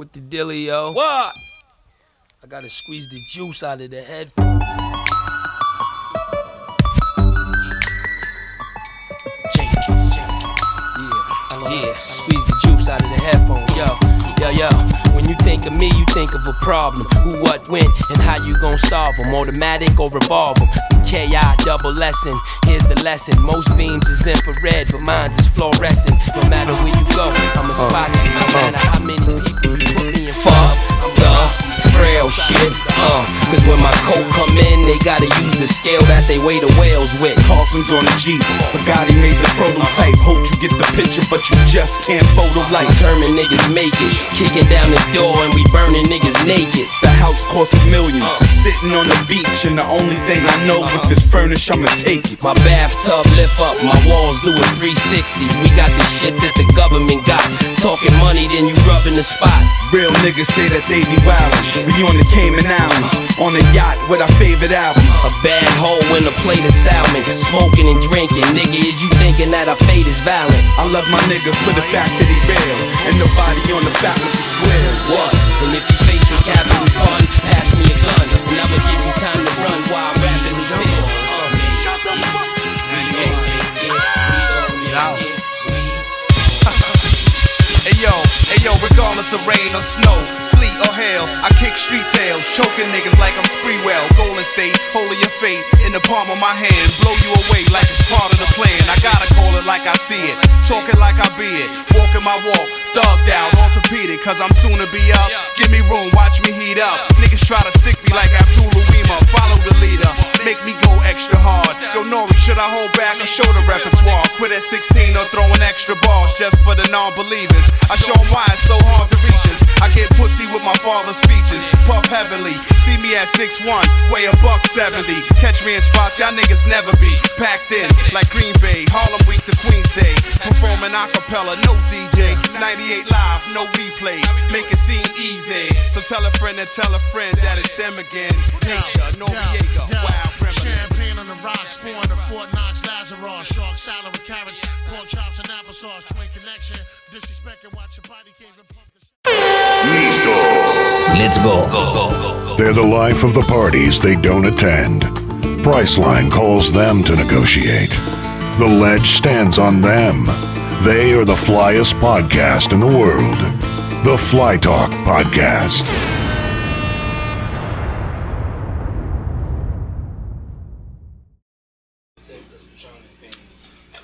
with the dealio. What? I gotta squeeze the juice out of the headphones. Jenkins, Yeah, yeah, squeeze the juice out of the headphone, yo, yo, yo. When you think of me, you think of a problem. Who, what, when, and how you gon' solve them. Automatic or revolve them. KI double lesson. Here's the lesson. Most beams is infrared, but mine's is fluorescent. No matter where you go, I'ma uh, spot you. Uh. No matter how many people you put me in fuck. I'm the frail shit. Uh, cause when my coat come in, they gotta use the scale that they weigh the whales with. Carson's on the Jeep, Bugatti made the prototype. Hope you get the picture, but you just can't photo like. Determined niggas make it. Kicking down the door and we burning niggas naked. The house costs a million. Sitting on the beach, and the only thing I know if it's furnished, I'ma take it. My bathtub lift up, my walls do a 360. We got the shit that the government got. Talking money, then you rubbing the spot. Real niggas say that they be wildin'. We on the Cayman Islands, on a yacht with our favorite albums. A bad hoe in a plate of salmon, smoking and drinking. Nigga, is you thinking that our fate is violent? I love my nigga for the fact that he real, and nobody on the faculty square. What? And if you facing capital pun, pass me a gun, and I'ma give you yo, regardless of rain or snow, sleet or hail, I kick street tales, choking niggas like I'm Sprewell. Golden State, holding your fate in the palm of my hand, blow you away like it's part of the plan. I gotta call it like I see it, talking like I be it, walking my walk, thugged out, orthopedic, cause I'm soon to be up. Give me room, watch me heat up. Niggas try to stick me like Abdul Follow the leader, make me go extra hard. Yo, Nori, should I hold back or show the repertoire? Quit at 16 or throwing extra balls just for the non-believers. I show 'em why it's so hard to reach us. I get pussy with my father's features. Puff heavily. See me at 6'1, weigh a buck 70. Catch me in spots y'all niggas never be. Packed in like Green Bay, Harlem Week to Queens Day. Performing a cappella, no DJ. 98 live, no replay. Make it seem easy. So tell a friend and tell a friend that it's them again. Nature, Noriega, wild. Champagne on the rocks, pouring the Fort Knox Lazarus. Shark salad with carrots, pork chops and applesauce. Twin connection, disrespect and watch your body cave and pump the Let's go. They're the life of the parties they don't attend. Priceline calls them to negotiate. The ledge stands on them. They are the flyest podcast in the world. The Fly Talk Podcast.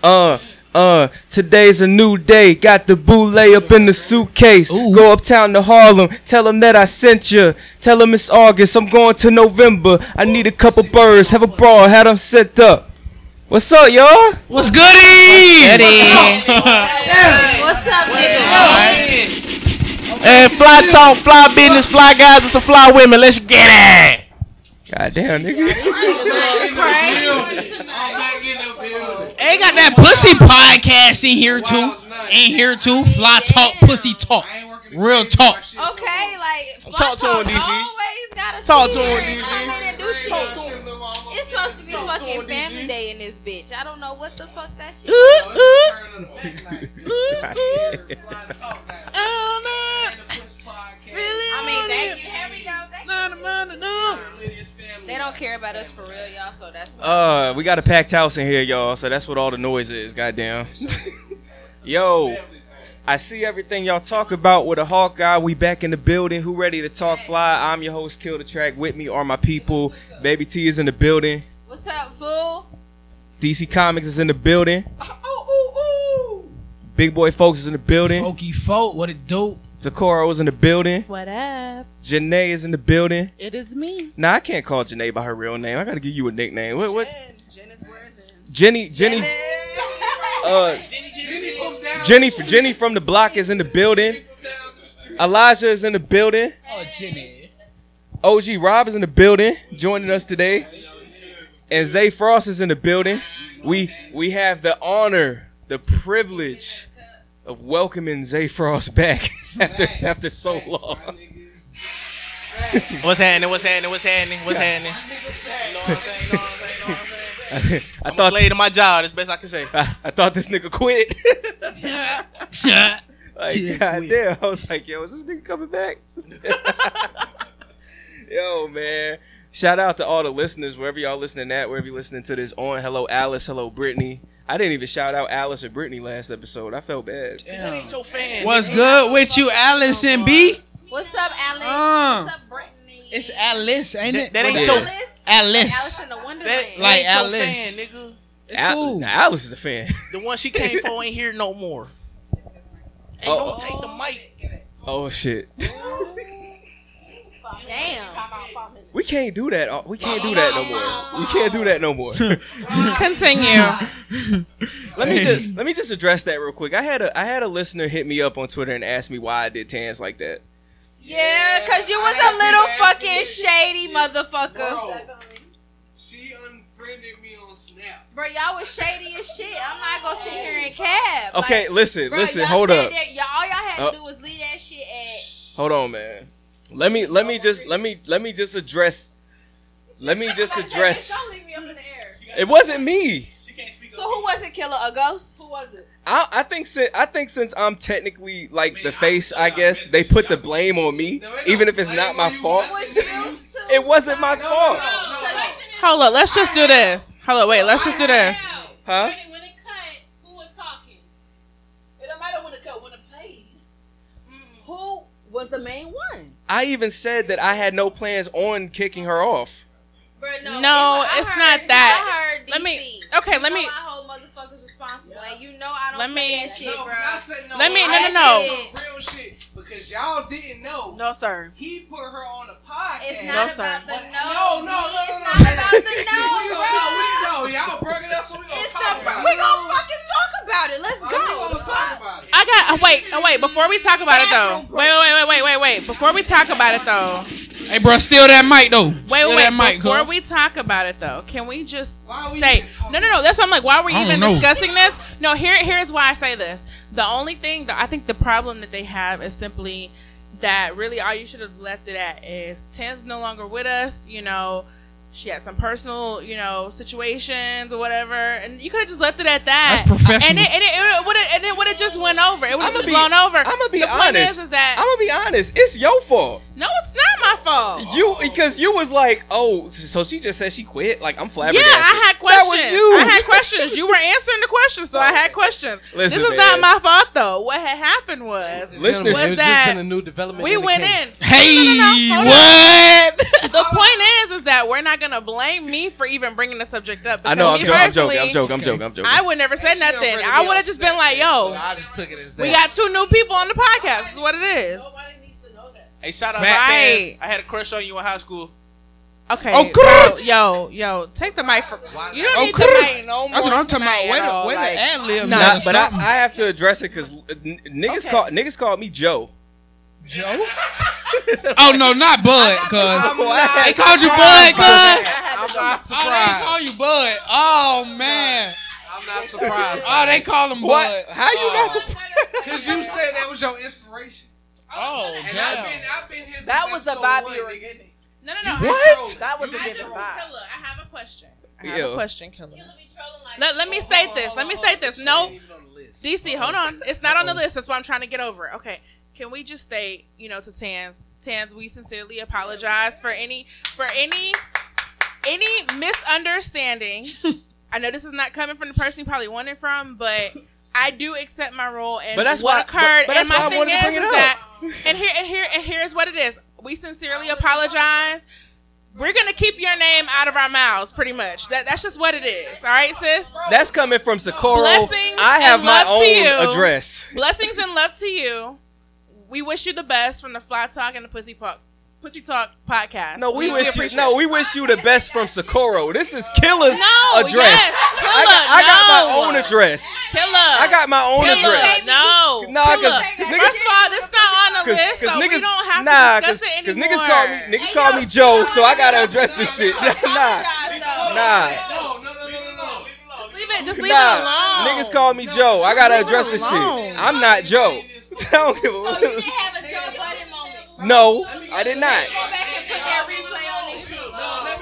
Uh, uh, today's a new day. Got the boule up in the suitcase. Go uptown to Harlem. Tell them that I sent you. Tell them it's August. I'm going to November. I need a couple birds. Have a brawl. Had them set up. What's up, y'all? What's goody? What's up, nigga? And fly talk, fly business, fly guys, and some fly women. Let's get it. God damn, nigga. Ain't got that pussy podcast in here too. In here too. Fly talk, pussy talk. Real talk. Okay, like Talk to him, Fly DC. Talk Always gotta Talk to him, here DC. come in and. It's supposed to be fucking family day in this bitch. I don't know what the fuck that shit. I mean, thank you. Here we go. Thank you. They don't care about us for real, y'all. So that's Uh, we got a packed house in here, y'all. So that's what all the noise is. Goddamn. Yo, I see everything y'all talk about with a Hawk guy. We back in the building. Who ready to talk fly? I'm your host, Kill the Track. With me are my people. Baby T is in the building. What's up, fool? DC Comics is in the building. Big Boy Folks is in the building. Folky folk, what it do? Zakoro is in the building. What up? Janae is in the building. It is me. Nah, I can't call Janae by her real name. I gotta give you a nickname. What? What? Jenny. Jenny. Uh, Jenny. Jenny from the block is in the building. Elijah is in the building. Oh, Jenny. OG Rob is in the building, joining us today. And Zay Frost is in the building. We we have the honor, the privilege of welcoming Zay Frost back after after so long. What's happening? What's happening? What's happening? What's happening? I I'm a thought slave to my job. That's the best I can say. I, I thought this nigga quit. Like, Dick goddamn. I was like, yo, is this nigga coming back? yo, man. Shout out to all the listeners, wherever y'all listening at, wherever you listening to this on. Hello, Alice. Hello, Brittany. I didn't even shout out Alice or Brittany last episode. I felt bad. That ain't. What's good with you, Alice and B? What's up, Alice? Uh, What's up, Brittany? It's Alice, ain't it? that ain't Yeah. your. Alice. Alice. Alice in the Wonderland. That, that Like ain't your Alice. fan, nigga. It's Al- cool. Now, Alice is a fan. The one she came for ain't here no more. Hey, Oh. don't take the mic. oh shit. Damn. We can't do that. Uh, We can't do that no more. We can't do that no more. Continue. let me just let me just address that real quick. I had a I had a listener hit me up on Twitter and ask me why I did tans like that. Yeah, cause you was a little fucking shady motherfucker. Bro, She unfriended me on Snap. Bro, y'all was shady as shit. I'm not gonna sit here and cab. Okay, Like, listen, bro, listen, hold up. That, y'all, all y'all had to Oh. do was leave that shit at. Hold on, man. Let me let me just let me let me just address. Let me just address. Don't leave me up in the air. It wasn't me. So who was it, killer? A ghost? Who was it? I, I think since I think since I'm technically like the face, I guess they put the blame on me, even if it's not my fault. It wasn't my fault, Hold up. Let's just do this. Hold up. Wait. Let's just do this. huh? When it cut, who was talking? It don't matter when it cut, when it played. Who was the main one? I even said that I had no plans on kicking her off. Bro, no, No, it's heard- not that. I heard Let me- okay, You let know me- My whole motherfuckers responsible, and you know I don't Let play me- that shit, No, bro. said no. Let me- no, no, no. real shit because y'all didn't know. No, sir. He put her on the podcast. It's No, not sir. the But- no. no, no, no, no, no. not about the we no, gonna bro. know. We know. Y'all brought it up, so we gonna It's talk the, about we it. gonna fucking talk about it. Let's go. We gonna talk about it. I got. Oh, wait. Oh, wait. Before we talk about it though. Wait. Wait. Wait. Wait. Wait. Wait. Before we talk about it though. Hey, bro, steal that mic though. Wait, Steal wait, that wait. mic, Before huh? we talk about it, though, can we just Why are we state? No, no, no. That's why I'm like, why are we even know. discussing this? No, here, here's why I say this. The only thing that I think the problem that they have is simply that really all you should have left it at is Tan's no longer with us. You know, she had some personal, you know, situations or whatever, and you could have just left it at that. That's professional. And it, and it, it would have, and it would have just went over. It would have I'ma just be- blown over. I'ma be the point honest. is, is that I'm gonna be honest. It's your fault. no, it's not my fault. You because you was like, oh, so she just said she quit. Like I'm flabbergasted. Yeah, I had questions. That questions. was you. I had questions. You were answering the questions, so I had questions. Listen, this is man. not my fault, though. What had happened was, Listeners, was it that just been a new development. we in went case. in. Hey, No, no, no, hold what? The point is, is that we're not gonna blame me for even bringing the subject up. I know. I'm, because joking. I'm joking. I'm joking. I'm joking. I'm joking. I would never say nothing. really I would have just been like, "Yo, so I just took it as that. we got two new people on the podcast. This is what it is." Hey, shout out Facts. to Right. fans. I had a crush on you in high school. Okay. Oh, so, yo, yo, take the mic from. You don't Oh, need the crap. mic no more. That's what I'm talking about. tonight Way at to, all, way to like- ad lib. Nah, Nah, but I. I have to address it because uh, niggas Okay. call niggas called me Joe. Joe? oh no, not Bud, cuz. They They called you Bud, cuz. I'm not Oh, they ain't oh, call you Bud. Oh man. I'm not surprised. Oh, they call him What? Bud. How you not Oh. surprised? Because you said that was your inspiration. Oh, And I've damn. been, I've been here since That was the episode vibe one, you were nigga. getting. No, no, no. What? That was a I different vibe. Killer, I have a question. I have Ew. a question, Killer. Killer be trolling like Let, let me state this. Let me state this. No, DC, hold on. It's not on the list. That's why I'm trying to get over. it. Okay. Can we just state, you know, to Tans, Tans, we sincerely apologize for any for any any misunderstanding. I know this is not coming from the person you probably wanted from, but I do accept my role and But that's what why- occurred. but- but and that's my why I thing wanted to is, bring it is up. that and here and here and here's what it is. We sincerely apologize. We're gonna keep your name out of our mouths, pretty much. That that's just what it is. All right, sis. That's coming from Socorro. Blessings I have and my love to you. own address. Blessings and love to you. We wish you the best from the Fly Talk and the Pussy Talk, Pussy Talk podcast. No, we, wish you. No, we wish you the best from Socorro. This is Killer's No, address. yes, I, Killer, got, I got my own address. Killer. I got my own Killer, address. No, Nah, 'cause- Killer. 'cause First niggas- of all, this not on the Cause, list, 'cause so niggas, we don't have nah, to discuss it cause niggas call me niggas call me Joe, so I gotta address this shit. nah, nah, No, no, no, no, no, no. Just leave it. Just leave nah. it alone. Niggas call me Joe. I gotta address this shit. I'm not Joe. I don't give So you didn't have a Joe Budden moment. No, I did not. Go back and put that replay on this shit.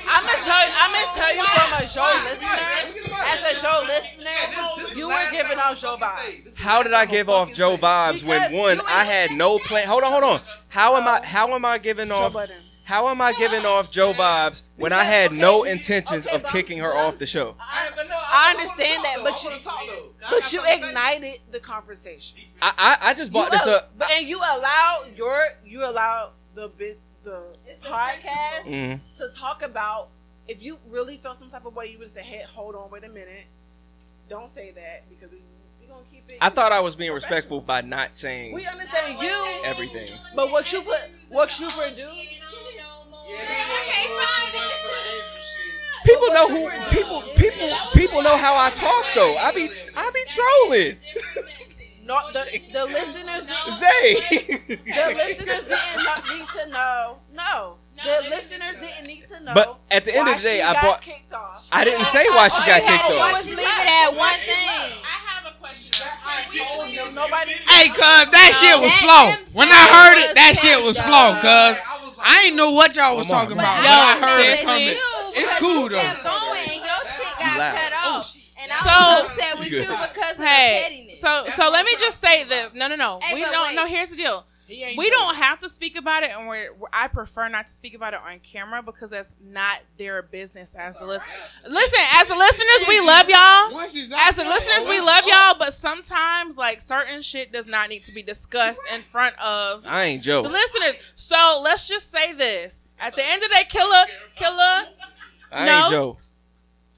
I'm gonna tell. you. I'm gonna tell you from a Joe listener, as a Joe listener, you were giving off Joe vibes. How did I give off Joe vibes when one I had no plan? Hold on, hold on. How am I? How am I giving off? How am I giving off Joe vibes when I had no intentions of kicking her off the show? I understand that, but you, but you ignited the conversation. I I, I just brought You this up. but and you allow your you allow the bit the podcast Mhm. to talk about if you really felt some type of way, you would say, "Hey, hold on, wait a minute, don't say that because it's, you're gonna keep it." I thought I was being respectful by not saying we understand you, everything. but what you put, what you produce. People know who people people people know how I talk though. I be I be trolling. No, the the listeners didn't. Zay. the listeners didn't need to know. No, the listeners didn't need to know. But at the end of the day, I bought. kicked off. I didn't say why she got kicked oh, off. I was leaving it at one thing? I have a question. Nobody. Hey, cuz that shit was flow. When I heard it, that shit was flow, cuz. I ain't know what y'all was talking about. Yo, I heard it seriously? from it. It's cool though. going and your shit got cut off. And I So- upset with you because of Hey, the pettiness. so so let me just state this. No, no, no. Hey, we don't. wait. No, here's the deal. We don't have to speak about it, and we're, we're- I prefer not to speak about it on camera because that's not their business as the list. Listen, as the listeners, we love y'all. As the listeners, we love y'all, but sometimes like certain shit does not need to be discussed in front of I ain't Joe. the listeners. So let's just say this: at the end of the day, killer, killer. I no.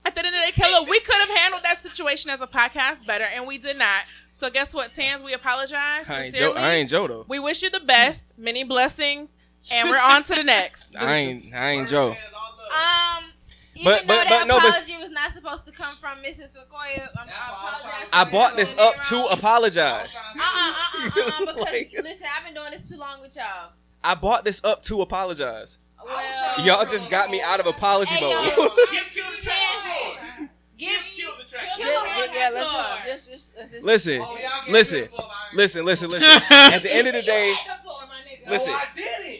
Ain't Joe. At the end of the day, killer, we could have handled that situation as a podcast better, and we did not. So guess what, Tans? We apologize. I ain't Joe. I ain't Joe though. We wish you the best, many blessings, and we're on to the next. I ain't. I ain't Joe. Um, even But- though but- that but no, but- apology was not supposed to come from Mrs. Sequoia, I'm, I apologize. I brought this up to apologize. Uh uh uh uh uh because Like- listen, I've been doing this too long with y'all. I brought this up to apologize. Well, Y'all just got me out of apology Hey, mode. yo, Tangent. give Yeah, yeah, yeah, let's just, let's just, let's just. listen, Oh, listen, listen, listen, listen. At the end of the day, listen.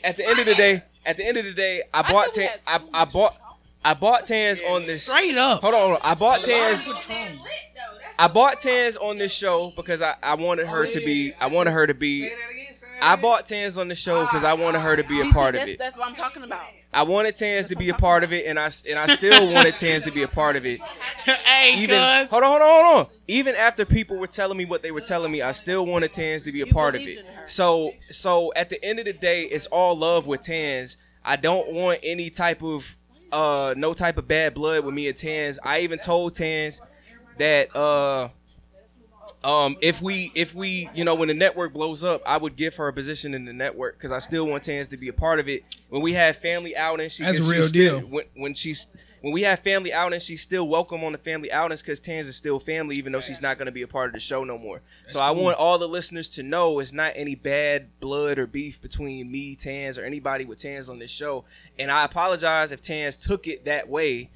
At the end of the day, at the end of the day, I bought think we Tans. had I, I bought. I bought Tans on this. Straight up. Hold on, hold on. I bought Tans. I bought Tans on this show because I, I wanted her to be. I wanted her to be. I bought Tans on the show because I wanted her to be a part of it. That's what I'm talking about. I wanted Tans to be a part of it, and I and I still wanted Tans to be a part of it. hey, Even cuz. hold on, hold on, hold on. Even after people were telling me what they were telling me, I still wanted Tans to be a part of it. So so at the end of the day, it's all love with Tans. I don't want any type of uh no type of bad blood with me and Tans. I even told Tans that uh um if we if we you know when the network blows up i would give her a position in the network because i still want tans to be a part of it. When we have family outings she That's a she's real still- deal. when, when she's when we have family outings she's still welcome on the family outings because tans is still family even though she's not going to be a part of the show no more. So i want all the listeners to know it's not any bad blood or beef between me tans or anybody with tans on this show. And i apologize if tans took it that way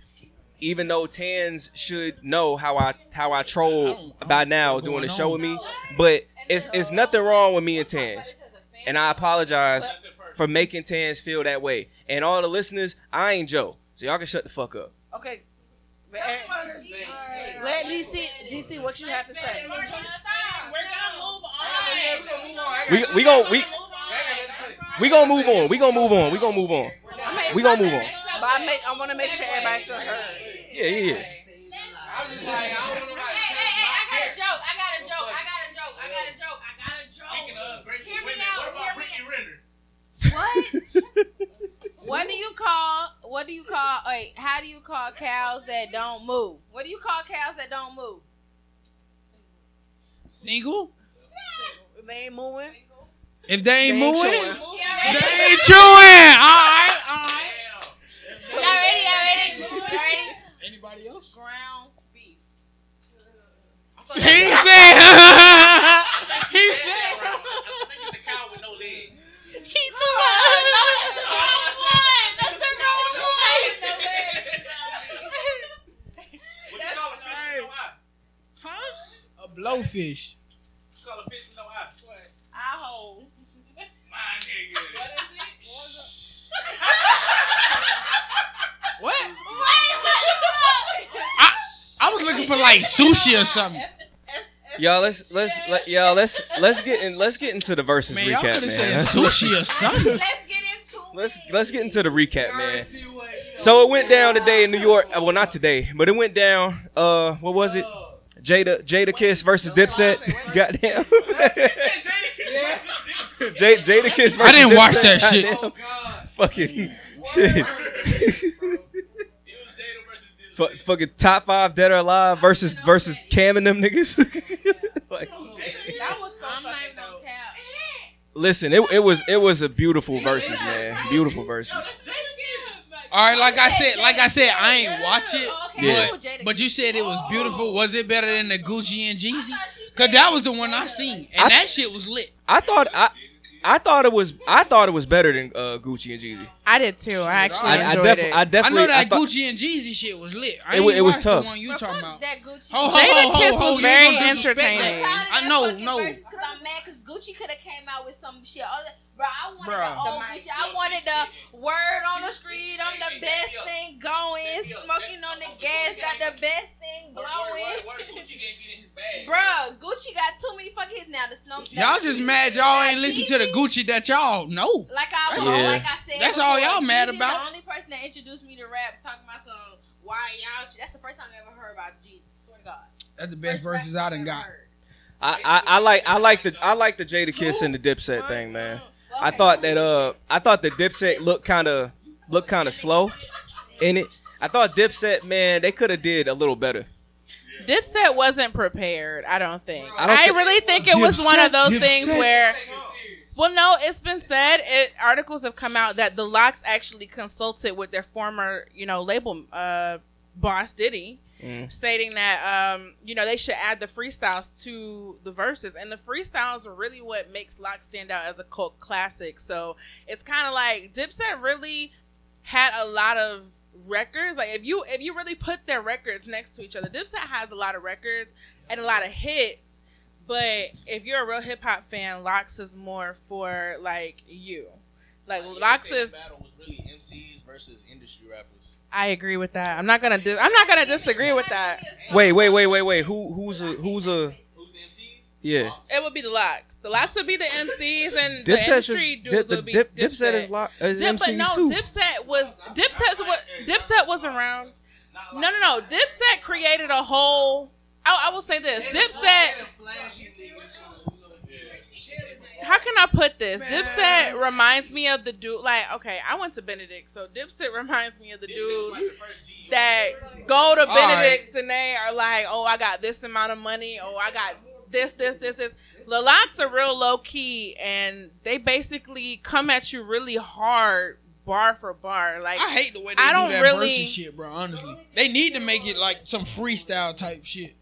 even though Tans should know how I how I troll by now doing the show with me, but it's it's nothing wrong with me and Tans, and I apologize for making Tans feel that way. And all the listeners, I ain't Joe, so y'all can shut the fuck up. Okay. Let let DC, DC, what you have to say. We're gonna move on. We we gon' we we gonna move on. We gonna move on. We gonna move on. We gonna move on. But I make, I want to make sure everybody feel heard. Yeah, yeah, yeah. Hey, hey, hey, I got a joke. I got a joke. I got a joke. I got a joke. I got a joke. Hear me out. Hear me out. What? What do you call? What do you call? Wait, how do you call cows that don't move? What do you call cows that don't move? Single? If they ain't moving, If they ain't They ain't moving, chewing. they ain't chewing. All right, all right. Y'all ready? Y'all ready? Y'all ready? Anybody else? Ground beef. He said. he said. It's a cow with no legs. He too much. That's the wrong one. That's the wrong What you call a fish with no eye? Huh? A blowfish. What you call a fish with no eye? I hold. My is it? What? Wait, what? for like sushi or something. Y'all, let's let's let, y'all let's let's get in let's get into the verses Man, y'all recap, coulda said man. sushi or something. Let's get into let's let's get into the recap, man. So it went down today in New York. uh, Well, not today, but it went down. Uh, what was it? Jada Jada Kiss versus Dipset. Goddamn. J- Jada Kiss versus I didn't watch Dipset, that shit. goddamn. Fucking shit. Fu- fucking top five dead or alive versus versus Cam and them niggas. like, That was so I'm fucking dope. listen, it, it was it was a beautiful Verzuz, man. Beautiful Verzuz. All right, like I said, like I said, I ain't watch it. Yeah. cool, Jada. But you said it was beautiful. Was it better than the Gucci and Jeezy? Cause that was the one I seen, and I- that shit was lit. I thought I I thought it was I thought it was better than uh, Gucci and Jeezy. I did too. I actually I, I, enjoyed defi- it. I I definitely know that thought- Gucci and Jeezy shit was lit. I It ain't it was watched tough. The one you But talking about? that Gucci. Ho, ho, Jada ho, ho, Kiss ho, was you very gonna disrespect entertaining. that. I I know, no. Because I'm mad because Gucci could have came out with some shit. Other, bro, I wanted Bruh. the old Gucci. I wanted the word on the street. I'm the best thing going. Smoking on the gas. Got the best thing blowing. Bruh, Gucci got too many fucking hits now. The snow. Y'all just mad y'all ain't listen to the Gucci that y'all know. Like I, Yeah. like I said, That's all y'all mad Jeezy's about. The only person that introduced me to rap, talking about some why y'all. That's the first time I ever heard about Jesus. Swear to God. That's the best First verses I done ever got. I, I, I like I like the I like the Jada Kiss and the Dipset mm, thing, man. Mm. I thought that uh I thought the Dipset looked kind of looked kind of slow in it. I thought Dipset, man, they could have did a little better. Dipset wasn't prepared. I don't think. I I, don't thi- really think it was one of Dipset, those things where. Well, no, it's been said. It, articles have come out that the LOX actually consulted with their former, you know, label uh, boss Diddy, Mm. stating that um, you know they should add the freestyles to the verses, and the freestyles are really what makes LOX stand out as a cult classic. So it's kind of like Dipset really had a lot of records. Like if you if you really put their records next to each other, Dipset has a lot of records and a lot of hits. But if you're a real hip hop fan, LOX is more for like you. Like LOX is. battle was really MCs versus industry rappers. I agree with that. I'm not gonna. Dis- I'm not gonna disagree with that. Wait, wait, wait, wait, wait. Who who's a who's a Who's the MCs? yeah? It would be the LOX. The LOX would be the MCs, and the Dipset is industry dudes Dip, the would be Dip, Dipset. Dipset is lo- is uh, Dip, but no, too. Dipset was Dipset's what Dipset was around. No, no, no. Dipset created a whole. I, I will say this: Dipset. How can I put this? Dipset reminds me of the dude. Like, okay, I went to Benedict, so Dipset reminds me of the dudes that go to All right. Benedict and they are like, "Oh, I got this amount of money. Oh, I got this, this, this, this." The LOX are real low key, and they basically come at you really hard, bar for bar. Like, I hate the way they I do don't that really- Verzuz shit, bro. Honestly, they need to make it like some freestyle type shit.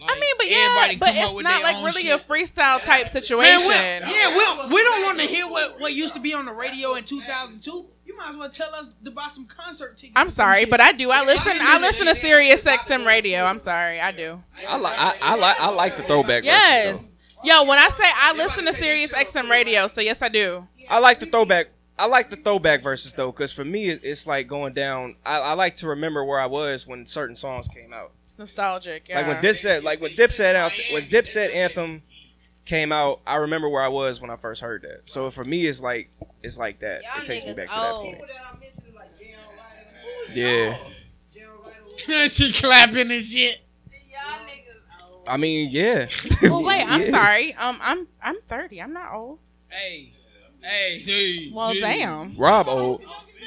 I mean, but yeah, but it's not like really shit. a freestyle type Man, situation. we, yeah, we, we don't want to hear what, what used to be on the radio in 2002. You might as well tell us to buy some concert tickets. I'm sorry, but I do. I listen. I listen to Sirius XM radio. I'm sorry, I do. I like I, I like I like the throwback. verses, Yes. Yo, when I say I listen to Sirius XM radio, so yes, I do. I like the throwback. I like the throwback verses though, because for me it's like going down. I, I like to remember where I was when certain songs came out. It's nostalgic. Yeah. Like when Dipset, like when Dipset out, when Dipset anthem came out, I remember where I was when I first heard that. So for me, it's like it's like that. Y'all it takes me niggas back to that old. point. Yeah, she clapping and shit. Y'all niggas old. I mean, yeah. Well, wait. I'm Yes. sorry. Um, I'm I'm 30. I'm not old. Hey, hey, dude. Well, dude. damn. Rob old.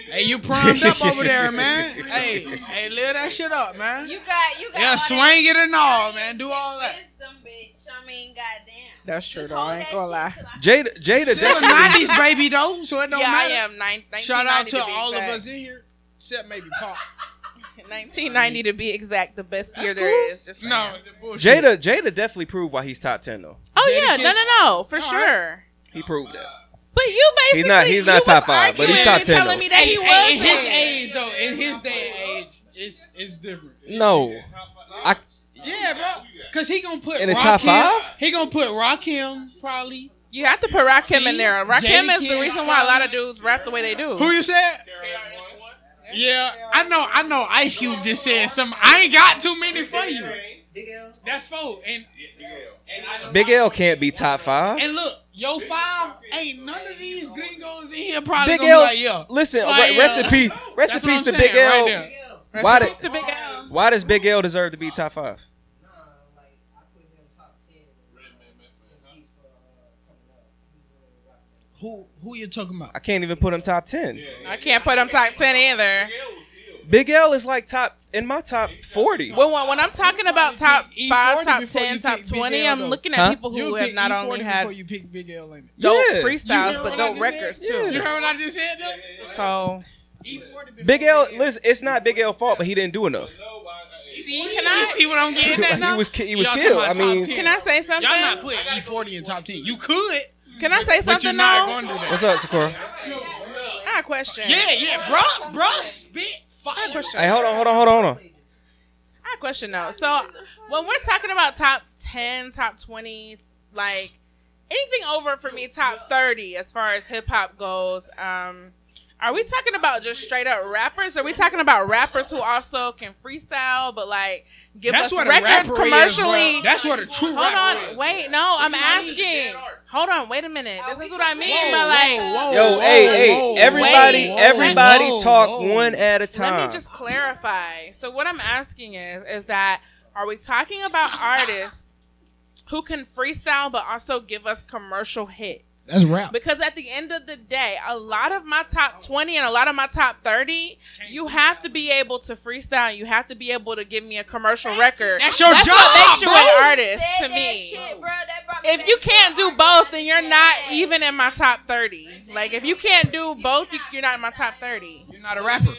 Hey, you primed up over there, man. Hey, hey, live that shit up, man. You got, you got. Yeah, swing that it and all, man. Do all that. Wisdom, bitch. I mean, goddamn. That's true, Just though. I ain't gonna lie. shit Jada, Jada, Still a 90s baby, though, so it don't yeah, matter. I am. Nine, Shout out 1990 to be all of us in here, except maybe Pop. 1990 to be exact. The best year That's there cool. is. Just No, the. Jada, Jada definitely proved why he's top ten though. Oh Jada yeah, no, Kiss? no, no, for All right. sure. He proved that. But you basically He's not- he's not you top five, but he's top 10 Telling though. me that Hey, he hey, in was his age, though, in his day and age, it's it's different. No, I Yeah, bro. Cause he gonna put In the Rakim, top five? He gonna put Rakim probably. You have to put Rakim in there. Rakim Jada is the reason why a lot of dudes rap the way they do. Who you said? Yeah, I know. I know. Ice Cube just said something. I ain't got too many for you. Big L. That's four. And Big L can't be top five. and look, yo five ain't none of these gringos in here probably Big gonna L, be like, yo. listen, Like, re- recipe, that's what recipes I'm to saying Big right L. there. why, Recipes did, to Big L. why does Big L deserve to be top five? Who who you talking about? I can't even put him top ten. I can't put him top ten either. Big L is like top in my top forty. When, when, when I'm talking about top five, E40 top ten, top twenty, I'm though. looking Huh? at people who have not E40 only before had you pick Big L, ain't it? dope Yeah. Freestyles but dope records said? too. You heard what I just said? Though? So Big L, listen, it's not Big L fault, but he didn't do enough. Uh, see, Can I- see what I'm getting at He was ki- he was Y'all killed. I mean- top 10. can I say something? Y'all not putting E40 in top 10. You could, Can I say but something you're not going to do that. What's up, Sakura? I got a question. Yeah, yeah, bruh, bruh, spit I got a fire. question. Hey, hold on, hold on, hold on, hold on. I have a question though. So when we're talking about top ten, top twenty, like anything over for me, top thirty as far as hip hop goes, um, are we talking about just straight up rappers? Are we talking about rappers who also can freestyle but like give That's us what records rapper is, commercially? bruh. That's what a true Hold rapper on, is. wait, no, I'm asking. Hold on, wait a minute. This is what I mean Whoa, by like. whoa, Yo, hey, hey, everybody, whoa, everybody whoa, talk whoa. one at a time. Let me just clarify. So what I'm asking is is that are we talking about artists who can freestyle but also give us commercial hits? That's rap. Because at the end of the day, a lot of my top 20 and a lot of my top 30, you have to be able to freestyle and you have to be able to give me a commercial record. That's your That's job, what makes you bro. an artist to me. shit, bro. Me If you can't do both, then you're not even in my top 30. Like if you can't do both, you- you're not in my top 30. You're not a rapper.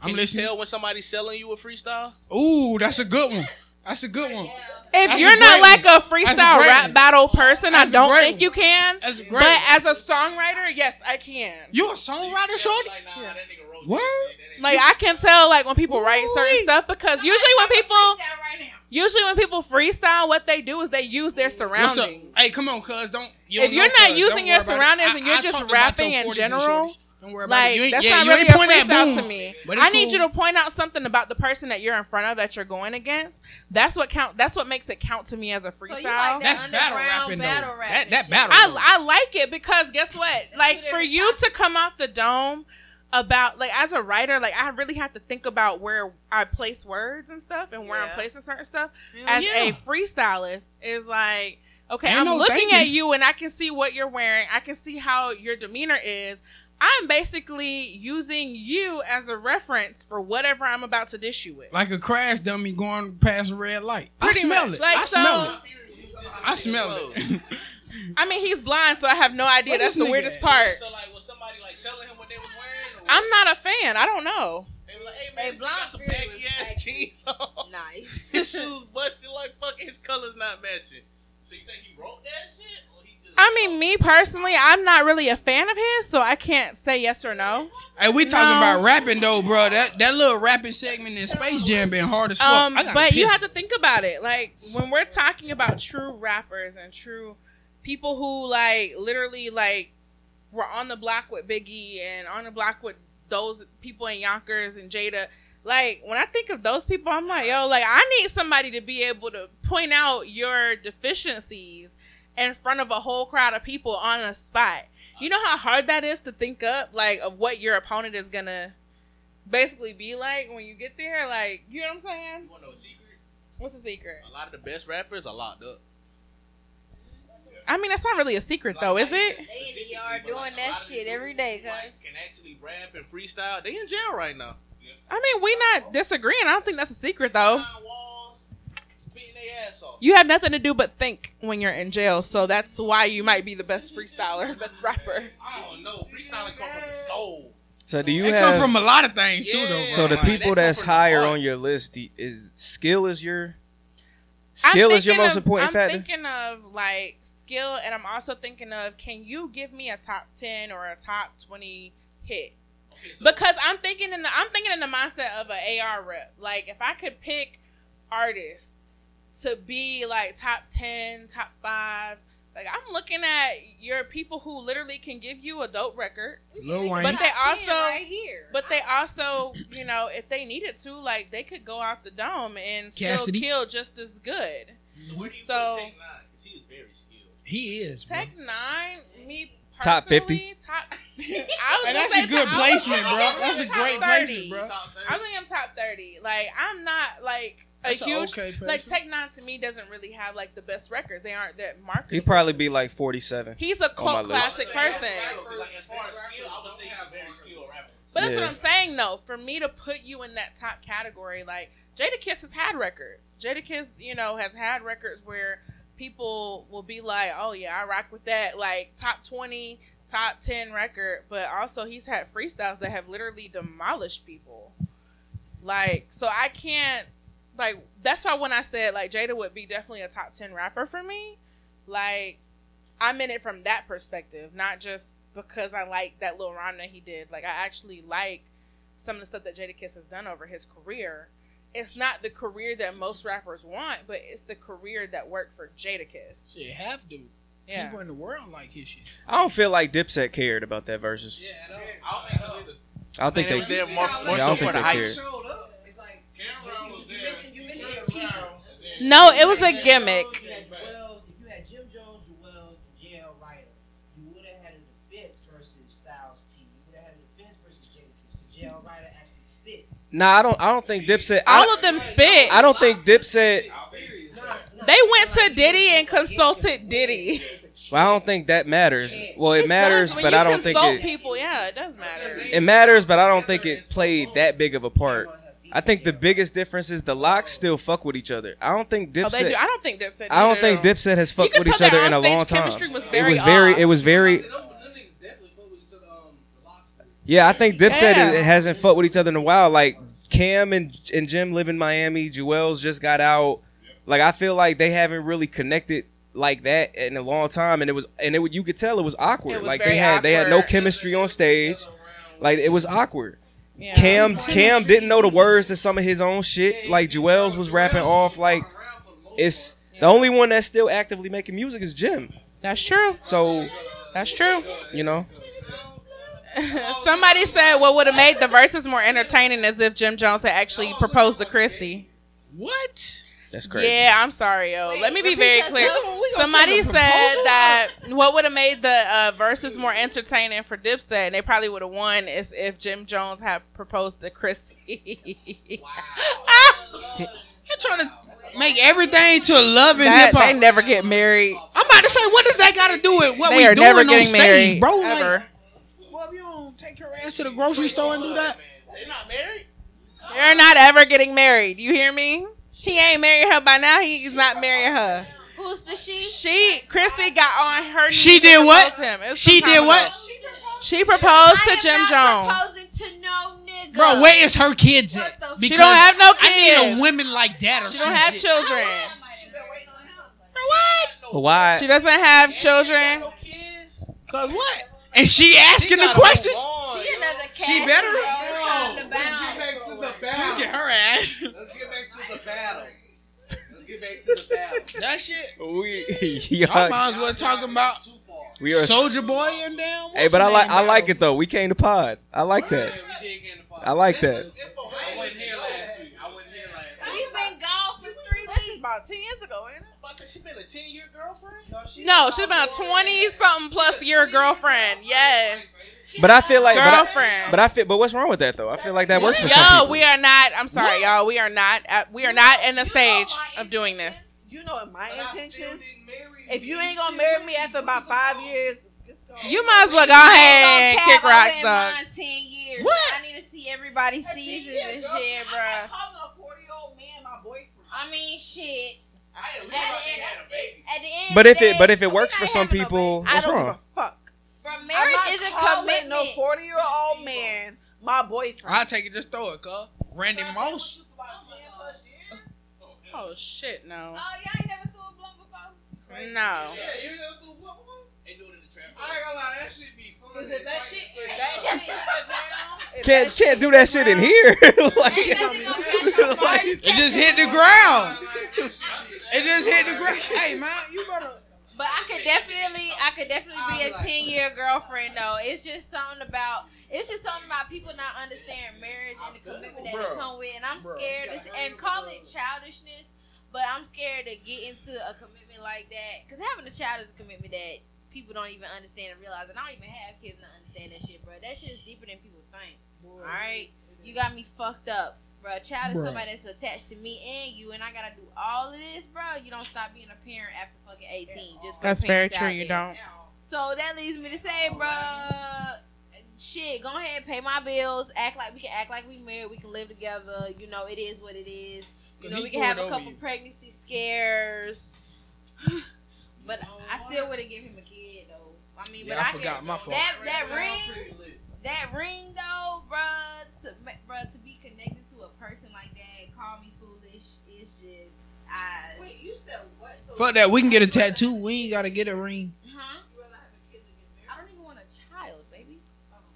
I'm Can you listening. tell when somebody's selling you a freestyle? Ooh, that's a good one. That's a good one. If That's you're not like one. a freestyle great rap one. battle person, That's a I don't think one. you can. That's great But as a songwriter, yes, I can. You a songwriter, shorty? Like, nah, that nigga wrote Word? That Like I can tell like when people write certain Ooh-wee. stuff because usually when people right usually when people freestyle, what they do is they use their surroundings. Hey, come on, cuz. Don't. You If don't you're know, not using your worry about it. surroundings I- and you're I just talked rapping in general, shorties. Don't worry about Like it. You ain't- that's yeah, not you really ain't a pointing freestyle boom. to me. But it's I need cool. you to point out something about the person that you're in front of that you're going against. That's what count. That's what makes it count to me as a freestyle. So you like that That's battle underground rapping, though. battle rap That- that battle I I like it because guess what? Like for different you to come off the dome about like as a writer, like I really have to think about where I place words and stuff and where I'm placing certain stuff. Hell as yeah. a freestylist is like okay, Ain't I'm no looking thinking. at you and I can see what you're wearing. I can see how your demeanor is. I'm basically using you as a reference for whatever I'm about to dish you with. Like a crash dummy going past a red light. Pretty I smell much. it. Like, I so- smell it. I smell it. I mean, he's blind, so I have no idea. Where That's the weirdest at? part. So like, was somebody like telling him what they was wearing? Or I'm not a fan. I don't know. They were like, hey Hey, man, this nigga Blonde got some baggy ass actually jeans on. Nice. His shoes busted like fucking. His colors not matching. So you think he wrote that shit? Or he just? I mean, me personally, I'm not really a fan of his, so I can't say yes or no. Hey, we talking No. about rapping though, bro. That that little rapping segment in Space Jam been hard as fuck. Um, but you have to think about it. Like when we're talking about true rappers and true people who like literally like were on the block with Biggie and on the block with those people in Yonkers and Jada. Like when I think of those people, I'm like, yo, like I need somebody to be able to point out your deficiencies in front of a whole crowd of people on a spot. You know how hard that is to think up, like of what your opponent is gonna basically be like when you get there. Like, you know what I'm saying? You wanna know a secret? What's the secret? A lot of the best rappers are locked up. I mean, that's not really a secret though, is it? They in the yard doing that shit every day, Like, can actually rap and freestyle. They in jail right now. I mean, we not disagreeing. I don't think that's a secret though. Behind walls, spitting their ass off. You have nothing to do but think when you're in jail, so that's why you might be the best freestyler, best rapper. I don't know. Freestyling come from the soul. So do you It have? come from a lot of things too, though. Yeah. so the people that that's higher on your list do- is skill is your skill is your most of- important I'm factor. thinking of like skill, and I'm also thinking of can you give me a top ten or a top twenty hit? Okay, so Because I'm thinking in the I'm thinking in the mindset of an AR rep. Like if I could pick artists to be like top ten, top five, Like I'm looking at your people who literally can give you a dope record, Lil Wayne. but they also, right here. but they also, you know, if they needed to, like they could go out the dome and Cassidy. still kill just as good. So where do you So- put Tech N9ne? Because he is very skilled. He is. bro. Tech N9ne, me Top 50? personally, Top. I was Hey, that's say a good top- placement, bro. That's a great 30. placement, bro. I think I'm top thirty. Like I'm not like a That's a huge okay like placement. Tech N9ne to me doesn't really have like the best records. They aren't that marketable. He'd probably be like 47. He's a cult classic person. Like, as far as skill, I would say he's a very skilled rapper. But that's what I'm saying though. For me to put you in that top category, like Jada Kiss has had records. Jada Kiss, you know, has had records where people will be like, "Oh yeah, I rock with that." Like top twenty, top ten record. But also, he's had freestyles that have literally demolished people. Like, so I can't. Like, that's why when I said like Jada would be definitely a top ten rapper for me, like I'm in it from that perspective, not just because I like that little rhyme that he did. Like I actually like some of the stuff that Jada Kiss has done over his career. It's not the career that most rappers want, but it's the career that worked for Jada Kiss. Shit, have to. Yeah. People in the world like his shit. I don't feel like Dipset cared about that Verzuz. Yeah, I don't, I don't think so either. I don't think Man, they. they was there more- yeah, more I so don't for think the they hype. cared. showed up. No, it was a gimmick. If you had Juelz, if you had Jim Jones, Juelz, and JR Writer, you would have had a defense versus Styles P. You would have had a defense versus Jadakiss. Because JR Writer actually spits. Nah, I don't. I don't think Dipset. All I, of them spit. I don't think Dipset. They went to Diddy and consulted Diddy. Well, I don't think that matters. Well, it matters, but I don't think it. people, yeah, it does matter. It matters, but I don't think it played that big of a part. I think the biggest difference is the LOX still fuck with each other. I don't think Dipset. Oh, they do. I don't think Dipset. I don't think. Dipset has fucked with each other in a long time. chemistry was it was very. off. It was very. Them, them definitely fuck with each other. Um, the LOX. Yeah, I think Dipset Yeah. it hasn't fucked with each other in a while. Like Cam and and Jim live in Miami. Juelz just got out. Like I feel like they haven't really connected like that in a long time, and it was and it would- you could tell it was awkward. It was like very they had they had no chemistry on stage. Like it was awkward. Yeah. Cam Cam didn't know the words to some of his own shit. Like Juelz was rapping off like it's the only one that's still actively making music is Jim. That's true. So That's true. you know. Somebody said what would have made the verses more entertaining is if Jim Jones had actually proposed to Chrissy. What? That's crazy. Yeah, I'm sorry, yo. Let me be very clear. sentence. Somebody said that what would have made the uh, verses more entertaining for Dipset, and they probably would have won, is if Jim Jones had proposed to Chrissy. wow. You're trying to make everything to a love and That- hip hop. they never get married. I'm about to say, what does that got to do with what They we are doing never on getting stage, married, bro? Like, well, if you don't take your ass to the grocery store and do that, they're not married. They're not ever getting married. You hear me? He ain't married her by now. He's not marrying her. Who's the she? She, Chrissy, got on her. She did what? Him. She did what? ago. She proposed I to am Jim not Jones. proposing to no nigga. bro, where is her kids at? Because She don't have no I need a women like that or She don't have shit. children. What? Why? She doesn't have children. Cause what? And she asking the questions? She another cat. She better? Around the bounds. Back to the Look battle. at her ass. Let's get back to the battle. Let's get back to the battle. That shit. We I yeah, might as well talking about we are Soldier Boy and damn. Hey, but I like I like it though. We came to pod. I like that. We did get in the pod. I like that. I wasn't here last week. I wasn't here last week. We've been gone for three That's weeks. about ten years ago, ain't it? I said she been a ten year girlfriend. No, she's been a twenty something plus year girlfriend. Yes, But I feel like but I- girlfriend. But I feel. But what's wrong with that though? I feel like that works for some Yo, people. we are not. I'm sorry, y'all. We are not. At, we are not in the stage of doing this. You know what my intentions? If you ain't gonna marry me after about five years, just go. You might as well go ahead and kick rocks, been dog. mine Ten years. What? I need to see everybody's seasons and shit, bruh. calling a forty-year-old man my boyfriend. I mean, shit. I at At least the end, had a baby. at the end But if it but if it works for some not no people, I what's don't wrong? give a fuck. From I'm marriage is a calling commitment. no forty-year-old man my boyfriend. I'll take it. Just throw it, cuz. Randy Moss. Oh, oh shit, no, Oh, y'all ain't never threw a blunt before? no. Yeah, you know the what? what? They do it in the trap. I ain't gonna lie, that shit be fun. Cause if that shit, if that shit hit the ground, if Can't that shit can't do that shit in ground, here. Ain't nothing gonna catch my fart. It just hit the ground. It just hit the ground. Hey man, you better. But I could definitely, I could definitely be a ten year girlfriend though. It's just something about, it's just something about people not understanding marriage and the commitment that it come with. And I'm scared, to, and call it childishness, but I'm scared to get into a commitment like that because having a child is a commitment that people don't even understand and realize. And I don't even have kids and understand that shit, bro. That shit's deeper than people think. All right, you got me fucked up. Bro, a child is Bruh. somebody that's attached to me and you, and I gotta do all of this, bro. You don't stop being a parent after fucking eighteen. Just for That's very true. You there. don't. So that leads me to say, bro, shit, go ahead, pay my bills, act like we can act like we married, we can live together. You know, it is what it is. You know, we can have a couple you. pregnancy scares. but I still wouldn't give him a kid though. I mean, Yeah, but I I, forgot, can, my fault. that that ring, that ring though, bro, to ma- bruh, to be connected to a person like that, call me foolish. It's just I. Wait, you said what? So Fuck that. We can get a tattoo. We ain't gotta get a ring. Huh? I don't even want a child, baby.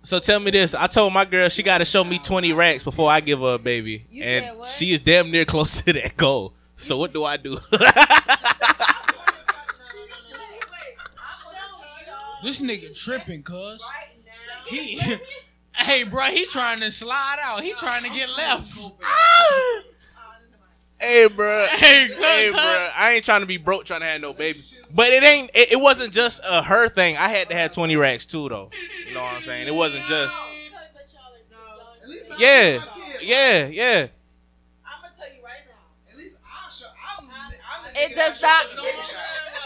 So tell me this. I told my girl she got to show me 20 racks before I give her a baby. You and said what? she is damn near close to that goal. So what do I do? This nigga tripping, cuz. He, hey, bro, he trying to slide out. He trying to get left. hey, bro. Hey, hey, bro. I ain't trying to be broke trying to have no baby. But it ain't. It, it wasn't just a her thing. I had to have 20 racks too, though. You know what I'm saying? It wasn't just. Yeah, yeah, yeah. I'm gonna tell you right now. At least I'll show. I'm, I'm It does that not.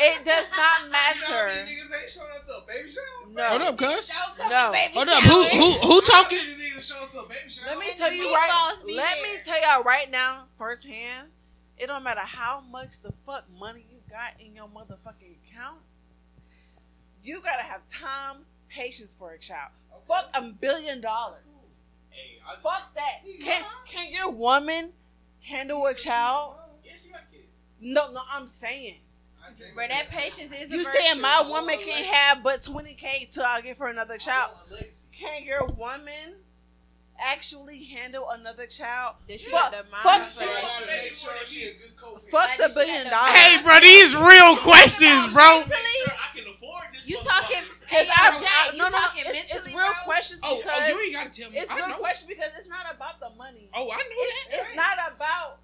Show up to baby shower. It does not You know how matter. niggas ain't showing up to a baby shower? No. Hold up, cuz. No. Hold up. Who who who talking? How many niggas show up to a baby shower? Let me tell you right. Let me tell y'all right now, firsthand. It don't matter how much the fuck money you got in your motherfucking account. You gotta have time, patience for a child. Fuck a billion dollars. Hey, Fuck that. Can can your woman handle a child? Yes, you have kids. No, no, I'm saying. Bro, that patience is. You saying my woman can't have but 20k till I give her another child? Can your woman actually handle another child? Does she Fuck, got the fuck, for that shit? fuck the billion dollars. Hey, bro, these real questions, bro. You talking? Because Hey, I, yo, I Jack, no no talking it's, it's real bro? questions Oh, because oh, you ain't gotta tell me. it's I real questions because it's not about the money. Oh, I know It's, that. it's not about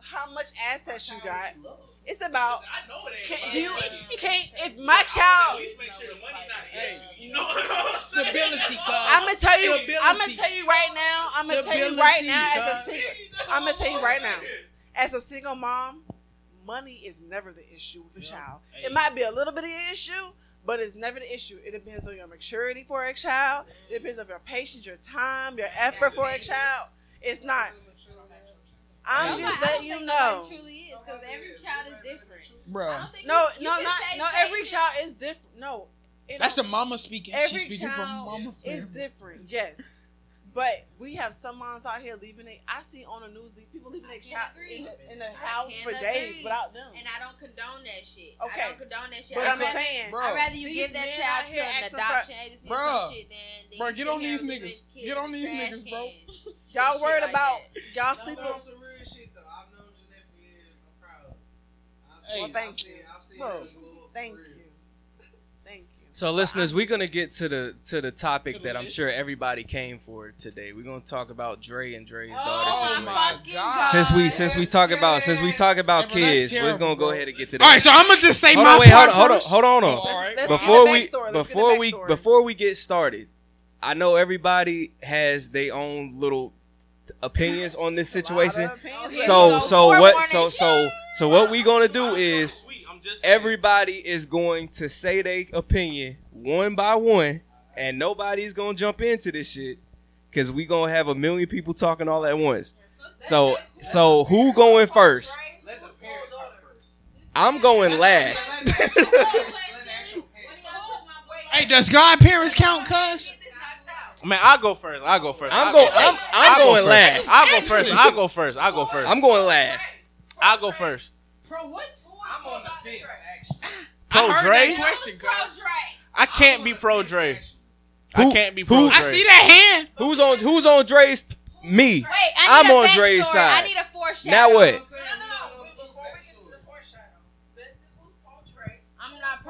how much assets you got. It's about I know it can, do you can if my child make sure the money not an issue. You know what I'm saying? Stability, cuz. I'm gonna tell you. Stability. I'm gonna tell you right now. I'm gonna tell you right now as a single. I'm gonna tell you right now as a single mom. Money is never the issue with a child. It might be a little bit of an issue, but it's never the issue. It depends on your maturity for a child. It depends on your patience, your time, your effort for a child. It's not. I'm just but I don't letting you think know. truly is because every child is different. Bro, I don't think No, you, you no, not say no. Every child is different. No, it that's a don't- mama speaking. every She's speaking from child mama. is different. Yes, but we have some moms out here leaving it. I see on the news people leaving their can't child in the, in the house for days agree. without them. And I don't condone that shit. Okay. I don't condone that shit. But I'd I'm rather- saying, Bro. I'd rather you These give that men child to here an asking for- adoption agency or Bruh. some shit, then, then Bruh, you get on these niggas. Get on these niggas, bro. y'all worried like about that. y'all No, sleeping. but on some real shit though. I've known Jeanette for years. I'm proud. I've Hey. seen- Well, thank I've you. seen- I've seen Bro. her grow up for Thank real. you, thank you. So, listeners, we're gonna get to the to the topic To that I'm sure everybody came for today. We're gonna talk about Dre and Dre's Oh, daughter my situation. God. Since we since we talk about since we talk about Hey, bro, that's kids, we're terrible, gonna go ahead and get to that. All right, so I'm gonna just say hold my on, wait, hold part on, hold on, first. hold on, hold on. Oh, all right. Let's before we. Let's get the before we backstory. before we get started, I know everybody has their own little opinions on this situation. So so what so so so what we gonna do is Sweet, I'm saying. everybody is going to say their opinion one by one, and nobody's gonna jump into this shit because we gonna have a million people talking all at once. So so who going first? Let the parents talk first. I'm going last. Hey, does godparents count, cuz? Man, I'll go first. I'll go first. I'm I'll going. go I'm, first. I'm I'll go going first. last. I'll go first. I'll go first. I'll go first. I'm going last. I'll go first. Pro what? I'm on the fence, actually. Pro I heard Dre? that question, cuz. Dre. I can't be oh, pro Dre. I Who- can't be who- pro Dre. I see that hand. Who's on? Who's on Dre's? Me. Wait, I I'm need a on backstory. Dre's side. I need a foreshadow. Now what? No, no, no. Before we get to the foreshadow, let's do who's pro Dre. I'm not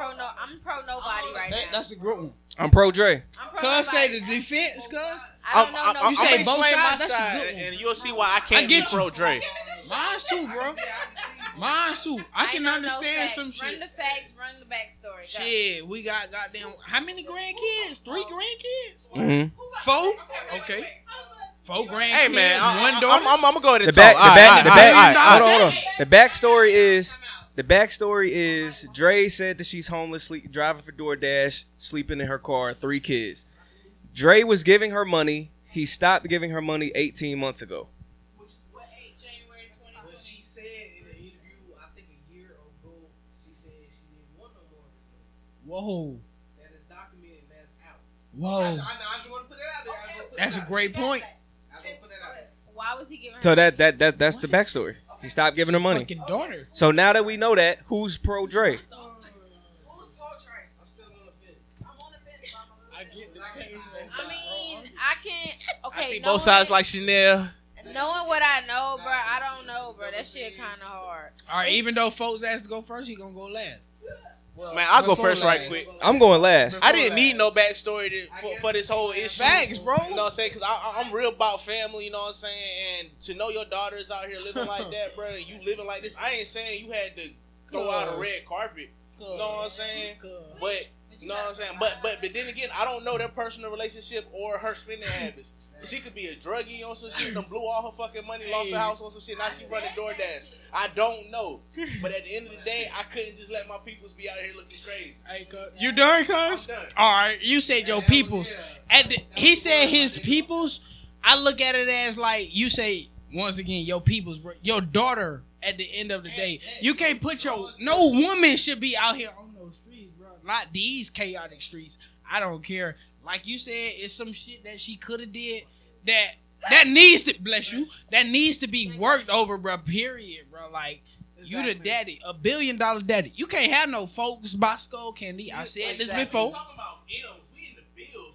body oh, right That- now. that's a good one. I'm pro Dre. Cuz say the defense, cuz. I don't know no You say both explain my sides? That's a side, good one. and you'll see why I can't I get be pro you. Dre. Mine's too, bro. Mine's too. I can know no understand facts. some Run shit. the facts. Run the backstory. Go. Shit, we got goddamn how many grandkids? Three grandkids? Mm-hmm. Four? Okay. Four grandkids, Hey man, I, one I, daughter. I'm, I'm, I'm gonna go ahead The and back, talk. the back, the back. right, Hold on, hold on. The backstory is the backstory is Dre said that she's homeless, sleep, driving for DoorDash, sleeping in her car, three kids. Dre was giving her money. He stopped giving her money 18 months ago. Whoa. That is documented and that's out. Whoa. I, I, I just want to put that out there. I just wanna That's a great there. point. I just want to put that out there. Why was he giving her? So that that that that's the backstory. He stopped giving her money. Fucking daughter. So now that we know that, who's pro Dre? Who's pro Dre? I'm still on the fence. I get the I mean, I can't. Okay, I see knowing- both sides like Chanel. Knowing what I know, bro, I don't know, bro. That shit kind of hard. All right, even though folks asked to go first, he gonna go last. Man, I'll go Before first right quick. I'm going last. I didn't need no backstory to, for, for this whole issue. Facts, bro. You know what I'm saying? Because I'm real about family, you know what I'm saying? And to know your daughter's out here living like that, bro, and you living like this, I ain't saying you had to throw out a red carpet. You know what I'm saying? Cuz. But, you know what I'm saying? But, but, but then again, I don't know their personal relationship or her spending habits. She could be a druggie on some shit, done blew all her fucking money, lost her house on some shit, now she running DoorDash. I don't know. But at the end of the day, I couldn't just let my peoples be out here looking crazy. Hey, cuz. You done, cuz? I'm. All right, you said your peoples. At the, he said his peoples. I look at it as like you say once again, your peoples. Your daughter. At the end of the day, you can't put your no woman should be out here on those streets, bro. Not these chaotic streets. I don't care. Like you said, it's some shit that she could have did that that needs to bless you. That needs to be worked over, bro. Period, bro. Like. You the daddy, a billion dollar daddy. You can't have no folks by Skullcandy. I said this before.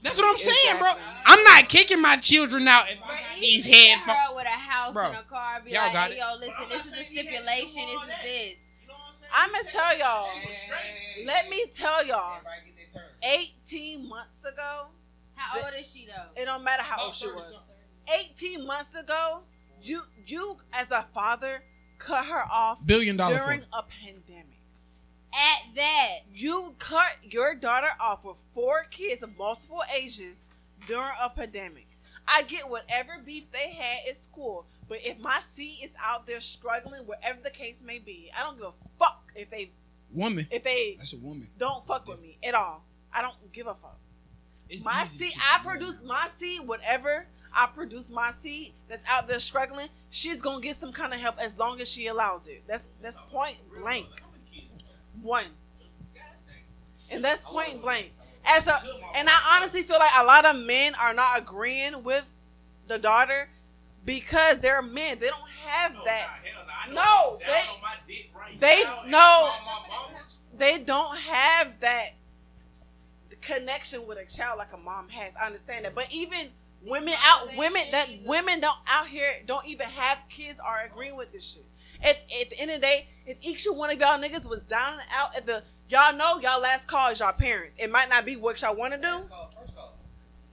That's what I'm saying, bro. I'm not kicking my children out if I got these Hit headphones. her with a house Bro, and a car. Be y'all like, got hey, it. yo, listen, this is a stipulation. This is this. I'm gonna tell y'all. Let me tell y'all. 18 months ago. How old is she though? It don't matter how old she was. 18 months ago, you you as a father cut her off Billion dollar during a pandemic. At that, You cut your daughter off with four kids of multiple ages during a pandemic. I get whatever beef they had at school, but if my seed is out there struggling, whatever the case may be, I don't give a fuck if they Woman. if they That's a woman. don't fuck with me at all. I don't give a fuck. It's my seed, I do. produce my seed, whatever I produce my seed that's out there struggling, she's gonna get some kind of help as long as she allows it. That's that's point blank. One. And that's point blank. As a and I honestly feel like a lot of men are not agreeing with the daughter because they're men. They don't have that. No, they they no they don't have that connection with a child like a mom has. I understand that, but even women out women that women don't out here don't even have kids are agreeing with this shit. At, at the end of the day, if each one of y'all niggas was down and out at the y'all know y'all last call is y'all parents. It might not be what y'all want to do.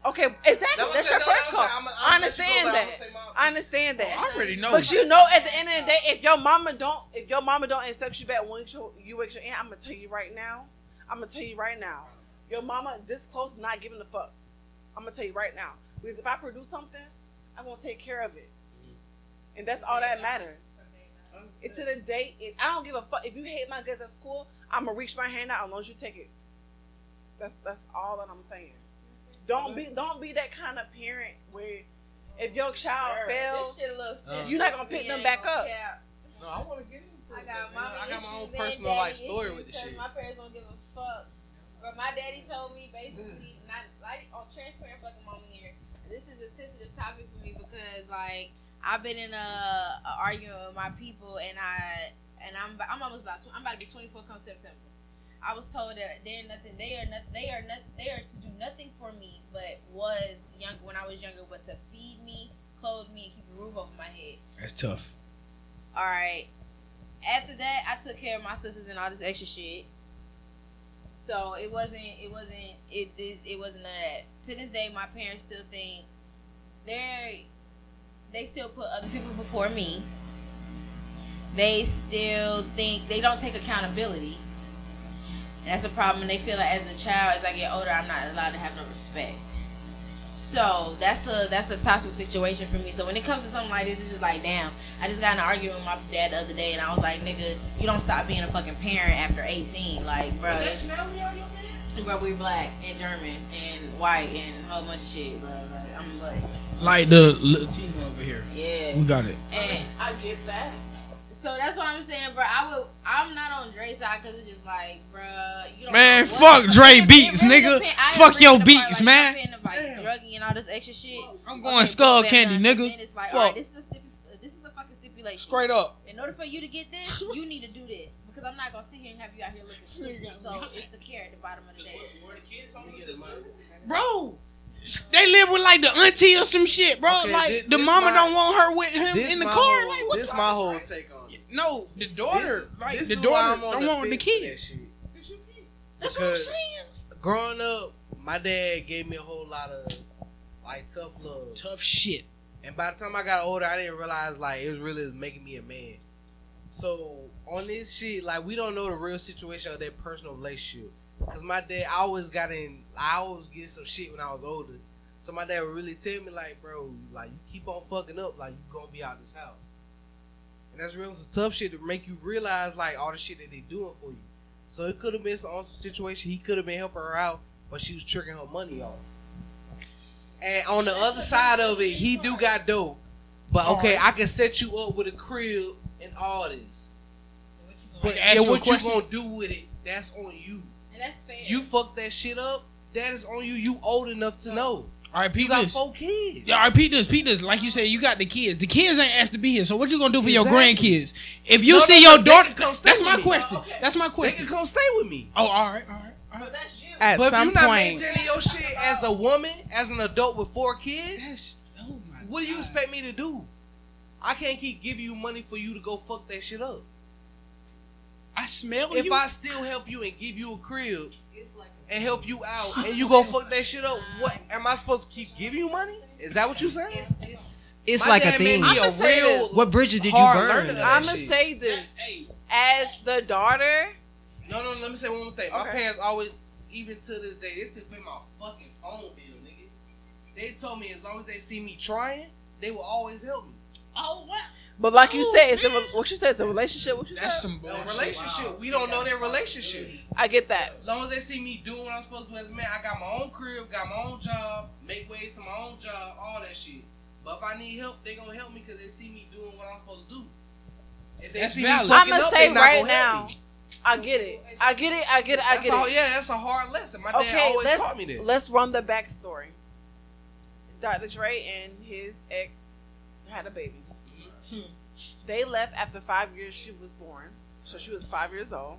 Okay, exactly. That That's it, your no, first call. was. I'ma- I I'ma let you go, understand that. I understand that. Oh, I already know. But you know, at the end of the day, if your mama don't, if your mama don't accept you back once you you ex your aunt, I'm gonna tell you right now. I'm gonna tell you right now. Your mama this close, not giving a fuck. I'm gonna tell you right now. Because if I produce something, I'm gonna take care of it, and that's all that matters. It to the day, it, I don't give a fuck if you hate my guts at school. I'm gonna reach my hand out as long as you take it. That's that's all that I'm saying. Don't be don't be that kind of parent where if your child fails, this shit a little uh-huh. sensitive. you're not gonna pick them back up. cap. No, I want to get into I it. got man. mommy I got my own personal life story with issues the shit. 'cause My parents don't give a fuck. But my daddy told me basically mm. not like on transparent fucking moment here. This is a sensitive topic for me because like I've been in a, a argument with my people and I and I'm I'm almost about I'm about to be 24 come September. I was told that they're nothing. They are not. They are not. They are to do nothing for me, but was young when I was younger, but to feed me, clothe me, and keep a roof over my head. That's tough. All right. After that, I took care of my sisters and all this extra shit. So it wasn't. It wasn't. It, it. It wasn't none of that. To this day, my parents still think they're. they still put other people before me. They still think they don't take accountability. And that's a problem. And they feel like as a child, as I get older, I'm not allowed to have no respect. So that's a that's a toxic situation for me. So when it comes to something like this, it's just like, damn. I just got in an argument with my dad the other day, and I was like, nigga, you don't stop being a fucking parent after 18. Like, bro, bro, we black and German and white and a whole bunch of shit, bro. Like, I'm like, Like the Latino over here. yeah. We got it. And I get that. So that's what I'm saying, bro. I would. I'm not on Dre's side because it's just like, bro, you don't. Man, know what- fuck Dre It beats, really nigga. depend- Fuck agree your with the part, beats, like, man. depending Like druggy and all this extra shit. I'm going Skullcandy, nigga. It's like, Fuck. all right, this is a stipu- uh, this is a fucking stipulation. Straight up. In order for you to get this, you need to do this because I'm not gonna sit here and have you out here looking stupid. So it's the care at the bottom of the day. Bro, they live with like the auntie or some shit, bro. Okay, like thi- the this mama my- don't want her with him in the car. whole- like what this my whole take on it. No, the daughter, This- like this the daughter don't the want the that kids. shit. That's what I'm saying. Growing up, my dad gave me a whole lot of like tough love, tough shit. And by the time I got older, I didn't realize like it was really making me a man. So on this shit, like we don't know the real situation of that personal relationship. Cause my dad, I always got in, I always get some shit when I was older. So my dad would really tell me like, bro, like you keep on fucking up, like you gonna be out of this house. And that's real some tough shit to make you realize like all the shit that they doing for you. So it could have been some awesome situation. He could have been helping her out, but she was tricking her money off. And on the other side of it, he do got dope. But okay, I can set you up with a crib and all this. But yeah, what you gonna do with it? That's on you. And that's fair. You fuck that shit up. That is on you. You old enough to know. All right, You Pete got this. four kids. Yeah, all right, Pete this, Pete this. Like you said, you got the kids. The kids ain't asked to be here. So what you gonna do for your grandkids? If you No, see no, your no, daughter, come stay that's with my me. question. That's my They question. can come stay with me. Oh, all right, all right. At but if some you're not point, maintaining your shit as a woman, as an adult with four kids, oh what do you expect me to do? I can't keep giving you money for you to go fuck that shit up. I smell it. If you. I still help you and give you a crib and help you out, and you go fuck that shit up, what am I supposed to keep giving you money? Is that what you saying? It's My like a dad made thing. me a I'ma say real this. What bridges did you burn? learner of that I'm gonna shit. say this as the daughter. No, no, let me say one more thing. My parents always, even to this day, they still pay my fucking phone bill, nigga. They told me as long as they see me trying, they will always help me. Oh, what? But like you said, it's a, what you said is a relationship. What you That's said? some A bullshit. relationship, we don't know their relationship. I get that. As long as they see me doing what I'm supposed to do as a man, I got my own crib, got my own job, make ways to my own job, all that shit. But if I need help, they gonna help me because they see me doing what I'm supposed to do. If they That's see valid. me I'm gonna up, say not right gonna now. I get it. I get it. I get it. I That's get all, it. yeah, that's a hard lesson. My dad Okay, always taught me that. let's run the backstory. Dr. Dre and his ex had a baby. They left after five years she was born, so she was five years old.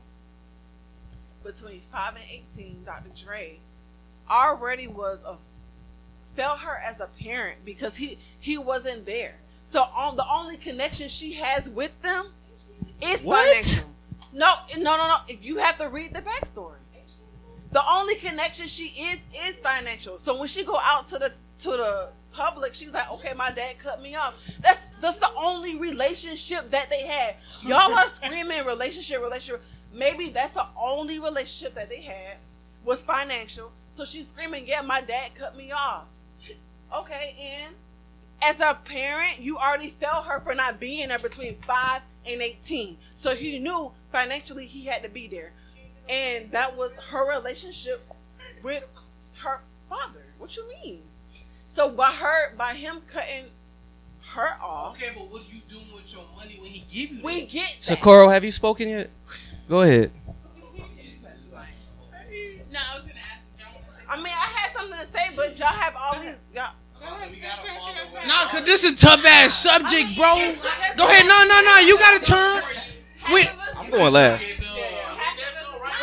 Between five and eighteen, Dr. Dre already was a felt her as a parent because he he wasn't there. So on the only connection she has with them is What? financial. No, no, no, no. If you have to read the backstory, the only connection she is is financial. So when she go out to the to the public, she's like, "Okay, my dad cut me off." That's that's the only relationship that they had. Y'all are screaming relationship, relationship. Maybe that's the only relationship that they had was financial. So she's screaming, "Yeah, my dad cut me off." Okay, and as a parent, you already felt her for not being there between five and eighteen. So he knew financially he had to be there, and that was her relationship with her father. What you mean? So by her, by him cutting her off, Okay, but what are you doing with your money when he give you we that? get that. Socorro, have you spoken yet? Go ahead. No, I was gonna ask John. to say I mean, I had something to say, but y'all have all these. Y'all, Nah, cause this is tough ass subject, bro. Go ahead. No, no, no. You gotta turn. Wait. I'm going last.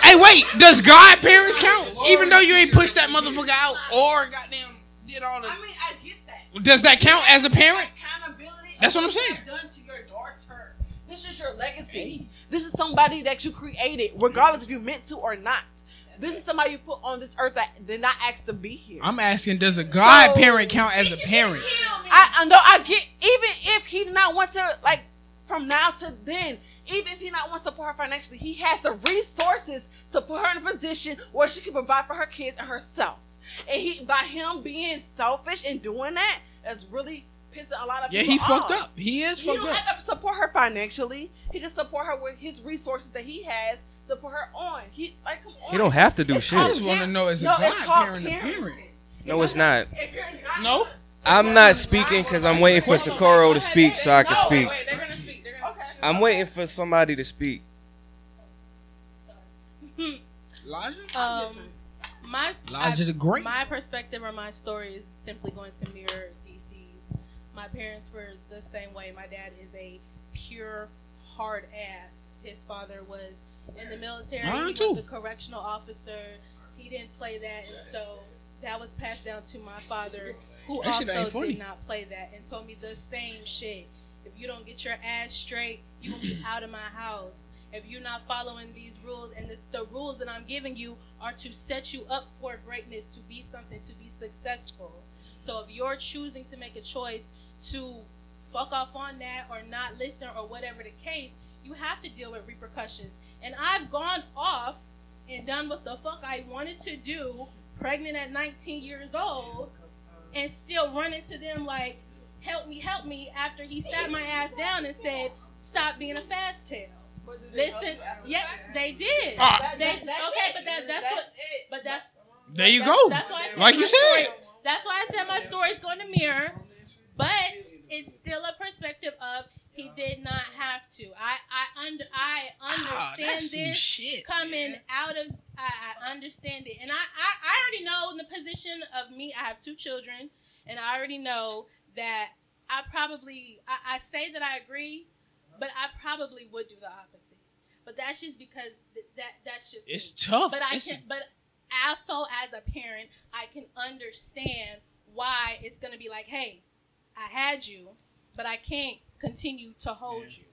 Hey, wait. Does godparents count? Even though you ain't pushed that motherfucker out or goddamn did all the. I mean, I get that. Does that count as a parent? Accountability. That's what I'm saying. Done to your daughter. This is your legacy. This is somebody that you created, regardless if you meant to or not. This is somebody you put on this earth that did not ask to be here. I'm asking, does a godparent count as a parent? I, I know I get even if he not wants to like from now to then, even if he not wants to support her financially, he has the resources to put her in a position where she can provide for her kids and herself. And he by him being selfish and doing that, that's really pissing a lot of Yeah, people Yeah, he fucked up. He is He fucked don't up. have to support her financially. He can support her with his resources that he has to put her on. He like come on. He don't have to do It's shit. I just wanna know, is a no, it's called godparent a parenting. parent? No, it's not. If you're not- No. I'm not speaking because I'm waiting for Socorro to speak so I can speak. They're gonna speak. They're speak. I'm waiting for somebody to speak. Elijah? Um, my Elijah the Great. My perspective or my story is simply going to mirror DC's. My parents were the same way. My dad is a pure hard ass. His father was in the military. Mine he was a correctional officer. He didn't play that, and so that was passed down to my father, who That also did not play that, and told me the same shit. If you don't get your ass straight, you gonna be out of my house. If you're not following these rules, and the, the rules that I'm giving you are to set you up for greatness, to be something, to be successful. So if you're choosing to make a choice to fuck off on that or not listen or whatever the case, you have to deal with repercussions. And I've gone off and done what the fuck I wanted to do, pregnant at 19 years old, and still run into them like, help me, help me, after he sat my ass down and said, stop being a fast tail. Listen, yeah, they did. Ah. They, okay, but that, that's what. But that's There you that's- go. That's why I said Like my you story- said. That's why I said my story's going to mirror, but it's still a perspective of he did not have to. I I under I Ah, understand that's some this shit, coming out of. I, I understand it, and I, I I already know in the position of me. I have two children, and I already know that I probably I, I say that I agree, but I probably would do the opposite. But that's just because th- that that's just It's me. tough. But I It's- can but also as a parent, I can understand why it's gonna be like, hey, I had you, but I can't continue to hold you.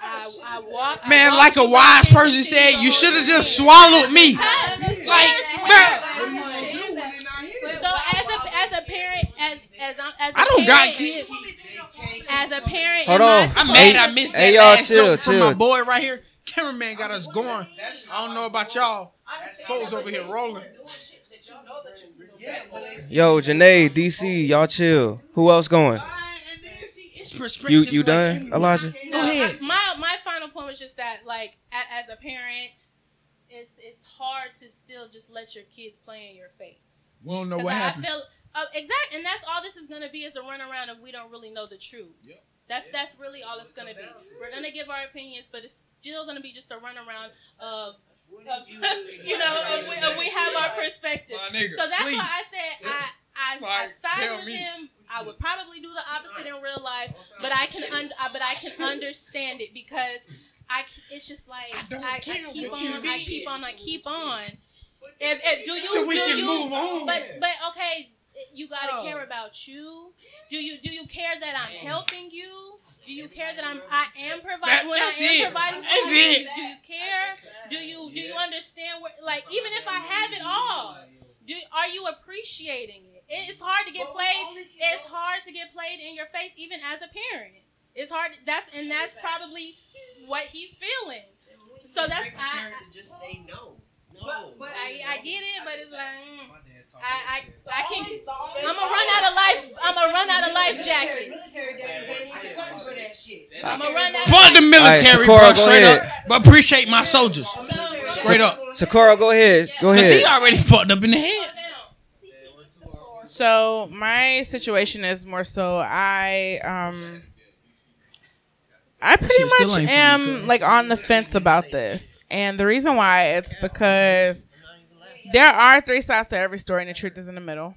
I, I walk. I Man, walk like a you, but I wise person said, you should have just swallowed me. Like, so as a as a parent, as as I'm- as a I don't got kids. As a parent, Hold on. I'm supposed- mad I missed Hey, that y'all, last chill, joke from my boy right here. Cameraman got us going. I don't know about y'all. Folks over here rolling. Yo, Janae, DC, y'all chill. Who else going? You you done, Elijah? Go ahead. My my final point was just that, like, as a parent, it's it's hard to still just let your kids play in your face. We don't know what I, happened. I feel uh, exact, and that's all this is gonna be is a runaround if we don't really know the truth. That's that's really all it's gonna be. We're gonna give our opinions, but it's still gonna be just a runaround of. of you know, of we, of we have our perspective. Nigga, so that's please. why I said I, I, I side with me. him. I would probably do the opposite in real life, but I can un- uh, but I can understand it because I it's just like I, I, keep on, I keep on, I keep on. If, if do you So we do can you, move on. But but okay, you gotta Oh. care about you. Do you do you care that I'm helping you? Do you care that I'm I am providing That- when I am it. providing for That's you? it. Do you care? Do you do you understand where like even if I have it all, do are you appreciating it? It's hard to get played. It's hard to get played in your face even as a parent. It's hard. That's and that's probably what he's feeling. So that's I, I, just say no. but, but I, I get it, but it's like mm. Mm, I, I I can't. I'm gonna run out of life. I'm gonna run out of life jackets. I'm gonna run out. Fuck the of military, Socorro, bro. go Straight ahead. up. But appreciate my soldiers. Straight up. Socorro, go ahead. Go Cause he already fucked up in the head. So my situation is more so I um I pretty shit still much ain't funny, am like on the fence about this. And the reason why it's because there are three sides to every story and the truth is in the middle.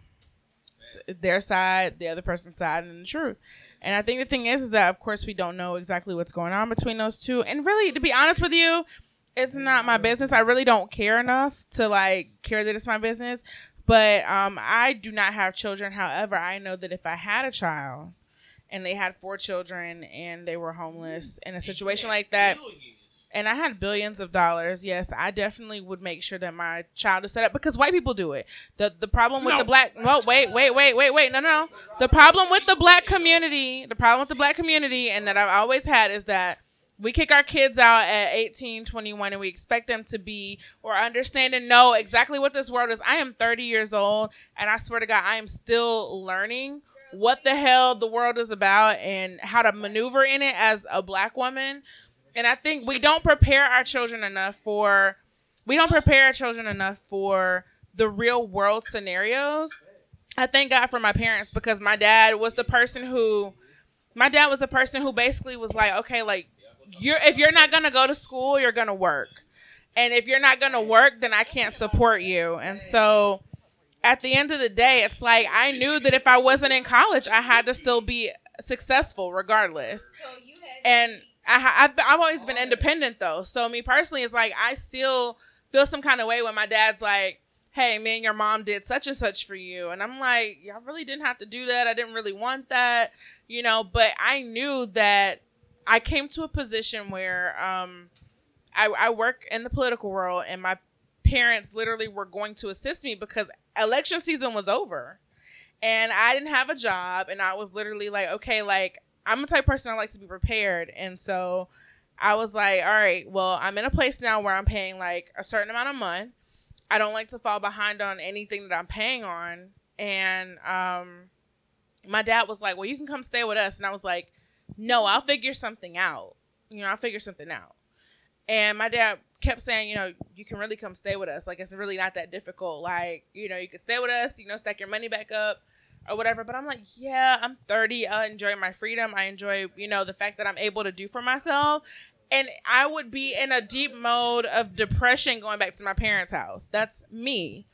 S- Their side, the other person's side, and the truth. And I think the thing is is that of course we don't know exactly what's going on between those two. And really to be honest with you, it's not my business. I really don't care enough to like care that it's my business. But um, I do not have children. However, I know that if I had a child and they had four children and they were homeless in a situation like that, and I had billions of dollars, yes, I definitely would make sure that my child is set up because white people do it. The the problem with No. the black well, wait, wait, wait, wait, wait, no, no, no. The problem with the black community, the problem with the black community, and that I've always had is that we kick our kids out at 18, 21, and we expect them to be or understand and know exactly what this world is. I am 30 years old, and I swear to God, I am still learning what the hell the world is about and how to maneuver in it as a black woman. And I think we don't prepare our children enough for we don't prepare our children enough for the real world scenarios. I thank God for my parents because my dad was the person who my dad was the person who basically was like, okay, like you're if you're not gonna go to school, you're gonna work. And if you're not gonna work, then I can't support you. And so at the end of the day, it's like I knew that if I wasn't in college, I had to still be successful regardless. And I've, I've always been independent though. So me personally, it's like I still feel some kind of way when my dad's like, "Hey, me and your mom did such and such for you," and I'm like, "Y'all really didn't have to do that. I didn't really want that, you know." But I knew that I came to a position where um, I, I work in the political world, and my parents literally were going to assist me because election season was over and I didn't have a job, and I was literally like, okay, like I'm the type of person I like to be prepared, and so I was like, all right, well, I'm in a place now where I'm paying like a certain amount of month. I don't like to fall behind on anything that I'm paying on, and um, my dad was like, well, you can come stay with us, and I was like, no, I'll figure something out. You know, I'll figure something out. And my dad kept saying, you know, you can really come stay with us. Like it's really not that difficult. Like, you know, you can stay with us, you know, stack your money back up or whatever. But I'm like, yeah, I'm 30. I enjoy my freedom. I enjoy, you know, the fact that I'm able to do for myself. And I would be in a deep mode of depression going back to my parents' house. That's me.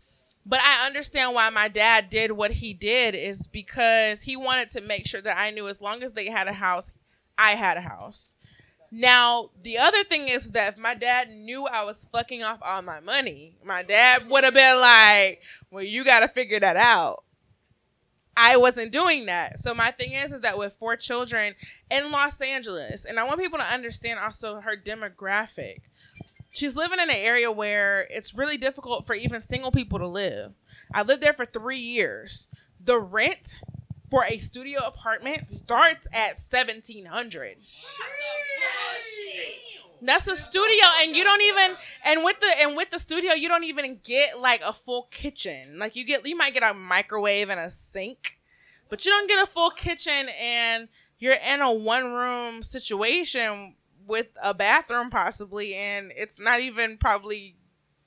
But I understand why my dad did what he did is because he wanted to make sure that I knew as long as they had a house, I had a house. Now, the other thing is that if my dad knew I was fucking off all my money, my dad would have been like, well, you got to figure that out. I wasn't doing that. So my thing is, is that with four children in Los Angeles, and I want people to understand also her demographic. She's living in an area where it's really difficult for even single people to live. I lived there for three years. The rent for a studio apartment starts at seventeen hundred. That's a studio, and you don't even and with the and with the studio, you don't even get like a full kitchen. Like you get, you might get a microwave and a sink, but you don't get a full kitchen, and you're in a one room situation with a bathroom possibly, and it's not even probably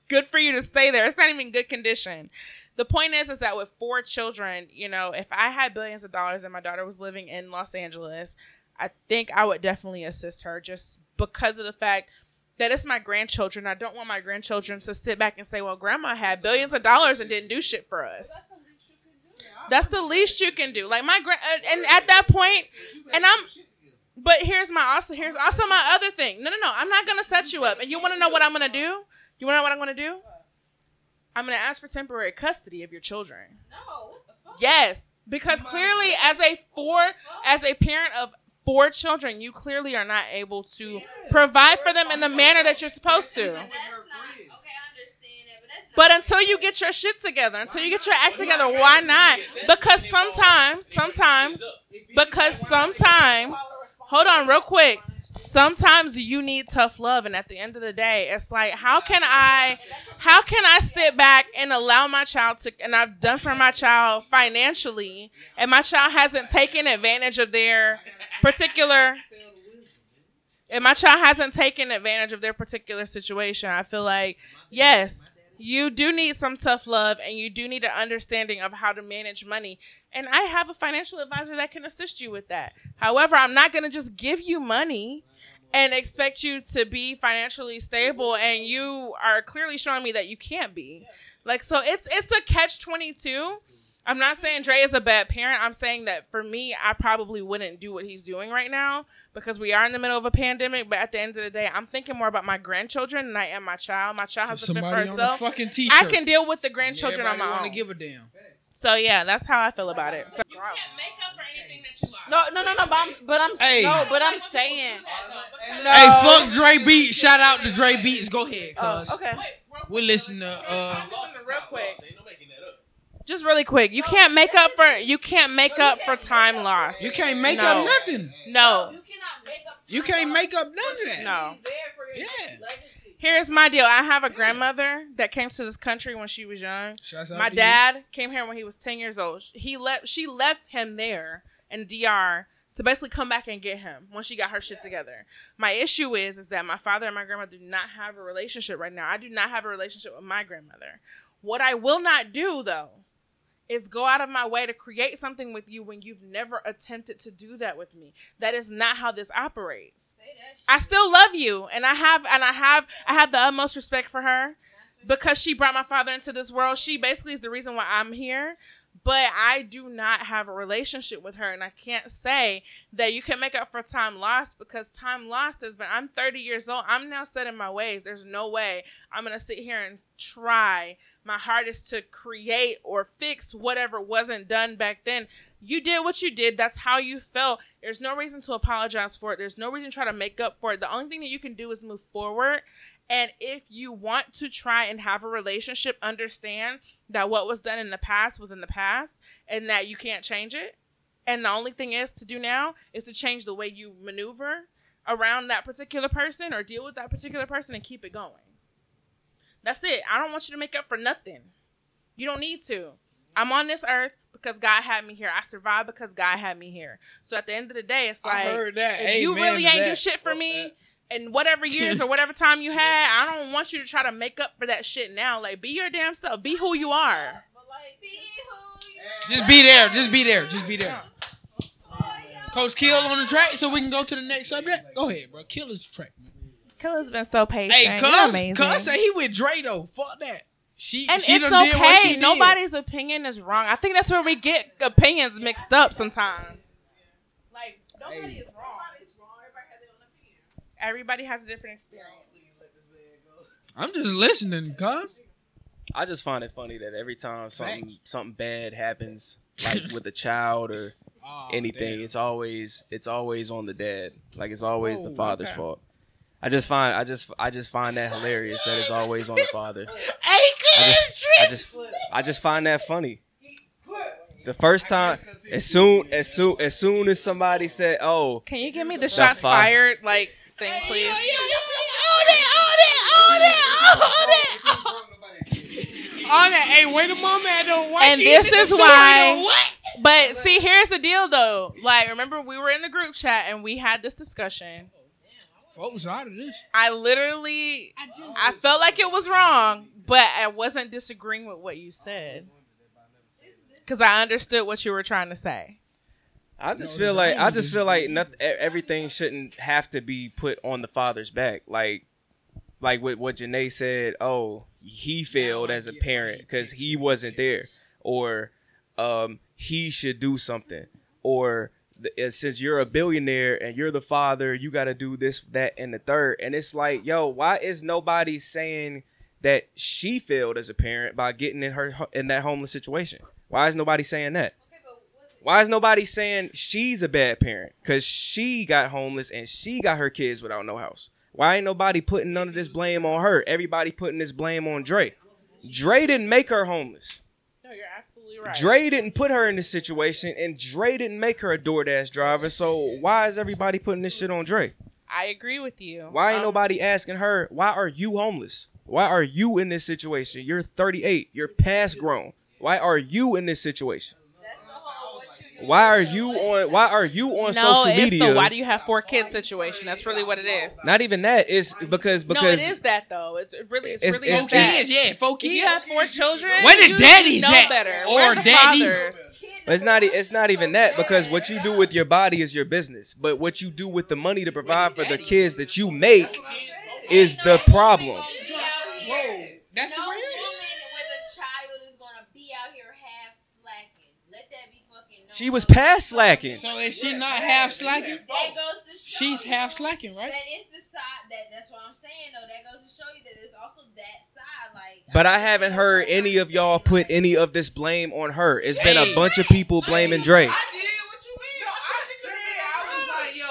good for you to stay there. It's not even good condition. The point is, is that with four children, you know, if I had billions of dollars and my daughter was living in Los Angeles, I think I would definitely assist her just because of the fact that it's my grandchildren. I don't want my grandchildren to sit back and say, well, grandma had billions of dollars and didn't do shit for us. That's the least you can do. Like my grand, uh, and at that point, and I'm, but here's my also, here's also my other thing. No, no, no. I'm not gonna set you up. And you want to know what I'm gonna do? You want to know what I'm gonna do? I'm gonna ask for temporary custody of your children. No. Yes, because clearly, as a four, as a parent of four children, you clearly are not able to provide for them in the manner that you're supposed to. But until you get your shit together, until you get your act together, why not? Because sometimes, sometimes, because sometimes, hold on real quick. Sometimes you need tough love, and at the end of the day, it's like, how can I, how can I sit back and allow my child to, and I've done for my child financially, and my child hasn't taken advantage of their particular, and my child hasn't taken advantage of their particular situation. I feel like, yes, you do need some tough love and you do need an understanding of how to manage money. And I have a financial advisor that can assist you with that. However, I'm not going to just give you money and expect you to be financially stable and you are clearly showing me that you can't be. Like so it's it's a catch 22. I'm not saying Dre is a bad parent. I'm saying that for me, I probably wouldn't do what he's doing right now because we are in the middle of a pandemic. But at the end of the day, I'm thinking more about my grandchildren than I am my child. My child has to fend for Somebody on the herself. fucking t-shirt. I can deal with the grandchildren on Everybody my wanna own. give a damn. So yeah, that's how I feel about it. So, No, no, no, no. But I'm, but I'm Hey. no, but I'm saying. No. Hey, fuck Dre Beats. Shout out to Dre Beats. Go ahead, Oh, cuz. okay. We listen to uh real quick. Just really quick, you can't make up for you can't make up for time lost. You can't make No. up nothing. No, You cannot make up. You can't make up none of that. no. Yeah. Here's my deal. I have a grandmother that came to this country when she was young. My dad came here when he was 10 years old. He left she left him there in DR to basically come back and get him when she got her shit together. My issue is is that my father and my grandmother do not have a relationship right now. I do not have a relationship with my grandmother. What I will not do though is go out of my way to create something with you when you've never attempted to do that with me. That is not how this operates. I still love you and I have and I have I have the utmost respect for her because she brought my father into this world. She basically is the reason why I'm here. But I do not have a relationship with her, and I can't say that you can make up for time lost because time lost has been. I'm 30 years old. I'm now set in my ways. There's no way I'm gonna sit here and try my hardest to create or fix whatever wasn't done back then. You did what you did. That's how you felt. There's no reason to apologize for it. There's no reason to try to make up for it. The only thing that you can do is move forward. And if you want to try and have a relationship, understand that what was done in the past was in the past and that you can't change it. And the only thing is to do now is to change the way you maneuver around that particular person or deal with that particular person and keep it going. That's it. I don't want you to make up for nothing. You don't need to. I'm on this earth because God had me here. I survived because God had me here. So at the end of the day, it's I like heard that. if you really to ain't do shit for me uh, in whatever years or whatever time you had, I don't want you to try to make up for that shit now. Like be your damn self. Be who you are. Just be there. Just be there. Just be there. Coach Kill on the track, so we can go to the next subject. Go ahead, bro. Kill his track. Man. Killer's been so patient. Hey, You're cuz, cuz say he with Dre though. Fuck that. She and she it's done did what she okay. did. Nobody's opinion is wrong. I think that's where we get opinions mixed up sometimes. Like nobody is wrong. Everybody has a different experience. I'm just listening, cuz. I just find it funny that every time something something bad happens, like with a child or Oh, anything, it's always it's always on the dad. Like it's always the father's okay. fault. I just find I just I just find that hilarious that it's always on the father. Hey, I just I just I just find that funny. The first time, as soon as soon as soon as somebody said, "Oh, Can you give me the shots fi- fired like thing, please? On that, hey, wait a moment though. Why and this is why. What? But see, here's the deal, though. Like, remember we were in the group chat and we had this discussion. Folks out of this. I literally, I felt like it was wrong, but I wasn't disagreeing with what you said because I understood what you were trying to say. I just feel like I just feel like nothing, everything shouldn't have to be put on the father's back. Like, like what what Janae said. Oh, he failed as a parent because he wasn't there, or um, he should do something, or the, since you're a billionaire and you're the father, you got to do this, that, and the third. And it's like, yo, why is nobody saying that she failed as a parent by getting in her in that homeless situation? Why is nobody saying that? Why is nobody saying she's a bad parent? Cause she got homeless and she got her kids without no house. Why ain't nobody putting none of this blame on her? Everybody putting this blame on Dre. Dre didn't make her homeless. No, you're absolutely right. Dre didn't put her in this situation, and Dre didn't make her a DoorDash driver. So why is everybody putting this shit on Dre? I agree with you. Why ain't Um, nobody asking her, why are you homeless? Why are you in this situation? You're 38. You're past grown. Why are you in this situation? Why are you on why are you on No, social it's media? the why do you have four kids situation. That's really what it is. Not even that. It's because because no, it is that though. It's it really it's, It's- really it's- is that. Kids, yeah, four If you have four children, Where the you daddies know at? better. Or Where daddy? fathers? It's not. e- It's not even that because what you do with your body is your business, but what you do with the money to provide for the kids that you make is the problem. Whoa. That's no real. woman with a child is gonna be out here half slacking. Let that be fucking known. She was past slacking. So is she not half slacking? That goes to show She's half slacking, right? That is the side that that's what I'm saying though. That goes to show you that it's also that side. Like But I haven't heard any of y'all put any of this blame on her. It's been a bunch of people blaming Drake. I did what you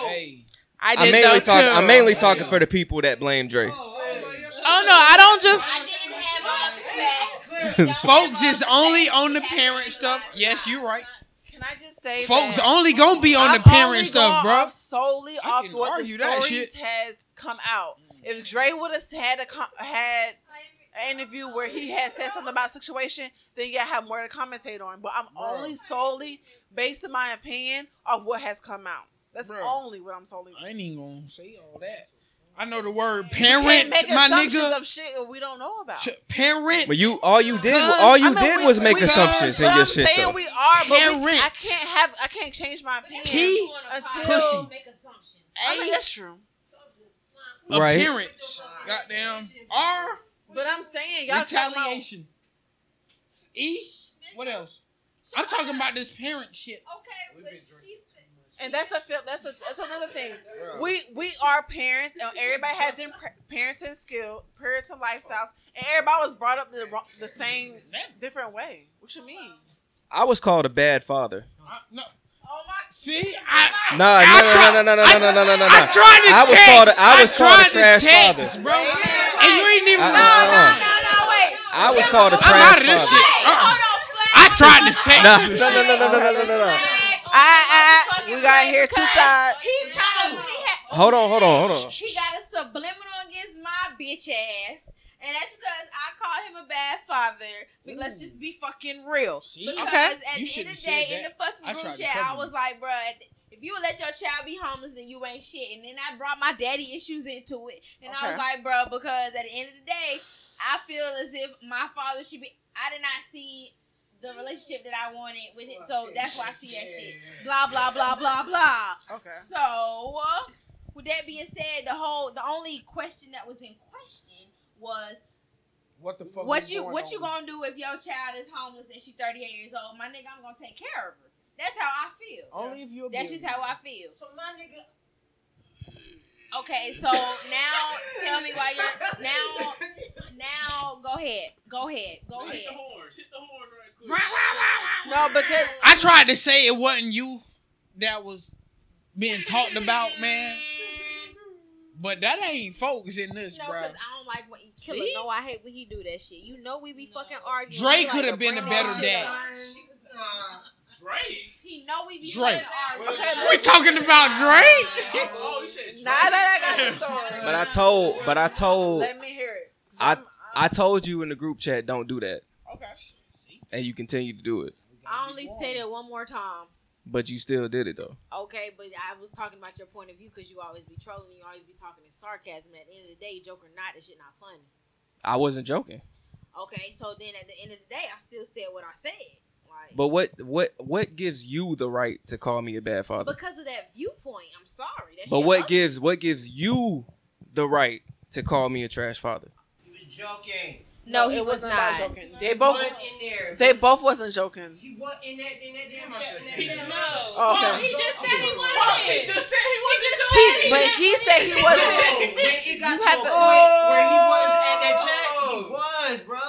mean. I'm did mainly though, talking. too. I'm mainly talking for the people that blame Drake. Oh, oh no, I don't just. Folks it's only on the parent stuff. Yes, you're right. Can I just say, Folks that only gonna be on the I'm parent stuff, going bro. off solely I off can what the argue that stories has come out. Mm. If Dre would have had a com- had an interview where he had said something about the situation, then yeah, I have more to commentate on. But I'm only solely based basing my opinion of what has come out. That's only what I'm solely. I ain't even gonna say all that. I know the word We can't parent, make my assumptions nigga. of shit we don't know about. Parent. But you, all you did, all you I mean, did we- was make assumptions in your I'm shit saying though. we are, but we, I can't have, I can't change my opinion Key until. pussy. I mean, that's true. Right. Appearance. Goddamn. R. But I'm saying y'all talking about- retaliation. E. What else? I'm talking about this parent shit. Okay, but she's. And that's a feel. That's a that's another thing. We we are parents, and everybody has their par- parenting skill, parenting lifestyles, and everybody was brought up the wrong- the same different way. What you mean? I was called a bad father. No. See, I Nah, I no, tried- no, no, no, no, no, no, no, no, no. I tried to I was text. called. a- I was called a trash text, father. bro. And you ain't even. Uh, uh, uh. No, wait. I was called a I'm trash out of this father. shit. Uh-uh. I tried to text. No, no, no, no, no, no, no, no, no. I, I, we got here two sides. He trying to. Hold on, hold on, hold on. He got a subliminal against my bitch ass. And that's because I call him a bad father. But let's just be fucking real. Because Okay. at You the end of the day, said in the fucking I group chat, I was like, bro, if you would let your child be homeless, then you ain't shit. And then I brought my daddy issues into it. And I was like, bro, because at the end of the day, I feel as if my father should be. I did not see the relationship that I wanted with him. So that's why I see that shit. Blah, blah, blah, blah, blah. Okay. So, uh, with that being said, the whole, the only question that was in question was What the fuck? what you going what on? you gonna do if your child is homeless and she's 38 years old? My nigga, I'm gonna take care of her. That's how I feel. Only if you. That's just how I feel. So my nigga. Okay, so now tell me why you're now now go ahead. Go ahead. Go ahead. Hit the horns, hit the horns right quick. No, because I tried to say it wasn't you that was being talked about, man. But that ain't folks in this, No, bro. because I don't like when Killer. See? No, I hate when he do that shit. You know we be fucking arguing. Drake could have to been a better that shit dad. Up. Drake. He know we be Drake. Okay, We talking about Drake? Oh, oh you said now that I got the story, But I told, but I told, let me hear it. I, I um, told you in the group chat, don't do that, Okay. and you continue to do it. I only said it one more time. But you still did it though. Okay, but I was talking about your point of view because you always be trolling. You always be talking in sarcasm. At the end of the day, joke or not, that shit not funny. I wasn't joking. Okay, so then at the end of the day, I still said what I said. Like But what, what, what gives you the right to call me a bad father? because of that viewpoint, I'm sorry. That But what ugly. gives, what gives you the right to call me a trash father? He was joking. No, he it was wasn't not. joking. They both, was in there. they both wasn't joking. He was in that in that damn chat. He in Oh, okay. He just said he was. He just said he wasn't He, but he said he wasn't. when it got You to a to- point where he was at that chat, he oh. was, bro.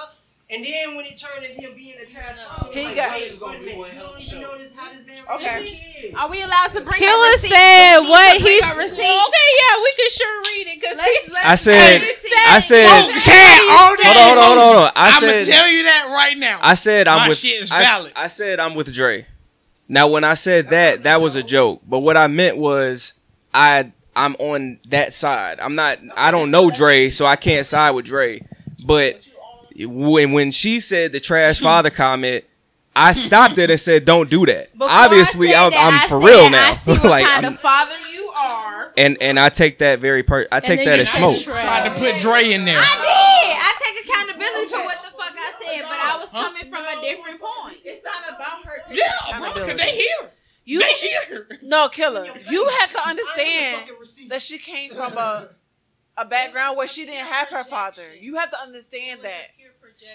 And then when it turned into him being a trash father, He like, got- wait, wait a minute, you don't even know this how this man Okay. kid. Are we allowed to bring Killer receipt? said Do what need he bring a said. Okay, yeah, we can sure read it because I said, I said, Folks had all hold on, hold on, hold on, hold on. I I'm gonna tell you that right now. I said I'm My with. shit is I, valid. I said I'm with Dre. Now, when I said that, that was a joke. But what I meant was, I I'm on that side. I'm not. I don't know Dre, so I can't side with Dre. But when when she said the trash father comment, I stopped it and said, "Don't do that." Before Obviously, I I'm, that, I'm I for said, real I now. see what like, kind I'm- of father you are. and and I take that very per. I take that as smoke. trash. Tried to put Dre in there. I did. I take accountability for what the fuck I said, but I was coming from a different point. It's not about her taking Yeah, bro, cause they here. You, They here. no, killer. You have to understand that she came from a a background where she didn't have her father. You have to understand that.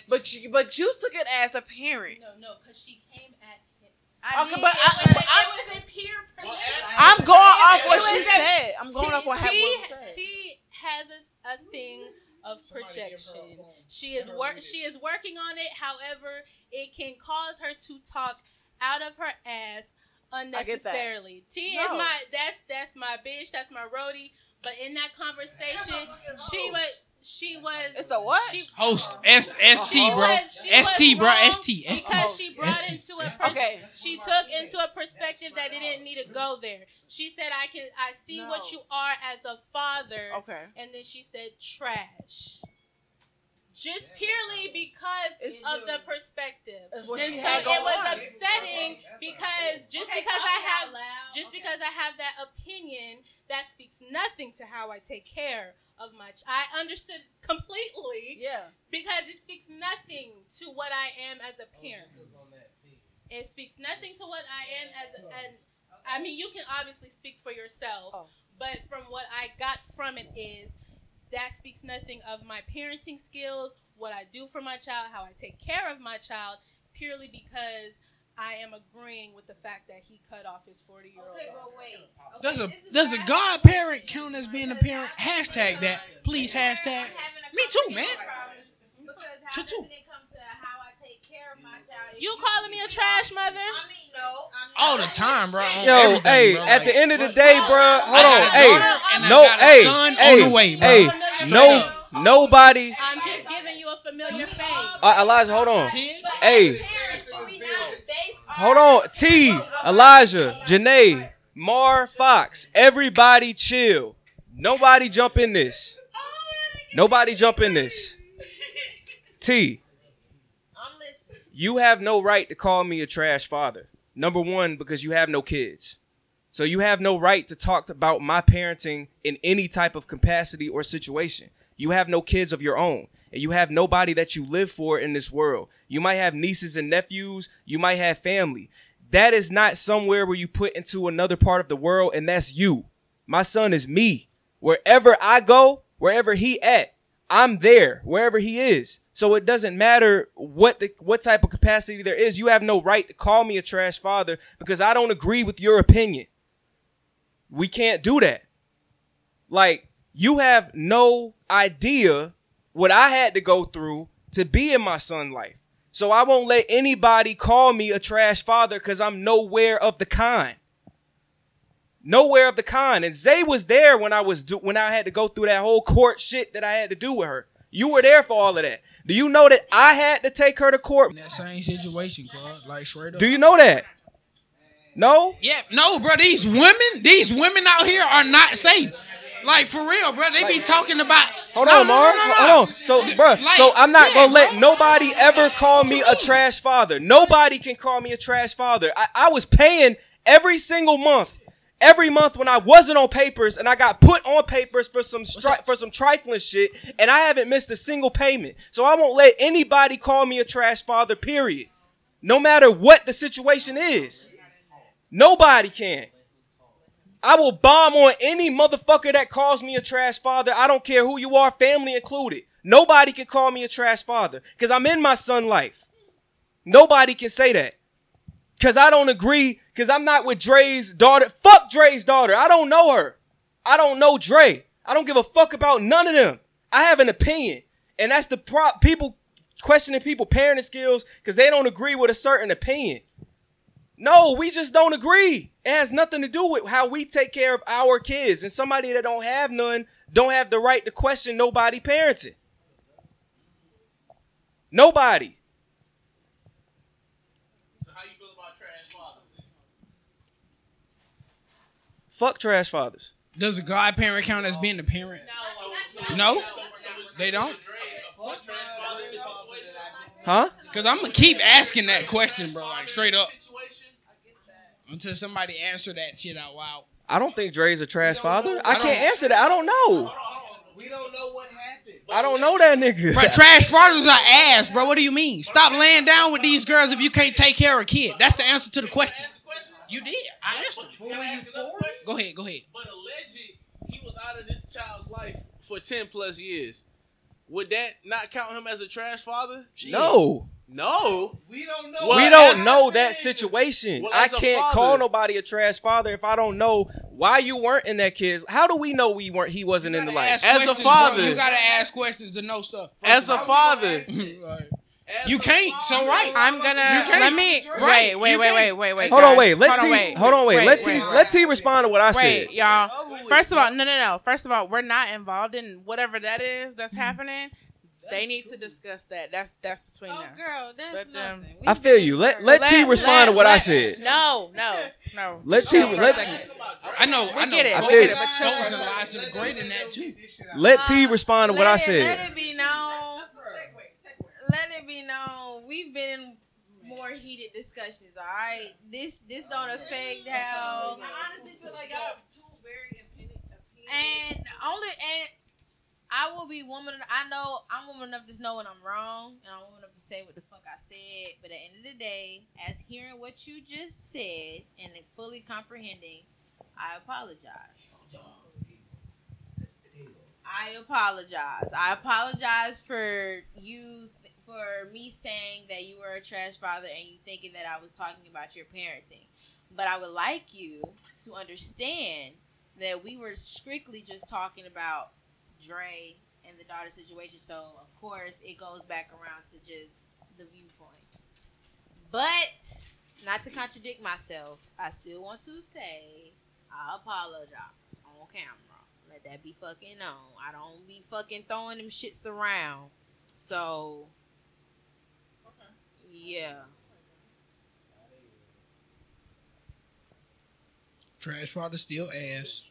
But you, but you took it as a parent. No, no, because she came at him. I Okay, did. but It I- was- but it was in pure projection. I'm going off what she a- said. I'm going for having what to say. T has a, a thing of projection. She is work. She is working on it. However, it can cause her to talk out of her ass unnecessarily. T is my that's that's my bitch. That's my roadie. But in that conversation, she was she was. It's a what? She, Host S S T bro. was- she S T bro. wrong S T S T. Because she brought ST. into a pers- Okay. She took into a perspective that it didn't need to go there. She said, "I can, I see what you are as a father." Okay. And then she said, "Trash." Just purely because It's- of the perspective. And so it was on. upsetting because just Okay, because I have out loud. just because I have that opinion, that speaks nothing to how I take care of my. Ch- I understood completely. Yeah. Because it speaks nothing to what I am as a parent. It speaks nothing to what I am as a, and I mean you can obviously speak for yourself, Oh. but from what I got from it is that speaks nothing of my parenting skills, what I do for my child, how I take care of my child, purely because I am agreeing with the fact that he cut off his forty year old. Okay, but wait. Okay, Does a does what a I- godparent count as being a parent? Hashtag that. Please hashtag. I'm having a Me too, man. Because how Too, too. doesn't it come to how I take care of my child? You calling me a trash mother? I mean, no. All the time, bro. on Yo, hey, bro, at like- the end of the day, bro, hold on, got a hey, daughter and I no, hey, son hey, on the way, bro. hey, no, nobody. I'm just giving you a familiar face. Uh, Elijah, hold on. But Hey, as parents, do we not base our hold on. T, Elijah, Janae, Mar, Fox, everybody chill. Nobody jump in this. Nobody jump in this. T, you have no right to call me a trash father. Number one, because you have no kids. So you have no right to talk about my parenting in any type of capacity or situation. You have no kids of your own. And you have nobody that you live for in this world. You might have nieces and nephews. You might have family. That is not somewhere where you put into another part of the world, and that's you. My son is me. Wherever I go, wherever he at, I'm there. Wherever he is. So it doesn't matter what the what type of capacity there is. You have no right to call me a trash father because I don't agree with your opinion. We can't do that. Like you have no idea what I had to go through to be in my son's life. So I won't let anybody call me a trash father because I'm nowhere of the kind. Nowhere of the kind. And Zay was there when I was do- when I had to go through that whole court shit that I had to do with her. You were there for all of that. Do you know that I had to take her to court? In that same situation, cuz. Like straight up. Do you know that? No? Yeah, no, bro. These women, these women out here are not safe. Like for real, bro. They be talking about. Hold No, on, no, Mar. no. Hold on. So, bro, Like, so I'm not yeah, gonna let bro. nobody ever call me a trash father. Nobody can call me a trash father. I, I was paying every single month. Every month when I wasn't on papers and I got put on papers for some stri- for some trifling shit and I haven't missed a single payment. So I won't let anybody call me a trash father, period. No matter what the situation is. Nobody can. I will bomb on any motherfucker that calls me a trash father. I don't care who you are, family included. Nobody can call me a trash father because I'm in my son life. Nobody can say that because I don't agree because I'm not with Dre's daughter. Fuck Dre's daughter. I don't know her. I don't know Dre. I don't give a fuck about none of them. I have an opinion, and that's the prop. People questioning people parenting skills because they don't agree with a certain opinion. No, we just don't agree. It has nothing to do with how we take care of our kids. And somebody that don't have none don't have the right to question nobody parenting. Nobody. So how you feel about trash fathers? Fuck trash fathers. Does a godparent count as being a parent? No, they don't. Huh? Because I'm gonna keep asking that question, bro. Like straight up. Until somebody answer that shit out loud. I don't think Dre's a trash father. I can't answer that. I don't know. We don't know what happened. I don't know that nigga. Bro, trash fathers are ass, bro. What do you mean? Stop laying down with these girls if you can't take care of a kid. That's the answer to the question. You did. I answered. it. Go ahead. Go ahead. But alleged he was out of this child's life for ten plus years. would that not count him as a trash father? No. No. We don't know. we don't know that situation. Well, I can't call nobody a trash father if I don't know why you weren't in that kid's. How do we know we weren't? He wasn't in the life. Ask questions, bro. you gotta ask questions to know stuff. As a father, you can't. So right, I'm gonna You can't. let me Right, wait, wait, you wait, wait, wait, wait. Hold on, wait. Let hold T. on, wait. hold on, wait. Let T. wait, Let T. respond to what I said. Wait, y'all. First of all, no, no, no. First of all, we're not involved in whatever that is that's mm-hmm. happening. They need to discuss that. That's that's between Oh, them. girl, that's Let them. I feel you. Let let T. respond to what I said. No, no, no. Let T. Hold on for a Let. I know. We I know. get it. I We feel it. But Shows and lies are great in that too. let T. respond to what I said. Let it be known. Let it be known. We've been in more heated discussions. All right, this this don't oh, affect how. I honestly feel like y'all have two very opinion. And only and I will be woman. I know I'm woman enough to know when I'm wrong, and I'm woman enough to say what the fuck I said. But at the end of the day, as hearing what you just said and fully comprehending, I apologize. I apologize. I apologize for you for me saying that you were a trash father and you thinking that I was talking about your parenting. But I would like you to understand that we were strictly just talking about Dre and the daughter situation. So of course it goes back around to just the viewpoint. But not to contradict myself, I still want to say I apologize on camera. Let that be fucking known. I don't be fucking throwing them shits around. So yeah. Trash father still ass.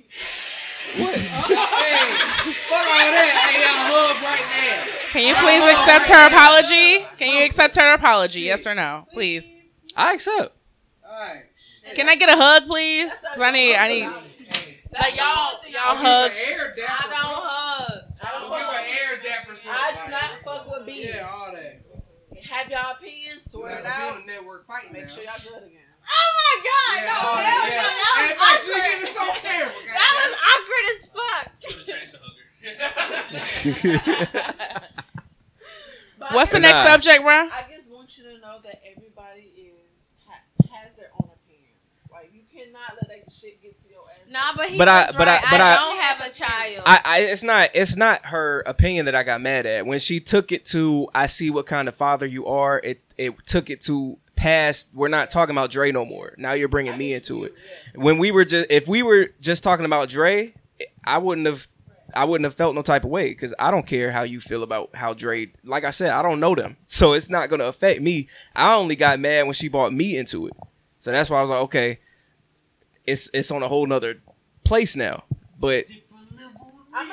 What? hey, fuck all that. Hey, y'all hug right now. Can you please accept her apology? Can you accept her apology? Yes or no, please. I accept. Alright. Can I get a hug, please? Cause I need, I need. Like y'all, y'all hug. Air dapper. I don't hug. I don't Give fuck an air dapper with. I do not fuck with B. Yeah, all that. Have y'all opinions? Swear it out. Being network fight. Make sure y'all good again. Oh my god, Yeah, no, all hell that, no, yeah. that Hey, was make sure you awkward. get this on camera, That was awkward as fuck. What's the Nah. next subject, bro? I just want you to know that everybody is ha, has their own opinions. Like you cannot let that shit get to your ass. Nah, but he But I- was but I- but I- don't have a child. I, I it's not it's not her opinion that I got mad at. When she took it to I see what kind of father you are, it it took it to past we're not talking about Dre no more. Now you're bringing me into it. When we were just if we were just talking about Dre, I wouldn't have I wouldn't have felt no type of way cuz I don't care how you feel about how Dre like I said, I don't know them. So it's not going to affect me. I only got mad when she brought me into it. So that's why I was like, okay, it's it's on a whole nother place now. But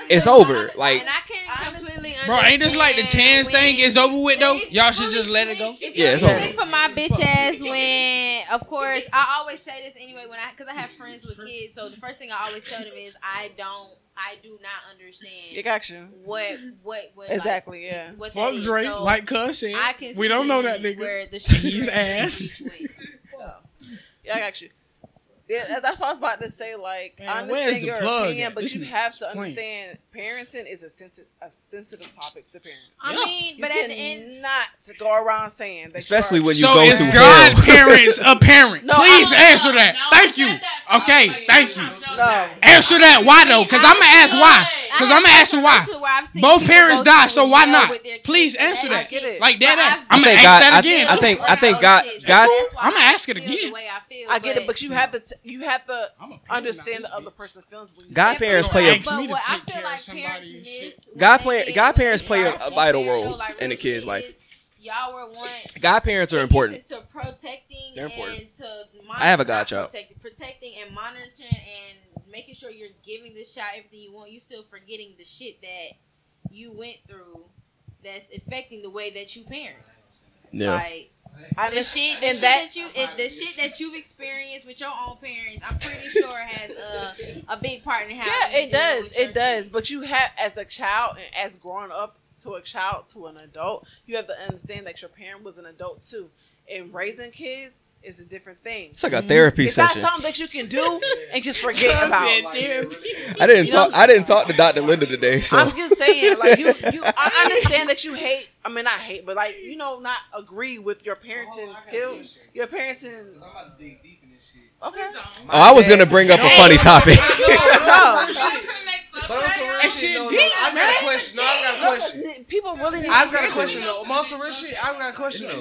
it's over. Like and I can completely understand. Bro, ain't this like the tens thing when- is over with though? Y'all should just let it go. Yeah, it's over. for my bitch ass when, of course, I always say this anyway when I, cause I have friends with kids. So the first thing I always tell them is I don't, I do not understand. You got you. What, what, what? Exactly, like, yeah. What Fuck that is. Dre, So like Cuz said. I can We don't know that nigga. Where the He's ass. Yeah, I got you. Yeah, that's what I was about to say. Like, Man, I understand your opinion, at? but This you have to playing. understand parenting is a sensitive, a sensitive topic to parents. I mean, You but at the end, not to go around saying that. especially when you So go is through godparents a parent? No, Please answer that. Thank you. Okay, thank you. No. Answer that. Why though? Because I'm gonna ask why. Because I'm gonna ask you why. Both parents die, so why not? Please answer that. Like that. I'm gonna ask God- that again. I think I think God God I'm gonna ask it again. I get it, but you have to t- you have to understand the other person's feelings. When you Godparents play a- something. Ask me to what I feel like of somebody and godparents play a, a vital role in a kid's life. Y'all were one. Godparents are important. To protecting They're important. and to I have a godchild. Protecting, protecting and monitoring and making sure you're giving this child everything you want. You still forgetting the shit that you went through that's affecting the way that you parent. Yeah. Like I the shit, the and shit that- that, you, it, the shit that you've experienced with your own parents, I'm pretty sure has a, a big part in how. Yeah, it does. It does. But you have, as a child and as growing up to a child to an adult, you have to understand that your parent was an adult too. And raising kids is a different thing. It's like a therapy it's session. not something that you can do and just forget about. I didn't You know talk. I didn't talk to Dr. Linda today. So I'm just saying, like you, you. I understand that you hate. I mean, not hate, but like you know, not agree with your parenting skills. Your parenting. Okay. Oh, I was gonna bring up a funny topic. But on some real And shit, shit no, no, I got a question. No, I got a question. People really need. I just got a question though. On some real shit, I got a question though.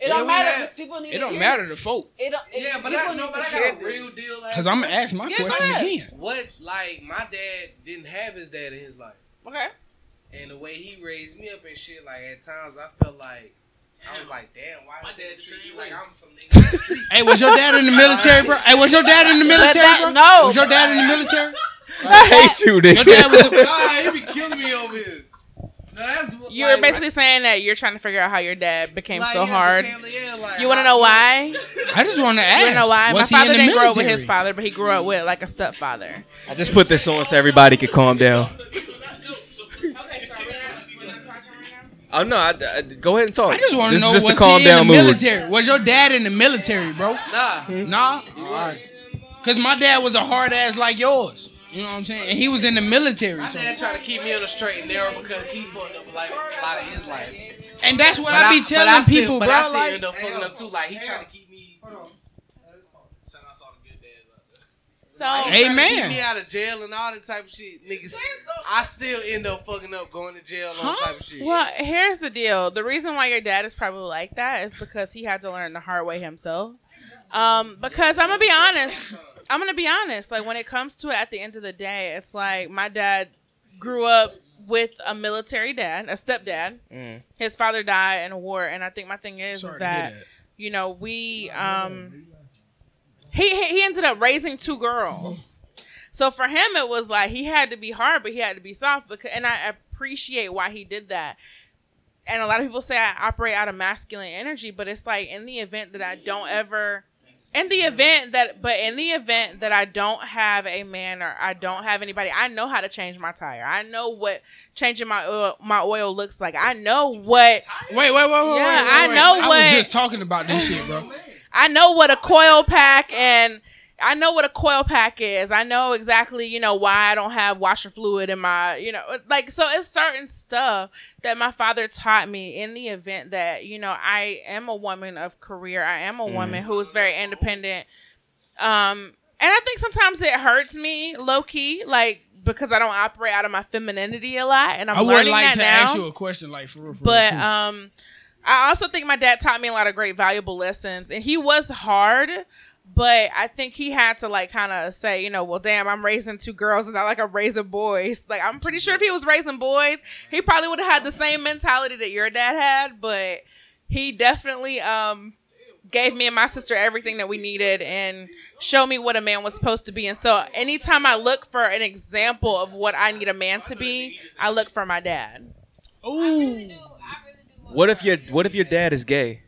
It Yeah, don't matter had- because people need. It don't hear matter to folk. It don't. It, Yeah, but people I, no, need but to I got a real this. deal. Cause I'm gonna ask my Yeah, question again. What like my dad didn't have his dad in his life. Okay. And the way he raised me up and shit, like at times I felt like I was like, damn, why my dad treat you like I'm some nigga? Hey, was your dad in the military, bro? Hey, was your dad in the military, bro? no. Was your dad in the military? I hate you, Your nigga. dad was. A, Nah, he be killing me over here. No, that's what- You're like, basically saying that you're trying to figure out how your dad became like, so yeah, hard. became- yeah, like, You want to know why? I just want to ask. You want to know why? Was My father didn't grow up with his father, but he grew up with like a stepfather. I just put this on so everybody could calm down. Oh no! I, I- go ahead and talk. I just want to know is just was calm he in the mood. military? Was your dad in the military, bro? Nah, Nah. All right. Cause my dad was a hard ass like yours. You know what I'm saying? And he was in the military. my So. dad tried to keep me on the straight and narrow because he fucked up like a lot of his life. And that's what But I be telling I still- people, but bro. I still like- end up fucking up too. Like he trying to keep me. So He trying to Amen. Keep me out of jail and all that type of shit, niggas. I still end up fucking up, going to jail and all that type of shit. Well, here's the deal. The reason why your dad is probably like that is because he had to learn the hard way himself. Um, because I'm gonna be honest. I'm gonna be honest. Like when it comes to it, at the end of the day, it's like my dad grew up with a military dad, a stepdad. Mm. His father died in a war, and I think my thing is, is that, that. you know we um he he he ended up raising two girls. So for him, it was like he had to be hard, but he had to be soft. Because, and I appreciate why he did that. And a lot of people say I operate out of masculine energy, but it's like in the event that I don't ever, in the event that, but in the event that I don't have a man or I don't have anybody, I know how to change my tire. I know what changing my oil, my oil looks like. I know what. Wait, wait, wait, wait. Yeah, wait, I wait. know I what- was just talking about this shit, bro. I know what a coil pack and I know what a coil pack is. I know exactly, you know, why I don't have washer fluid in my, you know, like so it's certain stuff that my father taught me in the event that, you know, I am a woman of career. I am a woman who is very independent. Um and I think sometimes it hurts me low key like because I don't operate out of my femininity a lot and I'm I would like to now. ask you a question, like for real. For But real, um, I also think my dad taught me a lot of great valuable lessons, and he was hard. But I think he had to like kind of say, you know, well, damn, I'm raising two girls, and not like I'm raising boys. Like I'm pretty sure if he was raising boys, he probably would have had the same mentality that your dad had. But he definitely um gave me and my sister everything that we needed and showed me what a man was supposed to be. And so anytime I look for an example of what I need a man to be, I look for my dad. Ooh. What if your What if your dad is gay?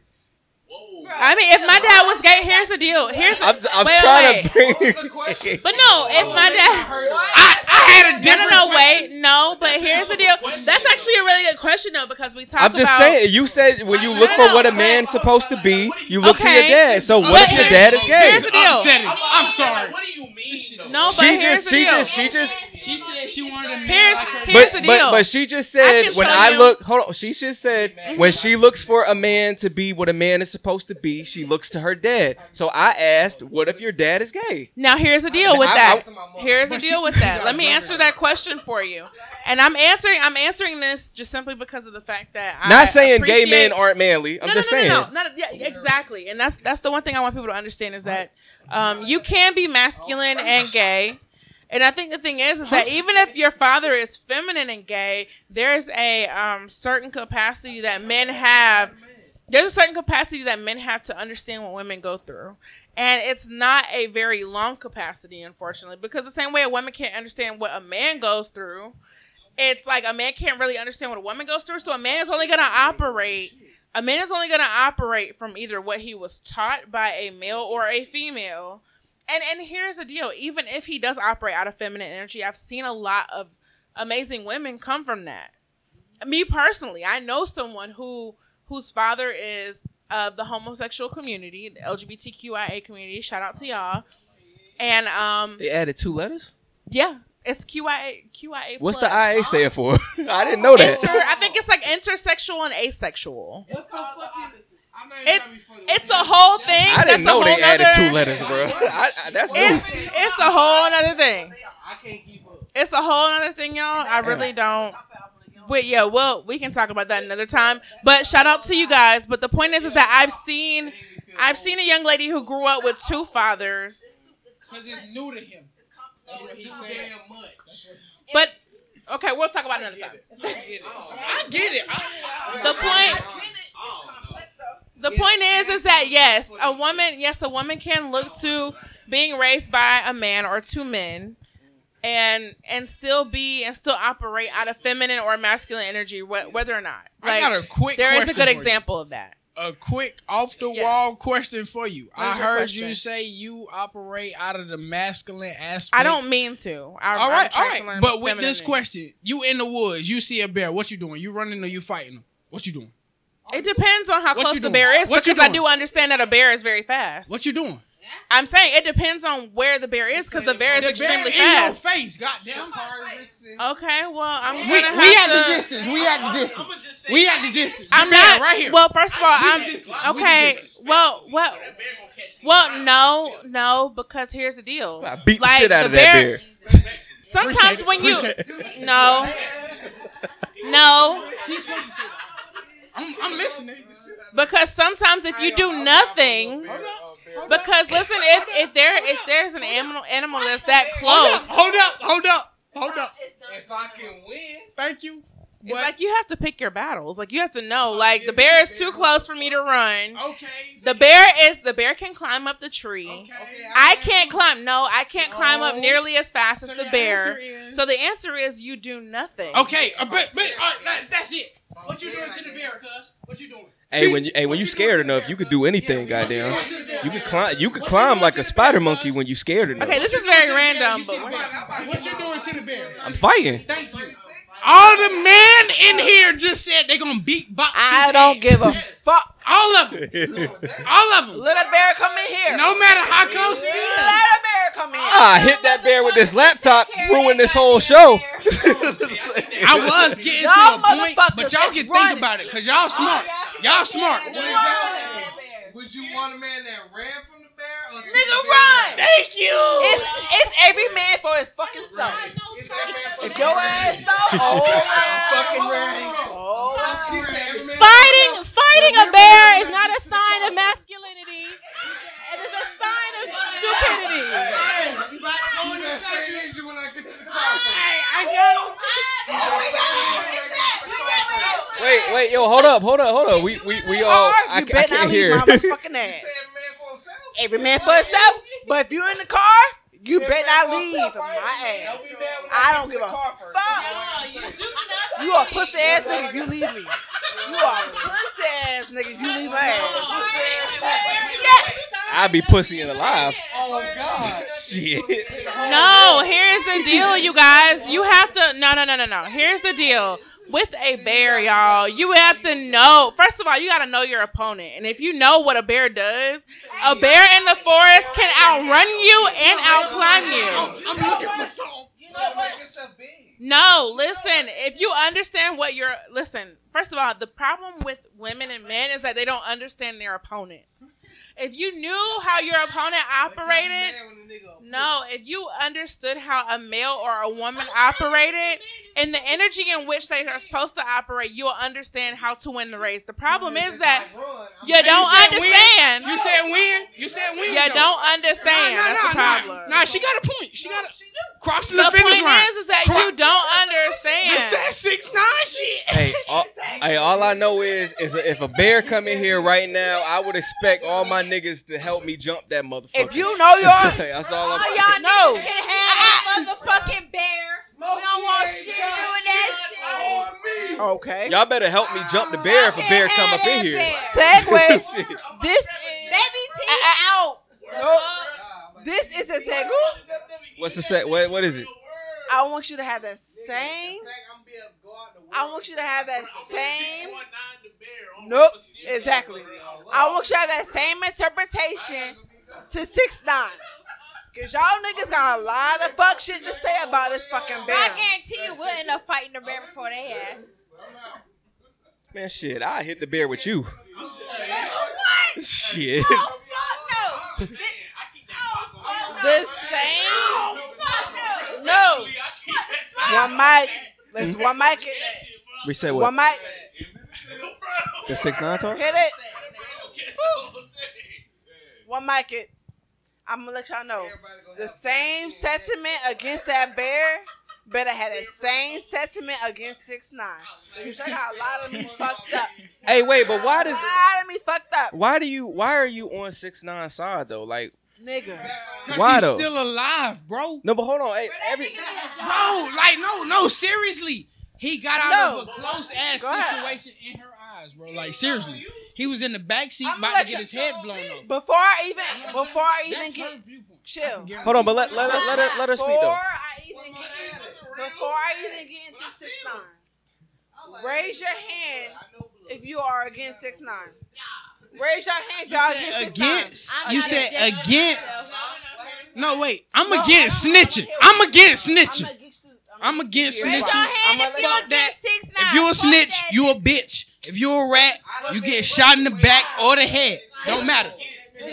I mean, if my dad was gay, here's the deal. Here's I'm, I'm wait, trying wait, to bring. But no, if my dad, I, I had a different. No, no, no, wait, no. But here's the deal. That's actually a really good question though, because we talk I'm just about. saying. You said when you look No, for what a but- man's supposed to be, you look to your dad. So what But if your dad is gay? Here's the deal. Upsetting. I'm sorry. What do you mean? No, but She here's just, the she deal. just, she just. She said she wanted a man Here's like here's But, the deal. but but she just said can when show I you- look, hold on. She just said when she looks for a man to be what a man is supposed to be, she looks to her dad. So I asked, what if your dad is gay? Now here's the deal with that. Here's the deal with that. Let me answer that question for you. And I'm answering I'm answering this just simply because of the fact that I'm Not saying gay men aren't manly. I'm no, just no, no, saying. No, no, Not, yeah, exactly. And that's that's the one thing I want people to understand is that um, you can be masculine and gay. And I think the thing is, is that even if your father is feminine and gay, there's a um, certain capacity that men have. There's a certain capacity that men have to understand what women go through. And it's not a very long capacity, unfortunately, because the same way a woman can't understand what a man goes through, it's like a man can't really understand what a woman goes through. So a man is only going to operate. A man is only going to operate from either what he was taught by a male or a female. And and here's the deal: even if he does operate out of feminine energy, I've seen a lot of amazing women come from that. Me personally, I know someone who whose father is of the homosexual community, the LGBTQIA community. Shout out to y'all. And um, They added two letters. yeah, it's QIA QIA. What's plus. the IA stand for? I didn't know that. Inter, I think it's like intersexual and asexual. It's called it's a whole thing. I didn't That's know a they added nother- two letters, bro. I, I, that's It's new. it's a whole other thing. I can't keep up. It's a whole other thing, y'all. I really don't. Wait, yeah, well, we can talk about that another time. But shout out to you guys. But the point is, is that I've seen, I've seen a young lady who grew up with two fathers. Because it's new to him. That's what he's saying. But okay, we'll talk about it another time. I get it. The point. The point is, is that yes, a woman, yes, a woman can look to being raised by a man or two men, and and still be and still operate out of feminine or masculine energy, wh- whether or not. I got a quick There is a good for you. example of that. A quick off the wall question for you. What I heard question? you say you operate out of the masculine aspect. I don't mean to. I, all right, I'm all right. But with this question, you in the woods, you see a bear. What you doing? You running or you fighting him? What you doing? It depends on how What close the bear is What because I do understand that a bear is very fast. What you doing? I'm saying it depends on where the bear is because the bear is The extremely bear in fast. your face, goddamn. Okay, well, I'm gonna We, have we at to. the distance. We at the distance. We at the distance. I'm bear not right here. Well, first of all, We I'm distance. Okay. distance. Well, well, well, no, no, because here's the deal. I beat the shit out of that bear. Sometimes when you no, no, I'm, I'm listening. because sometimes if you do nothing, because listen, if if there if there's an animal animal that's that close, Hold up, hold up, hold up. If I can win, Thank you. It's like you have to pick your battles. Like you have to know, like the bear is too close for me to run. Okay. The bear is the bear can climb up the tree. Okay. I can't climb. No, I can't climb up nearly as fast as the bear. So the answer is you do nothing. Okay, uh, but but uh, that, that's it. What you doing to the bear, cuz? What you doing? Hey, when you hey when you scared enough, you could do anything, goddamn. You could climb. You could climb like a spider monkey when you scared enough. Okay, this is very random, but What you doing to the bear? I'm fighting. Thank you. All the men in here just said they're gonna beat box. I don't ass. give a fuck. All of them. All of them. Let a bear come in here. No matter how close it is. Let a bear come in. Ah, I hit that bear with this laptop, ruin this whole show. I was getting Y'all to a point, but y'all is can running. think about it, cause y'all smart. Y'all smart. would you want a man that ran from the bear or took Nigga, the run. down? Thank you. It's it's every man for his fucking self. If your ass though, oh fucking ready. Oh, She said every man Fighting, fighting a bear is not a sign of masculinity. It is a sign of stupidity. You about to go in this station when I get to the car. Wait, wait, yo, hold up, hold up, hold up. We we we all. I, you I better not can't leave hear. my motherfucking ass. Every man for himself. But if you're in the car, you better not leave my ass. I don't give a fuck. You a pussy ass nigga if you leave me. You a pussy ass nigga if you leave my ass. Yes. I'd be pussy and alive. Oh God. Shit. No, here's the deal, you guys. You have to no no no no no. Here's the deal. With a bear, y'all, you have to know. First of all, you gotta know your opponent, and if you know what a bear does, a bear in the forest can outrun you and outclimb you. I'm looking for something. You know what? It's a big. No, listen. If you understand what you're listen, first of all, the problem with women and men is that they don't understand their opponents. If you knew how your opponent operated, no, if you understood how a male or a woman operated and the energy in which they are supposed to operate, you'll understand how to win the race. The problem is that you don't understand. You said win. You said win. You though. don't understand. Nah, nah, That's the problem. Nah, nah, she got a point. She got a crossing The the, finish point line. is, is that Cro- you don't understand. It's that six nine shit. Hey, all, hey, all I know is, is if a bear come in here right now, I would expect all my niggas to help me jump that motherfucker. If you know your That's all I'm all saying. y'all know. can have a motherfucking bear. We don't want shit doing that shit. Okay. Y'all better help me jump the bear if a bear come up in here. Segway. Shit. This Baby T out. Nope. this is a segue. What's the set? What, what is it? I want you to have that same. I want you to have that same. Nope, exactly. I want you to have that same interpretation to six nine. Cause y'all niggas got a lot of fuck shit to say about this fucking bear. I guarantee you we'll end up fighting the bear before they ass. Man, shit, I hit the bear with you. What? Shit. Oh fuck no! The same. Oh fuck No. One mic. Let's one mic. it. We said what? One mic. The six nine talk. Hit it. Woo. One mic. It. I'm gonna let y'all know the same sentiment against that bear. Better had that same sentiment against six nine. Cause y'all got a lot of me fucked up. Hey, wait, but why does A does lot of me fucked up, why do you why are you on six nine side though? Like nigga. why he's though? still alive, bro. no, but hold on. Hey, every Bro, like no, no, seriously. He got out No. of a close ass Go ahead. situation in her eyes, bro. Like seriously. He was in the back seat I'ma about to get his head blown off. Before I even before I even That's get her chill. hold on, but let let her, let her let her speak Before though. I even get before I even get into six nine, raise your hand if you are against six nine. Raise your hand, y'all against six nine. Against. You said against against. No, wait. I'm against snitching. I'm against snitching. I'm against Raise your snitching. hand if you Fuck that. against six nine. If you a snitch, that. you a bitch. If you a rat, you get shot in the back or the head. Don't matter. Do you,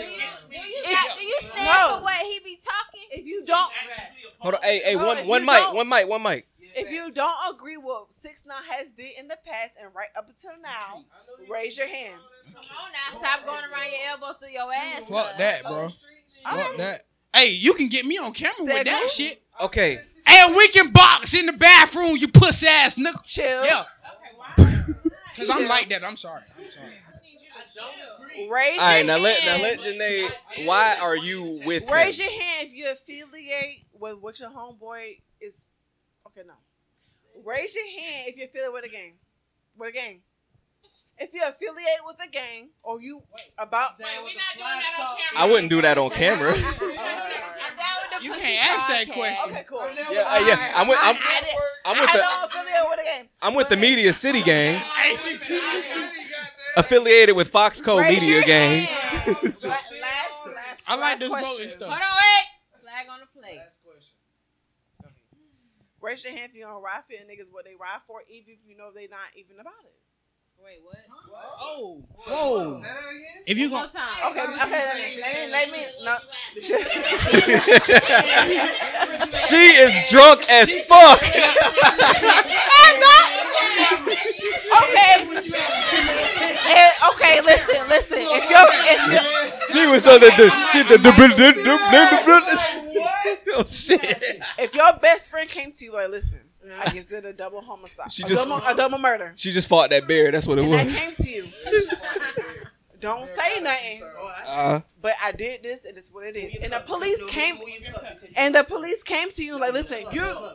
do you stand No. for what he be talking? If you don't, Hold on. Hey, hey, one one mic, one mic, one mic. if you don't agree with six nine has did in the past and right up until now, raise your hand. Come on now, stop going around your elbow through your ass. Fuck cuz. that, bro. Fuck that. Hey, you can get me on camera with that shit. Okay. And we can box in the bathroom, you pussy ass nigga. Chill. Yeah. Okay. Cause I'm like that. I'm sorry. I'm sorry. Raise All right, your now let hand. now let Janae. Why are you with him? Raise your hand if you affiliate with what your homeboy is. Okay, no. Raise your hand if you affiliate with a gang. With a gang. If you affiliate with a gang or you about. Wait, we not doing that on camera. I wouldn't do that on camera. I'm down with the You can't ask that question. Okay, cool. Yeah, uh, yeah. I'm with I'm, I, did- I'm with the with. I'm with the Media City gang. Affiliated with Foxco Raise Media your gang. hand. last, last, I like last this question. stuff. Hold on, wait. Flag on the plate. Raise your hand if you don't ride for your niggas what they ride for, even if you know they're not even about it. Wait, what? Oh, whoa. If you go. Okay, okay, let me, let me, no. She is drunk as fuck. okay. Eh, okay, listen, listen. If you're, if you're, she was on the she the, the, oh shit. if your best friend came to you like, listen, I consider a double homicide, She a, just- double, a double murder, She just fought that bear. That's what it and that was. came to you, don't say nothing. Uh, But I did this, and it's what it is. And the police came, and the police came to you like, listen, you.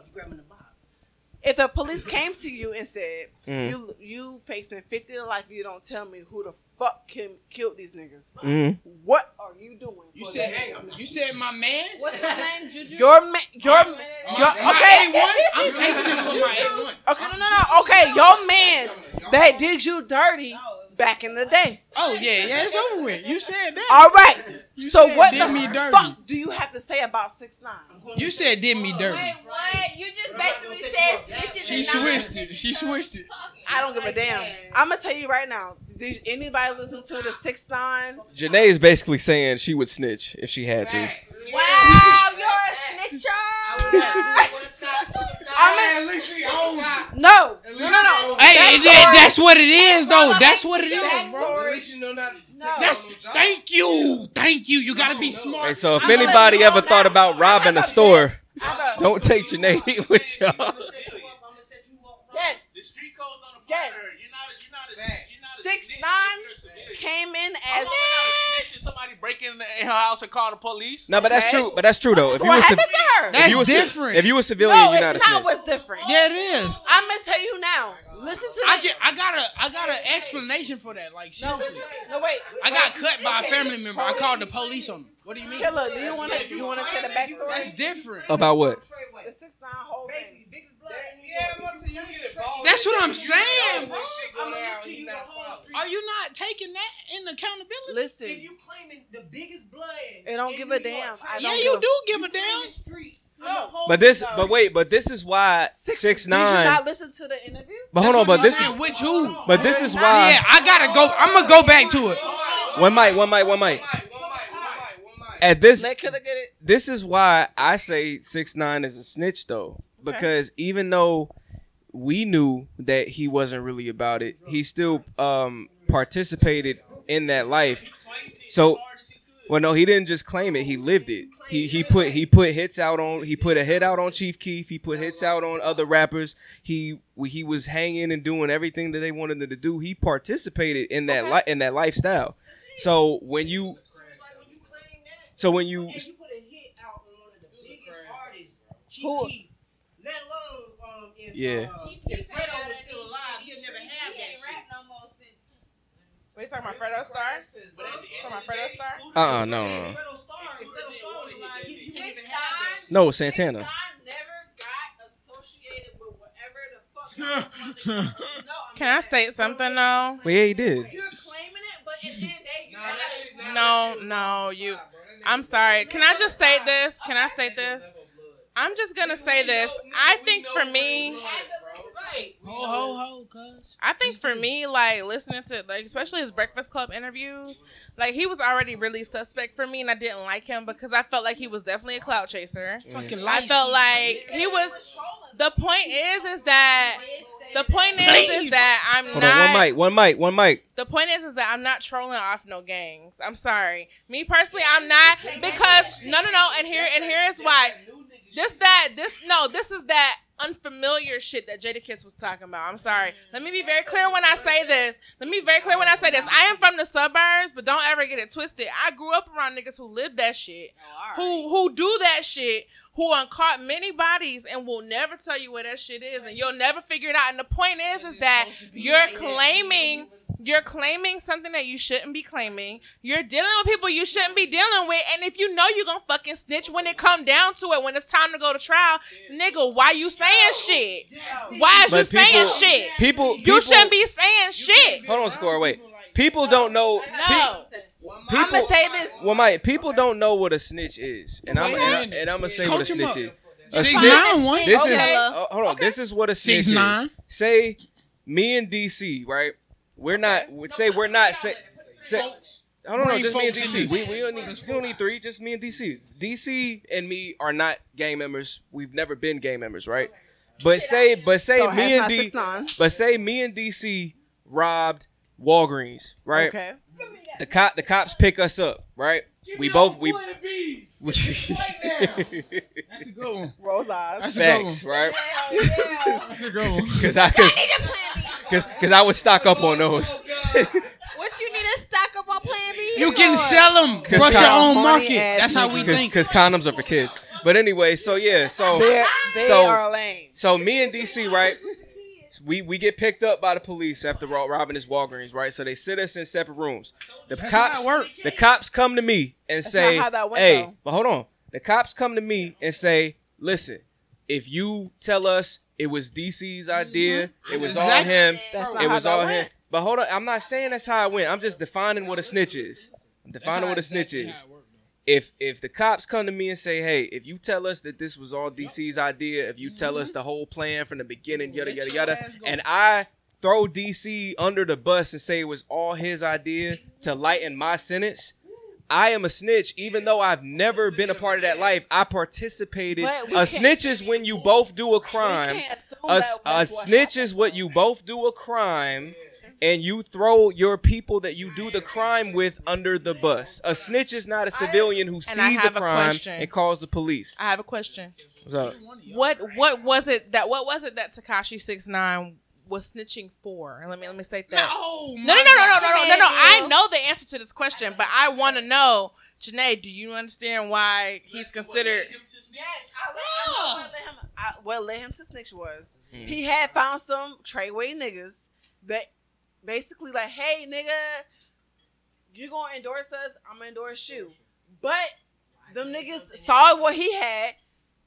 If the police came to you and said Mm. you you facing fifty to life, you don't tell me who the fuck kim, killed these niggas, mhm. what are you doing? you said, that? you said my man. What's his name? Juju? Your man, your, your My okay, A1. I'm taking it for my A1. okay, no, no, no, okay, your man's that did you dirty back in the day. Oh yeah, yeah, it's over with. You said that. All right, You so said what did the me dirty. fuck do you have to say about six nine? You said did me dirty. Wait, what? You just basically said snitches She switched non-snitches it. She switched it. I don't give a damn. I'm gonna tell you right now. Did anybody listen to the six nine? Janae is basically saying she would snitch if she had to. Wow, you're a snitcher. I'm in, no, no, no, no. Hey, Backstory. that, that's what it is, though. That's what it is, bro. Backstory. No. That's thank you, thank you. You gotta be smart. Hey, so if I'm anybody ever know thought about robbing I a have a store, best- I have a- don't take Janae with y'all. Yes. The street codes don't apply Yes. Six snitch nine if you're a civilian. came in as. snitch somebody breaking in, her house and call the police. No, but that's true. But that's true though. If you What was happened to her? if That's you was different. if you a civilian, No, you're not a it's not snitch. what's different. Yeah, it is. I'm gonna tell you now. Listen to I the- get. I got a. I got an explanation for that. Like No, seriously. no, wait. I got cut by a family member. I called the police on him. What do you mean? Killer, do you want to? You want to say the backstory? That's different. About what? The six nine whole Basically, biggest blood. in New Yeah, York. must you get it ball. That's what I'm saying, bro. when shit go I'm down, gonna he you not the whole solid. street. Are you not taking that in accountability? Listen, If you claiming the biggest blood, It don't give a damn. try I to yeah, you do give a damn. street. No. I'm the whole But this, but wait, but this is why Six, six Did you nine. not listen to the interview? But hold on, but this I'm is which who? but this is why. Yeah, I gotta go. I'm gonna go back to it. One mic, one mic, one mic. At this, Let Killer get it. this is why I say six nine is a snitch though, because even though we knew that he wasn't really about it, he still um participated in that life. So, well, no, he didn't just claim it; he lived it. He he put he put hits out on he put a hit out on Chief Keef. He put hits out on other rappers. He he was hanging and doing everything that they wanted him to do. He participated in that li- in that lifestyle. So when you so when you Okay, if Yeah. uh, if Fredo was still alive, he'd never have that shit. Wait, talking about Fredo Star? Talking about Fredo Star? uh uh no no no. Fredo Star, if Fredo Star was alive, he, he wouldn't even have that no Santana. never got associated with whatever the fuck. no, Can I state something though? Well, yeah, he did. You're claiming it, but at the end of the day, you. No, no, you. I'm sorry. Can I just state this? Can I state this? I'm just gonna say this. I think for me, Ho ho ho, cuz. I think for me, like listening to like especially his Breakfast Club interviews, like he was already really suspect for me, and I didn't like him because I felt like he was definitely a clout chaser. Fucking I felt like he was. The point is, is that the point is, is that I'm Hold on, not. one mic, one mic, one mic. The point is, is that I'm not trolling off no gangs. I'm sorry. Me personally, I'm not because no, no, no. And here, and here is why. This, that, this, no, this is that unfamiliar shit that Jadakiss was talking about. I'm sorry. Let me be very clear when I say this. Let me be very clear when I say this. I am from the suburbs, but don't ever get it twisted. I grew up around niggas who live that shit, who who do that shit, who uncaught many bodies and will never tell you where that shit is, and you'll never figure it out. And the point is, is that you're claiming. You're claiming something that you shouldn't be claiming. You're dealing with people you shouldn't be dealing with. And if you know you're gonna fucking snitch when it come down to it, when it's time to go to trial, nigga, why you saying shit? Why is you But saying shit? people- you shouldn't be saying shit. Hold on, score. Wait, people don't know. No. I'm gonna say this. Well, my people don't know what a snitch is, and I'm and, I, and I'm gonna say Coach what a snitch is. A Six snitch- nine one. This is uh, hold on. This is what a snitch Six is. nine. Say me and DC, right? We're not. Say we're not. Say. say Hold on, no, know. just me and DC. We, we, don't need, we don't need three, just me and DC. DC and me are not gang members. We've never been gang members, right? But say, but say So me and not D, 6ix9ine. but say me and DC robbed Walgreens, right? Okay. The cop, the cops pick us up, right? We both we. That's a good one. Rolls eyes. That's a good one. Facts, right? That's a good one. Because I could, because because I would stock up on those. What you need to stock up on Plan B? You can sell them. Cause Brush your own market. That's how we think. Because condoms are for kids. But anyway, so yeah, so They're, they so are lame. so me and DC, right? We we get picked up by the police after robbing this Walgreens, right? So they sit us in separate rooms. The That's cops, work. the cops come to me and That's say, not how that went, "Hey, though. but hold on." The cops come to me and say, "Listen, if you tell us it was DC's idea, it was all him, Mm-hmm. That's it was that all him." But hold on, I'm not saying that's how it went. I'm just defining what a snitch is. I'm defining what a snitch is if if the cops come to me and say, "Hey, if you tell us that this was all DC's idea, if you tell us the whole plan from the beginning, yada yada yada," and I throw DC under the bus and say it was all his idea to lighten my sentence, I am a snitch, even though I've never been a part of that life. I participated. A snitch is when you both do a crime. A, a snitch is what you both do a crime. And you throw your people that you do the crime with under the bus. A snitch is not a civilian who sees a have a crime and calls the police. I have a question. What's up? What what was it that what was it that Tekashi six nine was snitching for? Let me let me state that. No, no, no, no, no, no, no, no, no, no. I know the answer to this question, but I want to know, Janae, do you understand why he's considered? Yes, I let, I let him. I, what led him to snitch was hmm. he had found some Treyway niggas that basically like, hey nigga, you gonna endorse us? I'm gonna endorse you. But them niggas saw what he had,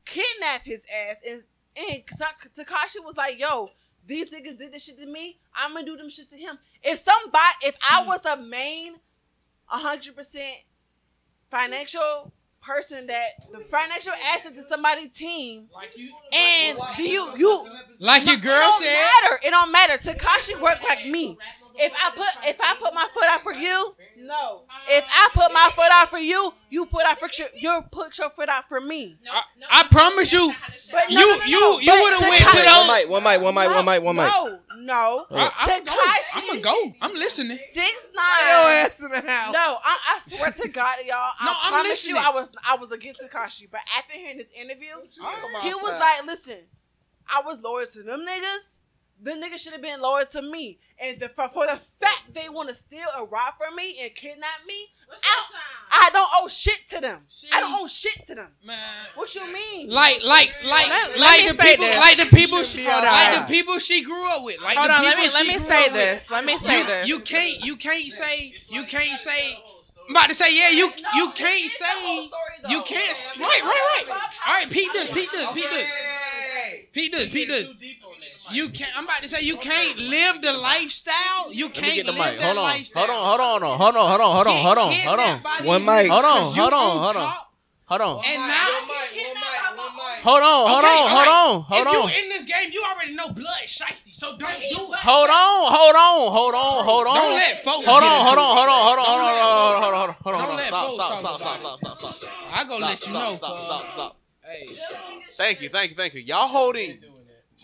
kidnap his ass, and and Tekashi was like, "Yo, these niggas did this shit to me. I'm gonna do them shit to him." If somebody, if I Hmm. was a main, hundred percent financial person that the financial asset to somebody's team, like you, and do you you Like your girl it don't said. matter. It don't matter. Tekashi work like me. If I put if I put my foot out for you, no. If I put my foot out for you, you put out for your you put your foot out for me. I promise you, But you no, no, no, you no. you But would have went to those. One mic, one mic, one mic, one mic, one mic. No, no. Oh. I'm gonna go. I'm gonna go. I'm listening. Six Your nine. ass in the house. No, I, I swear to God, y'all. I No, I'm promise you, listening. I was I was against Tekashi, but after hearing this interview, he was like, "Listen, I was loyal to them niggas. The niggas should have been loyal to me, and the, for, for the fact they want to steal a rob from me and kidnap me, I, I don't owe shit to them. I don't owe shit to them. Man, what you mean? Like, like, like, Let- let like me the people, this. like the people, Should she, like the people she grew up with. Like Hold the on, people let me- let she me grew up with. this. Let me state you, this. You can't, you can't say, you can't say. I'm about to say, yeah, you, you can't say, you can't. Right, right, right. All right, Pete this, Pete this, Pete this, Pete this, Pete this. You can't. I'm about to say you can't live the lifestyle. You Let me can't get the live mic. that Hold on. lifestyle. Hold on. Hold on. Hold on. Hold on. Hold on. Hold on. Hold on. One mic. Hold on. Hold on. on Hold on. Hold on. And now, Hold on. Hold on. all Hold on. Hold if on. you in this game, you already know blood is shiesty, so don't do it. Hold on, hold on, hold on, hold on. Don't let folks Hold get on, into hold on, hold on, hold on, hold on, hold on, hold on, hold on, hold on, don't let Stop, folks stop, talk stop, stop, stop, stop, stop. I gonna let you know. Stop, cuz. stop, stop. Thank you, thank you, thank you. Y'all holding,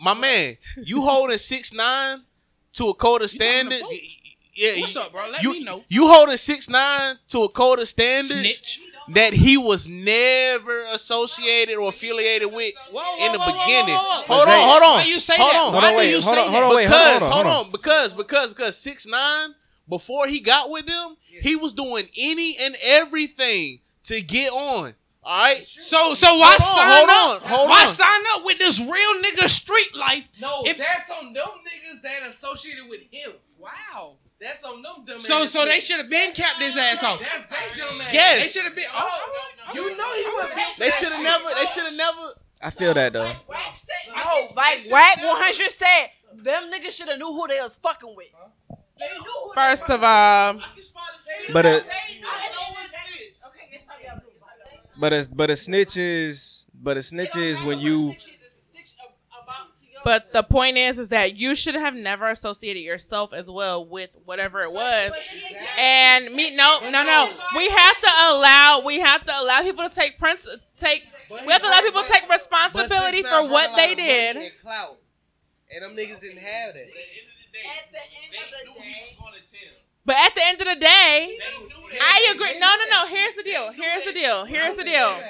my man. You holding six nine to a code of standards. y- y- Yeah, What's you- up, bro? Let you, me know. You holding six nine to a code of standards Snitch. that he was never associated or affiliated with in the whoa, whoa, beginning. whoa, whoa. Hold Jose, on, hold on. why you say hold that? on. Why Hold on, do wait, you hold say on, that? on, because hold on, hold hold on, because because because six nine before he got with them, he was doing any and everything to get on. All right. So, so why Hold on, sign hold up? on, hold why on. sign up with this real nigga street life? No, If- that's on them niggas that associated with him. Wow. That's on them dumb So, so they should have been capped his ass off. That's they dumb ass. Yes. They should have been. Oh, oh You know he was built They should have never. They should have oh, never. I feel that though. Oh, like Wack 100 said, them niggas should have knew who they was fucking with. They knew who First of all, But a they knew Okay, get stop yelling. Stop yelling. But a but a snitch is but a snitch is when you but the point is, is that you should have never associated yourself as well with whatever it was. And me, no, no, no. We have to allow, we have to allow people to take prince, take. We have to allow people take responsibility for what they did. And clout. And them niggas didn't have that. But at the end of the day, I agree. No, no, no. Here's the deal. Here's the deal. Here's the deal.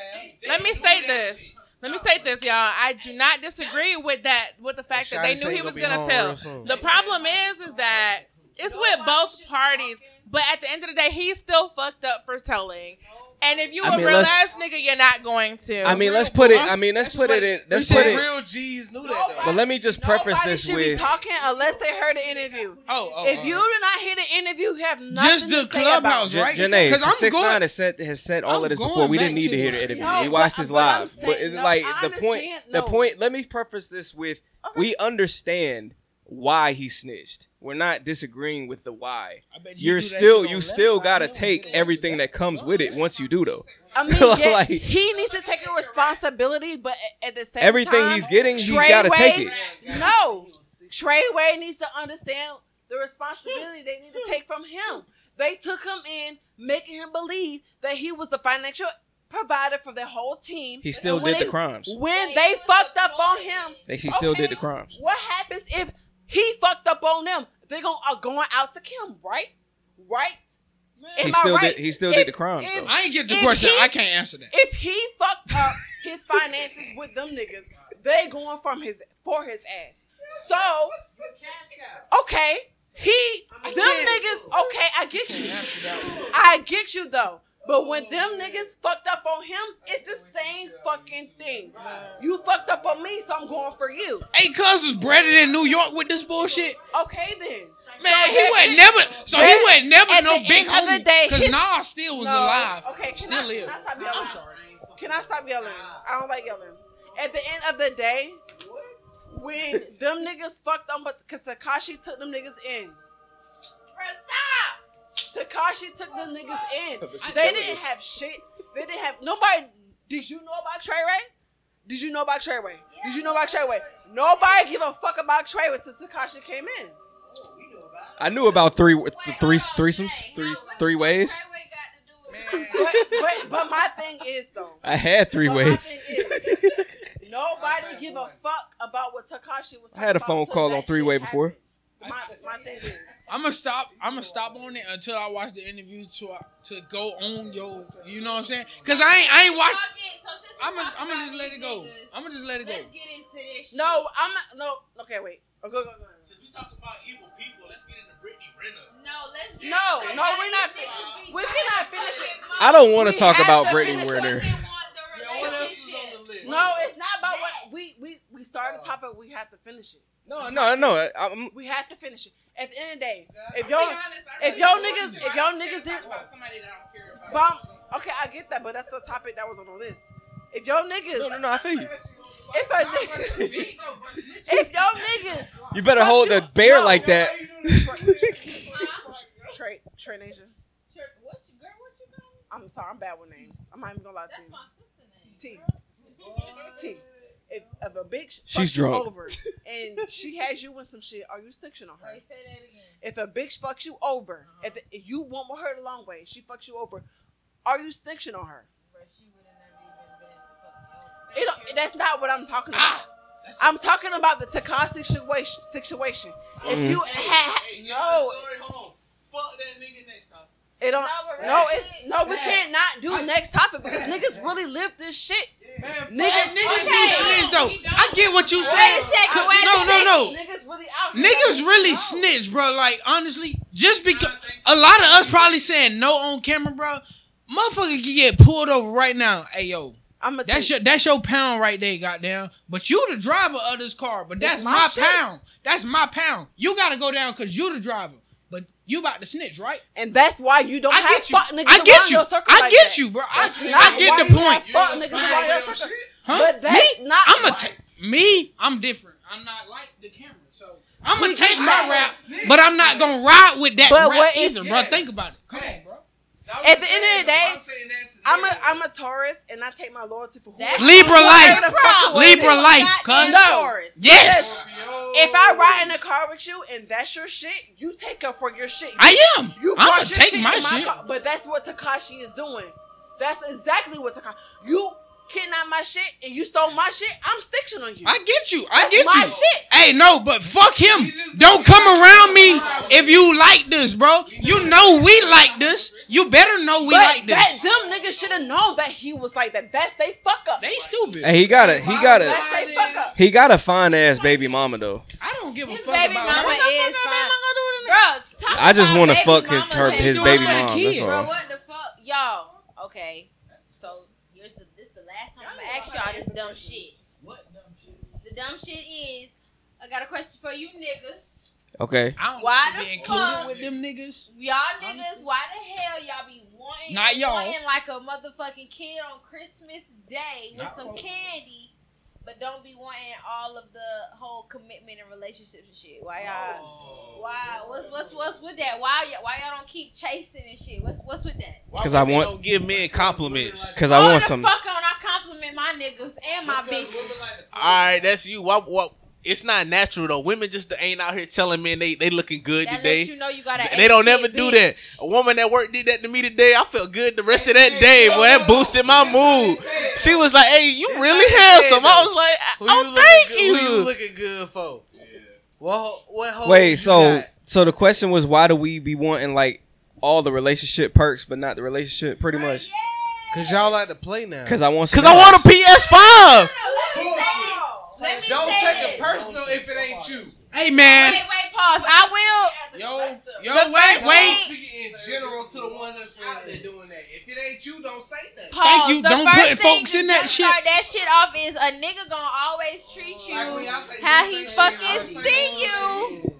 Let me state this. Let me state this, y'all. I do not disagree with that. With the fact that they knew he was gonna tell. The problem is, is that it's with both parties. But at the end of the day, he's still fucked up for telling. And if you I a mean, real ass nigga, you're not going to. I mean, let's put it. I mean, let's put it in. Let's You put said it. real G's knew that though. But let me just preface this should be with. talking unless they heard the interview. Oh, oh, if oh. you oh. do not hear the interview, you have nothing Just the to say about clubhouse, it. right? Janae, Because I'm six going- nine has said has said all I'm of this before. We didn't need to to hear the interview. No, we watched but- this but live. saying- But no, like I the point. understand, The point. Let me preface this with: we understand why he snitched. We're not disagreeing with the why. you You're still you still gotta take everything that comes with it. Once you do though, I mean, yeah, Like- he needs to take a responsibility, but at- at the same Everything time, he's getting, he's Trey gotta take it. No, Trey Way needs to understand the responsibility they need to take from him. They took him in, making him believe that he was the financial provider for the whole team. He still And when did the crimes. When they fucked up on him, They- he still did the crimes. what happens if he fucked up on them? They're gonna are going out to kill him, right? Right? Am He I still right? did- he still did the crimes, if- though. I ain't get the if question. he- I can't answer that. If he fucked up his finances with them niggas, they going from his for his ass. So okay, he them niggas. Okay, I get you. I get you though. But when them niggas fucked up on him, it's the same fucking thing. You fucked up on me, so I'm going for you. Hey, cuz was bred in New York with this bullshit. Okay then. Man, So he that wasn't never. So he that- wasn't never no the big end homie. Cause his- Nas still was No. alive. Okay, can still I, is. Can I stop yelling? I'm sorry. Can I stop yelling? I don't like yelling. At the end of the day, when them niggas fucked up, but because Tekashi took them niggas in. Stop! Tekashi took them niggas in. They didn't have shit. They didn't have nobody. Did you know about Trey Ray? Did you know about Trey Ray? Did you know about Trey Ray? Nobody give a fuck about Trey until Tekashi came in. I knew about three, th- three threesomes, three three ways. But, but, but my thing is though. I had three ways. Nobody give a fuck about what Tekashi was. I had a phone call on three way before. My, my thing is. I'm gonna stop. I'm gonna stop on it until I watch the interview to uh, to go on yo. You know what I'm saying? Cause I ain't I ain't watched. I'm gonna I'm gonna just let it go. I'm gonna just let it go. Let's get into this. No, I'm not. No, okay, wait. Oh, go, go, go. Since we talking about evil people, let's get into Brittany Renner. No, let's. No, no, we're not. We cannot finish it. I don't want to talk about to Brittany finish Renner. No, it's not about what we we we started the uh. topic. We have to finish it. No, no, no. I'm, We had to finish it. At the end of the day, if y'all if y'all niggas if y'all niggas did, but I'm- okay, I get that, but that's the topic that was on the list. If y'all niggas, no, no, no, I feel you. If a nigga, if y'all niggas, You better hold you- the bear no. like that. Trey Trey Nation. I'm sorry, I'm bad with names. I'm not even gonna lie to you. That's my sister. T. T. If, if a bitch She's fucks you drunk. over and she has you with some shit, are you stiction on her? Say that again. If a bitch fucks you over, if, the, if you want with her the long way, she fucks you over, are you stiction on her? It don't, that's not what I'm talking about. I'm talking about the Tekashi situation. Situation. If Mhm. you had no, Fuck that nigga next time. It don't. No, it's no. We can't not do next topic because niggas really live this shit. Niggas, Niggas be snitch though. I get what you Wait a saying. second, Cause- wait a no, no, no. Niggas really out. Niggas really snitch, bro. Like honestly, just because a lot of us probably saying no on camera, bro. Motherfucker can get pulled over right now. Hey yo, I'm that's your that's your pound right there, goddamn. But you the driver of this car. But That's that's my my, pound. That's my pound. You gotta go down because you the driver. But you about to snitch, right? And that's why you don't I have get you. fuck niggas I around get you. your circle I like get that. you, bro. I, That's I not get why the you point. have Fuck niggas around your circle. Huh? But that's me? not I'm why. a ta- me. I'm different. I'm not like the camera, so I'm gonna take my that. rap, but I'm not gonna ride with that But rap what is- either, bro. Think about it. Come on, bro. At the end of the day, I'm a I'm a Taurus and I take my loyalty for who Libra life. the fuck it Libra life, cuz. No. Yes. If I ride in a car with you and that's your shit, you take up for your shit. I am. You I'ma take shit my shit. car, but that's what Tekashi is doing. That's exactly what Tekashi. You kidnapped my shit and you stole my shit. I'm stiction on you. I get you. I That's get my you. shit. Hey, no, but fuck him. Don't come around me if you like this, bro. You know we like this. You better know we but like that this. them niggas should have known that he was like that. That's they fuck up. They stupid. Hey, he got a he got a That's they fuck up. he got a fine ass baby mama though. I don't give a fuck Baby about mama her. is fine. Bro, talk I just want to fuck his mamas her, his baby her mom. kid. That's Bro, what the fuck, y'all? Okay, so here's the this the last time I'm gonna ask y'all this dumb shit. What dumb shit? The dumb shit is, I got a question for you niggas. Okay. I don't Why want the fuck? with them niggas. Y'all niggas, why the hell y'all be wanting, Not y'all. wanting like a motherfucking kid on Christmas Day with some candy, but don't be wanting all of the whole commitment and relationships and shit? Why y'all? Why? What's what's what's with that? Why y'all, why y'all don't keep chasing and shit? What's what's with that? Cause I want Don't give men compliments. cause I want the some. fuck on I compliment my niggas and my bitches? All right, that's you. What? What? It's not natural though. Women just ain't out here telling men they they looking good That today. lets you know you got a they don't ain't never do that. A woman at work did that to me today. I felt good the rest of that day. Boy, that boosted my mood. She was like, "Hey, you really handsome." I was like, Who "Oh, you thank looking good, Who you you." looking good for? What what Wait, so got? so the question was why do we be wanting like all the relationship perks but not the relationship pretty much? Cause y'all like to play now. Cause I want Cause I want a PS5. Let me Don't say take this. it personal if it ain't you. Hey man. Wait, wait, pause. I will. Yo, yo, The wait, first wait. thing- Speaking in general to the ones that's out there doing that. If it ain't you, don't say that. Pause. you. The Don't first put thing folks in that just shit. Start that shit off is a nigga gonna always treat you Like say how he ain't shit, fucking see you.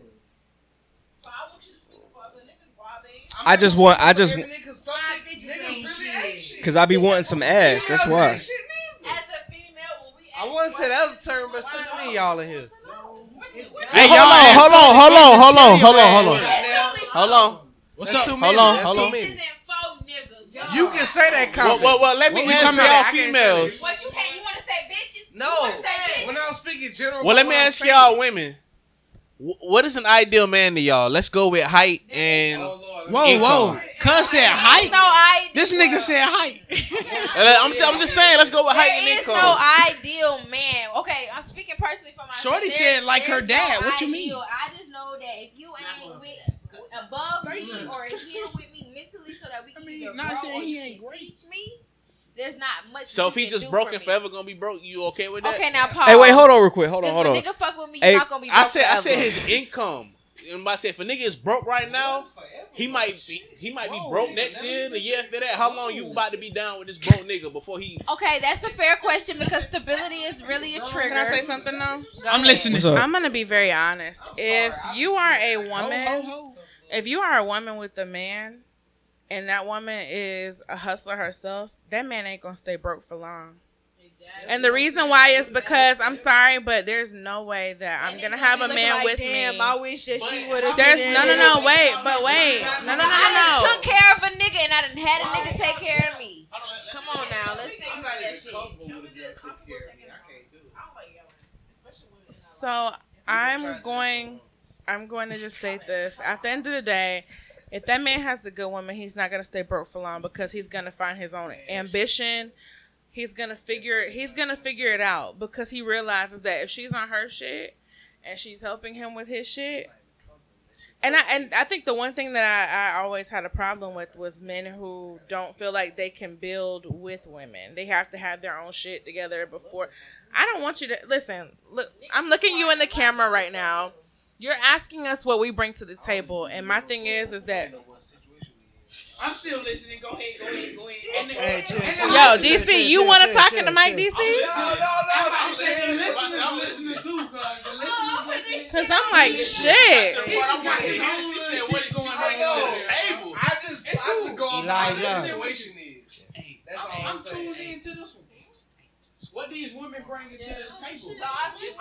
I just want I just Niggas, some niggas really ain't shit. cause I be wanting some ass. That's why. As a female, when we I want to say that was a term, but it's too many y'all in here. Hey, y'all hold on, hold on, hold on, hold on, hold on, hold on, hold on. What's That's up? Hold on, hold on. many. Four niggas. You can say that comment. well, well, let me What we answer talking about? y'all I can't say females. What you can't? You want to say bitches? No. You say bitches? When I was speaking general. Well, let me ask y'all women. Wh- What is an ideal man to y'all? Let's go with height and Whoa, income. whoa. Cuz said height. No, I. This nigga said height. Uh, I'm, I'm just saying, let's go with height and There is income. no ideal man. Okay, I'm speaking personally for myself. Shorty There- said like her dad. no What you mean? ideal. I just know that if you ain't with above me or here with me mentally, so that we can either not grow saying he ain't can teach me, there's not much. so if you he just do broke and forever gonna be broke, you okay with that? Okay, now pause. Hey, wait, hold on real quick. Hold on, hold when on. nigga fuck with me, Hey, you're not gonna be broke I said, I said his income. And I said, if a nigga is broke right now, he might be, he might be broke next year, the year after that. How long you about to be down with this broke nigga before he? Okay, that's a fair question because stability is really a trigger. Can I say something though? Go I'm ahead. listening. What's up? I'm gonna be very honest. If you are a woman, if you are a woman with a man, and that woman is a hustler herself, that man ain't gonna stay broke for long. Exactly. And the reason why is because I'm sorry, but there's no way that I'm gonna have a man like, with Damn, me. I wish that she would have. There's no, no, no, wait, but wait, no, no, no, I no, done no. took care of a nigga and I done had a nigga take care of me. Come on now, let's think about that shit. So I'm going. I'm going to just state this. At the end of the day, if that man has a good woman, he's not gonna stay broke for long because he's gonna find his own ambition. He's gonna figure. He's gonna figure it out because he realizes that if she's on her shit and she's helping him with his shit. And I and I think the one thing that I, I always had a problem with was men who don't feel like they can build with women. They have to have their own shit together before. I don't want you to listen. Look, I'm looking you in the camera right now. You're asking us what we bring to the table, and my thing is, is that I'm still listening. Go ahead. Go ahead. Go ahead. Hey, chill, chill, yo, DC, chill, you want to talk chill, in the mic, chill. DC? I'm listening. I'm listening too, cuz the listeners listening. Because I'm like, shit. She said, "What is going on to the table?" I just, I just go off how the situation is. That's all I'm I'm tuned into this one. What these women bring to this table? No, I'm just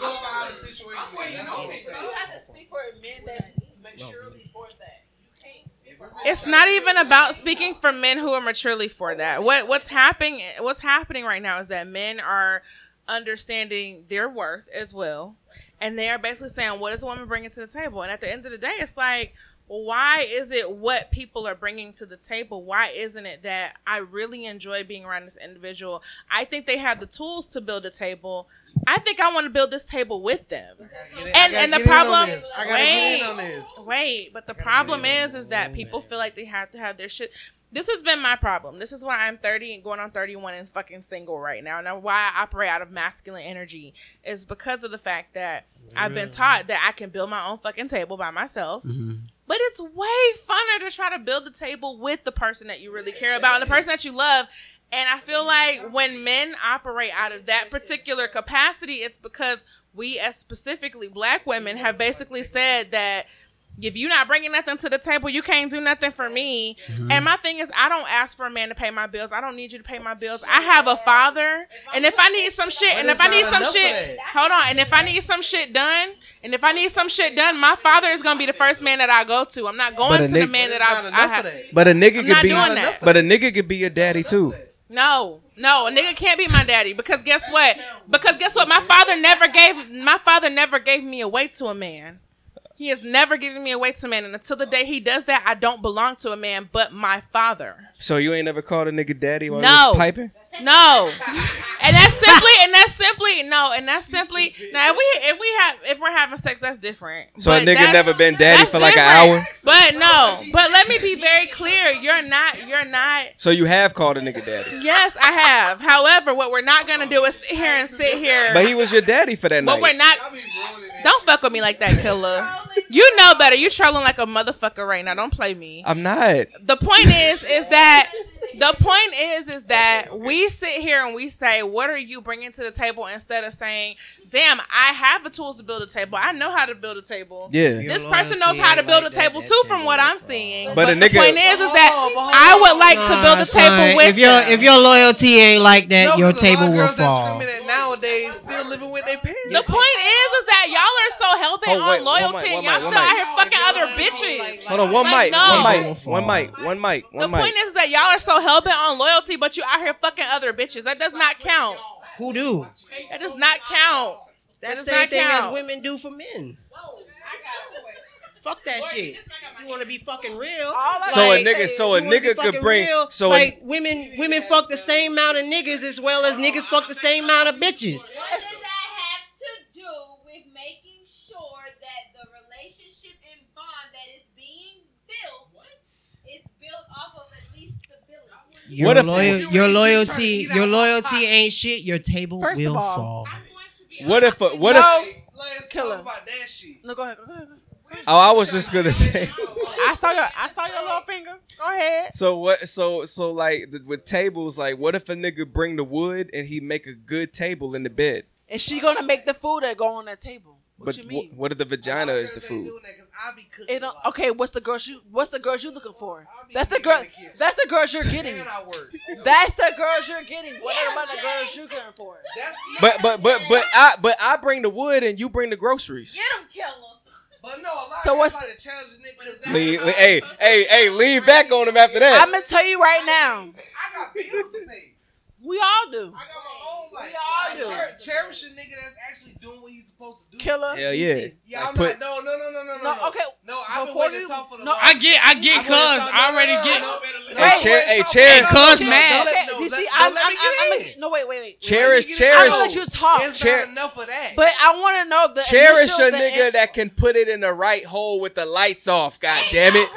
go off how the situation is. That's all I'm But saying. you have to speak for men that's maturely for that. You can't speak for It's not even about speaking for men who are maturely for that. What what's happening what's happening right now is that men are understanding their worth as well. And they are basically saying, what is a woman bringing to the table? And at the end of the day, it's like, why is it what people are bringing to the table? Why isn't it that I really enjoy being around this individual? I think they have the tools to build a table. I think I want to build this table with them. In- And and the get in on problem, this. I gotta wait, get in on this. wait, but the problem is, is that people feel like they have to have their shit. This has been my problem. This is why I'm 30 and going on 31 and fucking single right now. Now, why I operate out of masculine energy is because of the fact that I've been taught that I can build my own fucking table by myself. Mm-hmm. But it's way funner to try to build the table with the person that you really care about and the person that you love. And I feel like when men operate out of that particular capacity, it's because we, as specifically black women, have basically said that if you're not bringing nothing to the table, you can't do nothing for me. Mm-hmm. And my thing is, I don't ask for a man to pay my bills. I don't need you to pay my bills. I have a father, and if I need some shit, and if I need some shit, hold on, and if I need some shit done, and if I need some shit done, my father is gonna be the first man that I go to. I'm not going But a to the nigga- man that I, it's not I enough have. that. But a nigga I'm could be, that. but a nigga could be your daddy too. No, no, a nigga can't be my daddy because guess what? Because guess what? My father never gave my father never gave me away to a man. He has never given me away to a man, and until the day he does that, I don't belong to a man but my father. So you ain't never called a nigga daddy while No. he was piping? No, and that's simply, and that's simply no, and that's simply now if we if we have if we're having sex, that's different. So a nigga never been daddy that's for like an hour? But no, but let me be very clear: you're not, you're not So you have called a nigga daddy. Yes, I have. However, what we're not gonna do is sit here and sit here. But he was your daddy for that What night. we're not. Don't fuck with me like that, killer. You know better. You trolling like a motherfucker right now. Don't play me. I'm not. The point is, is that The point is, is that we sit here and we say, "What are you bringing to the table?" Instead of saying, "Damn, I have the tools to build a table. I know how to build a table. Yeah. this person knows how to build like a that. table too, from what I'm seeing." But a the nigga- point is, is that oh, I would like to build a table with if your them. if your loyalty ain't like that, No, your 'cause a lot of table will girls that fall. screaming at nowadays still living with their parents. The point is, is that y'all are so hell bent Oh, wait, on one loyalty, mic, one y'all mic, still one out here fucking other bitches. Hold on, one mic, one mic, one mic, one mic, The one mic. point is that y'all are so hell bent on loyalty, but you out here fucking other bitches. That does not count. Who do? That does not count. That That's the same not thing as women do for men. Fuck that shit. You want to be fucking real? So a nigga- so a you wanna be nigga could bring- real, so a- like women, women fuck the same amount of niggas as well as niggas fuck the same amount of bitches. What does that have to do with making sure that the relationship and bond that is being built is built off of at least stability? Your What if- your loyalty, your loyalty ain't shit. Your table First of will all- fall. What if? a- What no, if? killer. about that shit. No, go ahead. Go ahead. Oh, I was just gonna say. I saw your I saw your little finger. Go ahead. So what? So so like the, with tables, like what if a nigga bring the wood and he make a good table in the bed? And she gonna make the food that go on that table. What but you mean? what if the vagina is the food? It don't, okay, what's the girls you what's the girls you looking for? That's the girl that's the girls you're getting. That's the girls you're getting. What about the girls you're getting for? But but but but I but I bring the wood and you bring the groceries. Get him, killer. But no, a lot So of what's- guys like to challenge the niggas. Lean, lean- hey hey hey, lean back on him after that. I'm gonna tell you right now. I got bills to pay. We all do. I got my own life. We all do. Cher- cherish a nigga that's actually doing what he's supposed to do. Killer. Hell yeah. Yeah, Like I'm put- not. No, no, no, no, no, No, no. okay. No, I've been waiting to talk for the no, long- I get, I get, I've been waiting cuz to talk- I no, already no, no, get. no, Hey, Wait, Cher- hey, Hey, Cher- cuz Chill. mad. Okay, No, DC, let- I'm, no, let I'm, me I'm, I'm, get in. no wait, wait, wait. Cherish, Let me get in. cherish, I'm gonna let you talk. It's Cher- not enough of that. But I want to know the cherish a nigga that can put it in the right hole with the lights off. God damn it.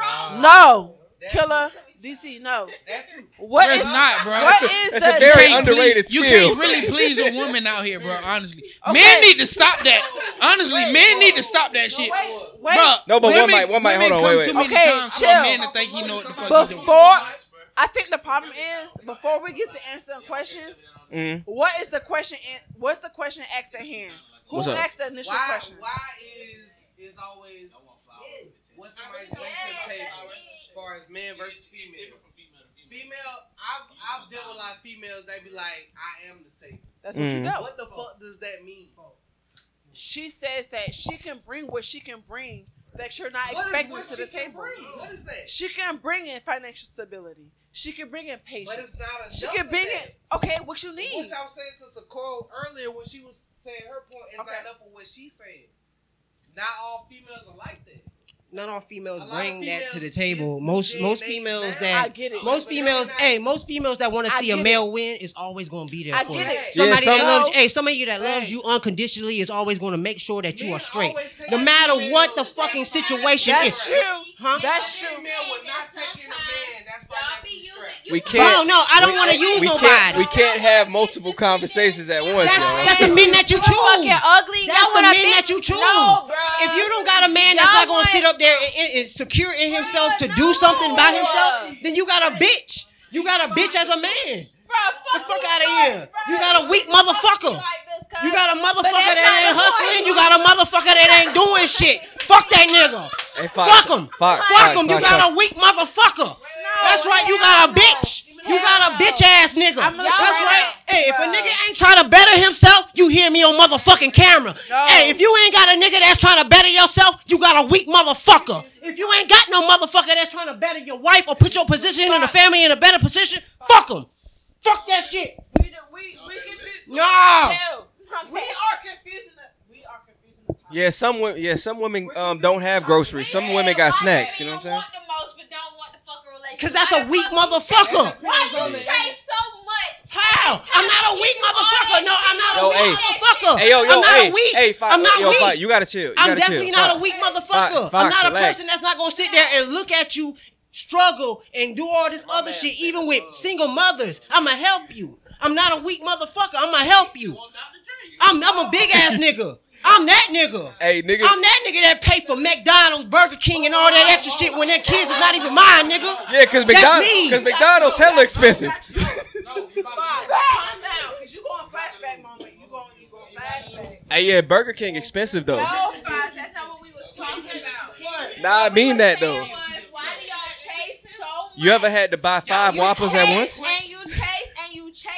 No, killer. DC, no. What That's is not, bro. What That's is that's the a very can't underrated please- You can't really please a woman out here, bro. Honestly, Okay. men need to stop that. Honestly, men need to stop that shit, Wait, bro. No, but one might, one might. hold on, come wait, Too wait. many Okay, times chill. a man to think he know what the fuck he's doing. before I think the problem is before we get to answering questions, Mhm. what is the question? an- What's the question asked at hand? Who What's up? asked the initial why, question? why is is always what's somebody's bring to the table as far as man versus female? Female, I've I've dealt with a lot of females. They be like, I am the table. That's what you Mm. know. What the fuck does that mean? She says that she can bring what she can bring that you're not What is expecting what to the can table. bring? What is that? She can bring in financial stability. She can bring in patience. But it's not enough. She can bring that. in okay, what you need. Which I was saying to Sakura earlier when she was saying her point. It's Okay. not enough of what she's saying. Not all females are like that. Not all females A lot of bring that to the table. Most day most females that I get it. most females, not- hey, most females that want to see a get male win is always going to be there I for get you. it. Somebody Yeah, that loves, hey, somebody that loves Hey. you unconditionally is always going to make sure that you Men are straight, no matter what the fucking situation is. That's is. true. Huh? That's If a true. We can- can't. Bro, no, I don't want to use we nobody. Can't, we can't have multiple conversations at once, That's y'all. that's the men that you choose. Fucking ugly. That's Y'all the men be- that you choose. No, bro. If you don't got a man that's Y'all not gonna want- sit up there and, and- and secure in himself to do something by himself, then you got a bitch. You got a bitch as a man. Bro, The fuck out of here. You got a weak motherfucker. You got a motherfucker that ain't hustling. You got a motherfucker that ain't doing shit. Fuck that nigga. Hey, Fox, Fuck him. Fox, Fuck Fox, him. You Fox, got Fox. a weak motherfucker. That's right. You got a bitch. You got a bitch ass nigga. That's right. Hey, if a nigga ain't trying to better himself, you hear me on motherfucking camera. No. Hey, if you ain't got a nigga that's trying to better yourself, you got a weak motherfucker. If you ain't got no motherfucker that's trying to better your wife or put your position in the family in a better position, fuck them. Fuck that shit. We do- we we confused. Nah. We are confusing. The, we are confusing. The. Yeah, some women. Yeah, some women um don't have groceries. Some women got snacks. You know what I'm saying? Want the most, but don't want the fucking relationship. Cause that's a weak motherfucker. Why you chase so much? How? I'm not a weak motherfucker. No, I'm not a weak hey. motherfucker. Hey, yo, yo, I'm not hey, a weak. hey, Fox, I'm not yo, weak. Fox, you gotta chill. You I'm gotta definitely chill. not Fox. a weak motherfucker. Fox, I'm not a relax. person that's not gonna sit there and look at you struggle and do all this other shit, even with single mothers. I'ma help you. I'm not a weak motherfucker. I'ma help you. I'm I'm a big ass nigga. I'm I'm that nigga. Hey, nigga. I'm that nigga that pay for McDonald's, Burger King, and all that extra shit when their kids is not even mine, nigga. Yeah, cause That's McDonald's, me. cause McDonald's hella expensive. Calm cause you going flashback moment. You going, you going flashback. hey, yeah, Burger King expensive though. No, Fox, that's not what we was talking about. Nah, I mean that though. Y'all chase so much? You ever had to buy five Whoppers at chase once?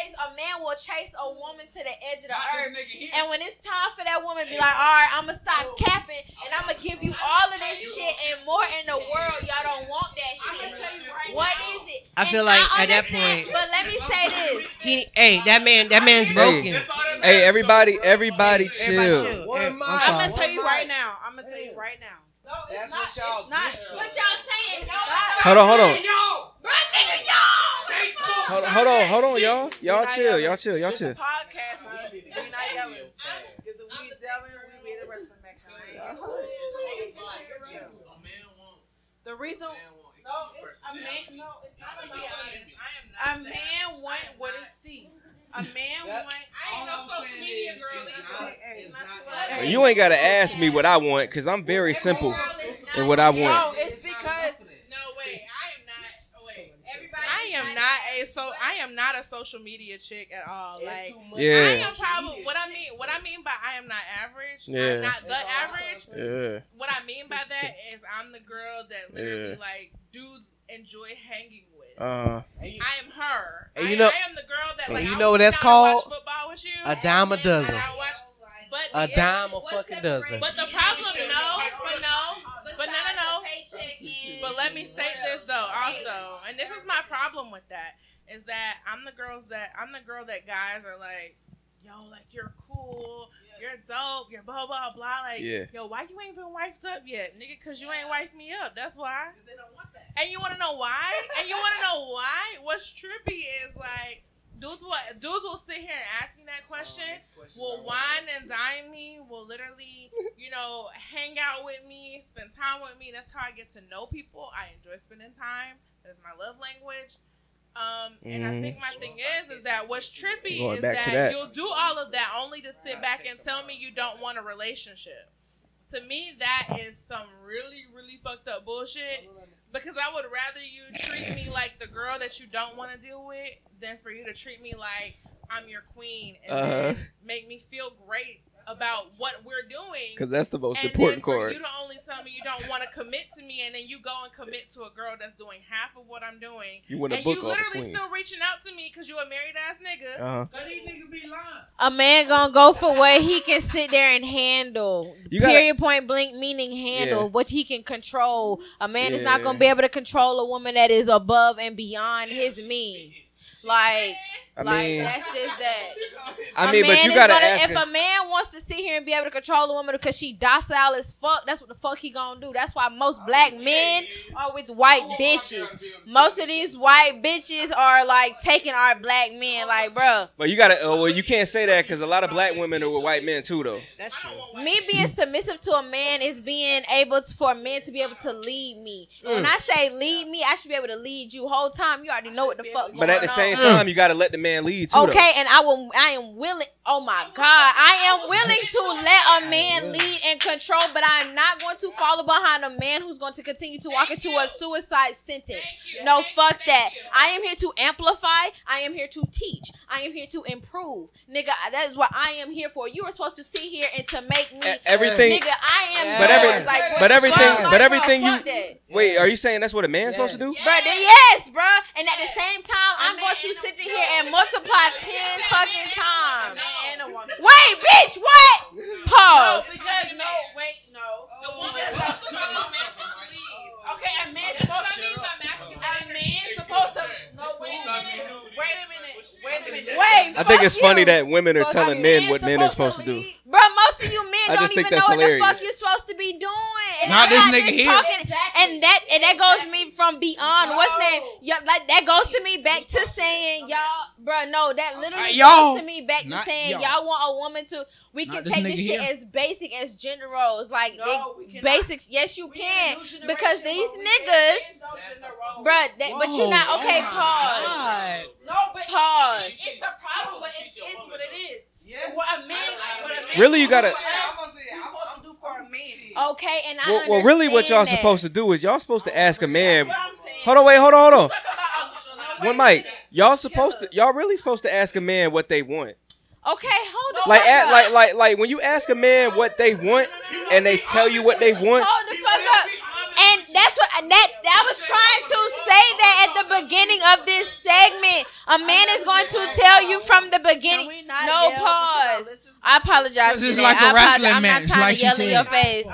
And chase and you chase. A man will chase a woman to the edge of the earth. And when it's time for that woman to be like, all right, I'm going to stop capping and I'm going to give you all of this shit and more in the world. Y'all don't want that shit. What is it? I feel And like I at that point- But let me say this. He, hey, that man, that man's broken. Hey, hey, everybody, everybody chill. I'm gonna tell you right now. I'm gonna tell you right now. No, it's not. It's not. What y'all saying? No, Hold on, hold on. Bro, nigga, y'all. Hold on, hold on, hold on, y'all. Y'all chill, y'all chill, y'all chill. Podcast, not, we not yelling. Because if we yelling, we be the rest of them The reason, no, it's a man. No, it's not about honest. A man want what it see. A man want. I ain't no social media girl. You ain't gotta ask me what I want, cause I'm very simple in what I want. No, it's because No, wait. I am not. Oh, wait. Everybody. I am not a so. I am not a social media chick at all. Like. Yeah. I am probably what I mean. What I mean by I am not average. Yeah. I'm not the average. Yeah. What I mean by that is I'm the girl that literally Yeah. like dudes enjoy hanging with. Uh, I am her. And I, you know- I am the girl that like you know will what that's sit watch called? football with you. A dime a dozen. And I watch, but A yeah, dime a fucking dozen. But the problem, no, but no, but no, no, no. But let me state this though, also, and this is my problem with that is that I'm the girls that I'm the girl that guys are like, yo, like you're cool, you're dope, you're blah blah blah. Like, Yeah. yo, why you ain't been wifed up yet, nigga? Cause you ain't wifed me up. That's why. they don't want that. And you want to know why? and you want to know why? What's trippy is like. Dudes will dudes will sit here and ask me that question. Will wine and dine me. Will literally, you know, hang out with me, spend time with me. That's how I get to know people. I enjoy spending time. That's my love language. Um, and I think my thing is, is that what's trippy is that, that. you'll do all of that only to sit back and tell me you don't want a relationship. To me, that is some really, really fucked up bullshit. Because I would rather you treat me like the girl that you don't want to deal with than for you to treat me like I'm your queen and then Uh-huh. make me feel great about what we're doing. Cause that's the most And important then for part. You don't only tell me you don't want to commit to me, and then you go and commit to a girl that's doing half of what I'm doing. You wanna and book you off the literally queen. still reaching out to me because you a married ass nigga. Uh-huh. A man gonna go for what he can sit there and handle. You gotta- Period. Point blank. Meaning handle Yeah. what he can control. A man is not gonna be able to control a woman that is above and beyond his means. Like, I like mean- that's just that. I A mean, but you gotta gonna- ask. If a man wants to sit here and be able to control a woman because she docile as fuck, that's what the fuck he gonna do. That's why most black men are with white bitches. Most of these white bitches are like taking our black men. Like, bruh, But you gotta. Oh, well, you can't say that because a lot of black women are with white men too, though. That's true. me being submissive to a man is being able to, for a man to be able to lead me. And When Mm. I say lead me, I should be able to lead you whole time. You already know what the fuck. But at the same on. time, you gotta let the man lead too. though. Okay, and I will. I am willing. Oh my God, I am willing to let a man lead and control, but I am not going to follow behind a man who's going to continue to walk into a suicide sentence. No, fuck that. I am here to amplify. I am here to teach. I am here to improve, nigga. That is what I am here for. You were supposed to sit here and to make me everything- nigga. I am. But yours. every, Like, but everything, fuck? but Like, everything bro, you fuck that. wait. Are you saying that's what a man's supposed to do? Bruh, then yes, bruh. And at the same time, I'm going to sit here and multiply 10 fucking times. and a woman. Wait, bitch, what? Pause. No, because no, wait, no. The woman is supposed to lead. Okay, a man's supposed to. A man's supposed to. No, wait a minute. Wait a minute. Wait a minute. Wait, I think it's funny that women are telling men what men are supposed to do. Bro, most of you men don't even know that's what the fuck you're supposed to be doing. And Not that's this why nigga just here. talking- And that and that goes me from beyond. What's name? Yeah, like that goes to me back to saying y'all, bro. No, that literally Uh, y'all. goes to me back to Not saying y'all. y'all. want a woman to. We Not can this take nigga this shit here. as basic as gender roles, like No, they- basics. Yes, you We can in a new because these niggas, say no gender role. bruh. But you're not okay. oh Pause. God. No, but Pause. It's a problem, but it's, it's what it is. What a man, what a man Really, you gotta- No, Okay, and I Well, well, really, what y'all that. supposed to do is y'all supposed to ask a man. Hold on, wait, hold on, hold on. One mic. Y'all supposed to. Y'all really supposed to ask a man what they want. Okay, hold on. Like, at, like, like, like when you ask a man what they want, and they tell you what they want. Hold the fuck up. And that's what and that I was trying to say that at the beginning of this segment. A man is going to tell you from the beginning. No pause. I apologize. This is like that. a I wrestling apologize. I'm not trying like to yell in your face.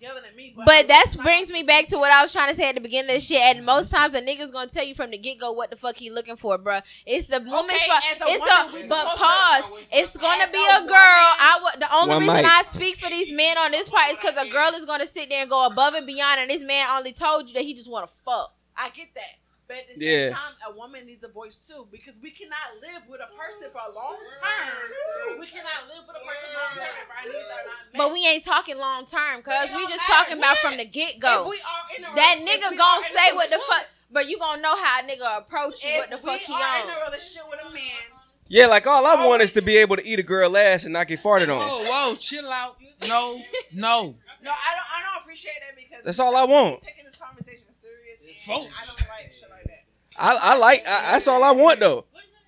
I'm not, no, no, I'm not yelling at me, but, But that brings me back to what I was trying to say at the beginning of the shit. And most times a nigga's gonna tell you from the get go what the fuck he looking for, bruh. It's the woman's Okay, fault. It's woman, a but supposed to- pause. It's gonna be a a girl. I wa- the only One reason mic. I speak for these men on this part is because a girl is gonna sit there and go above and beyond, and this man only told you that he just wanna fuck. I get that. But at the same Yeah. time, a woman needs a voice too because we cannot live with a person for a long term. We cannot live with a person long term if our needs are not met. But we ain't talking long term, cause we just matter talking about when. from the get If go. we are in a That nigga we gonna are say what the fuck, but you gonna know how a nigga approach you, If what the fuck we he are in on. a relationship with a man, Yeah, like all I want is to be able to eat a girl ass and not get farted on. Whoa, whoa, chill out. No, no. no, I don't. I don't appreciate that because That's all I want. Taking this conversation serious, and Folks. I don't like shit like that. I, I like. I, that's all I want though.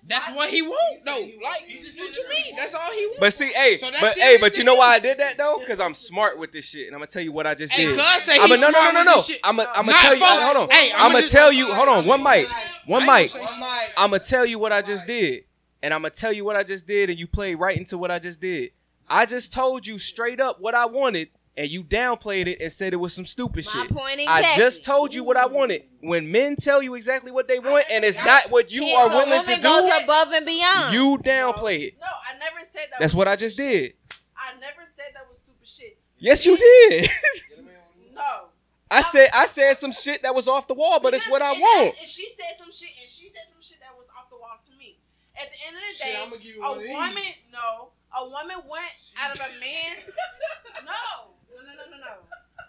That's what he wants, though. Like, what you mean? That's all he wants. But see, hey, So but hey, but you know why I did that though? Because I'm smart with this shit, and I'm gonna tell you what I just Hey, did. cuz say I'm he's no, no, no, no, no. I'm gonna I'm Nah, gonna tell you. Hold on. Hey, I'm I'ma tell you. Hold on. One mic. One mic. ain't gonna say shit. I'm gonna tell you what I just did, and I'm gonna tell you what I just did, and you played right into what I just did. I just told you straight up what I wanted, and you downplayed it and said it was some stupid My shit. point I just told you what I wanted. When men tell you exactly what they want, and it's not what you are willing woman to goes do, above and beyond. you downplay it. No, I never said that. That's what I just did. I never said that was stupid shit. Yes, you did. No. I said I said some shit that was off the wall, but it's what I And- want. And she said some shit, and she said some shit that was off the wall to me. At the end of the Shit, day, I'ma give you a one of these. woman, no, a woman went out of a man. no.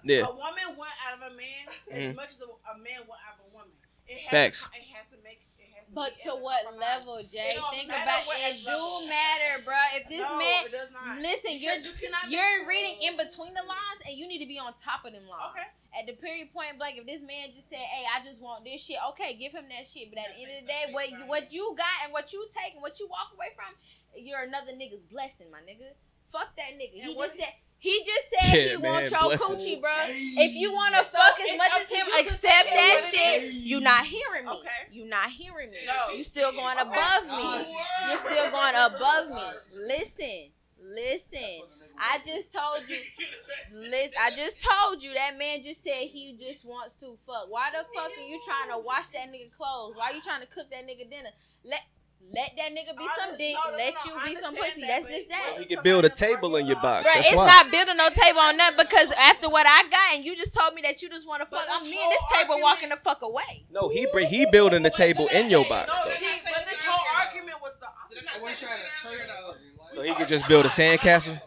Yeah. A woman went out of a man as Mhm. much as a, a man went out of a woman. It has Facts. To, it has to make. It has to But be to what level, Jay? Think about it. it. Do matter, bro. If this No, man, it does not. listen, you're you you're reading in between the lines, and you need to be on top of them lines. Okay. At the period point blank, if this man just said, "Hey, I just want this shit," okay, give him that shit. But at the end of the day, what you what you got and what you take and what you walk away from, you're another nigga's blessing, my nigga. Fuck that nigga. And He just he- said. He just said Yeah, he wants man, your blessings. coochie, bro. If you want to So fuck as much as him, accept that shit. is. You not hearing me. Okay. You not hearing me. No. You still going above me. You're still going above me. Listen, listen. I just told you. Listen, I just told you that man just said he just wants to fuck. Why the fuck are you trying to wash that nigga clothes? Why are you trying to cook that nigga dinner? Let let that nigga be some dick. no, no, Let no, you be some pussy. that, That's just that. He can build a table in your box. Bruh, That's it's why. not building no table on that because after what I got and you just told me that you just want to fuck, I'm me and this table walking the fuck away. No, he bring he building the table in your box No, though, see, but this whole argument was the so he could just build a sandcastle,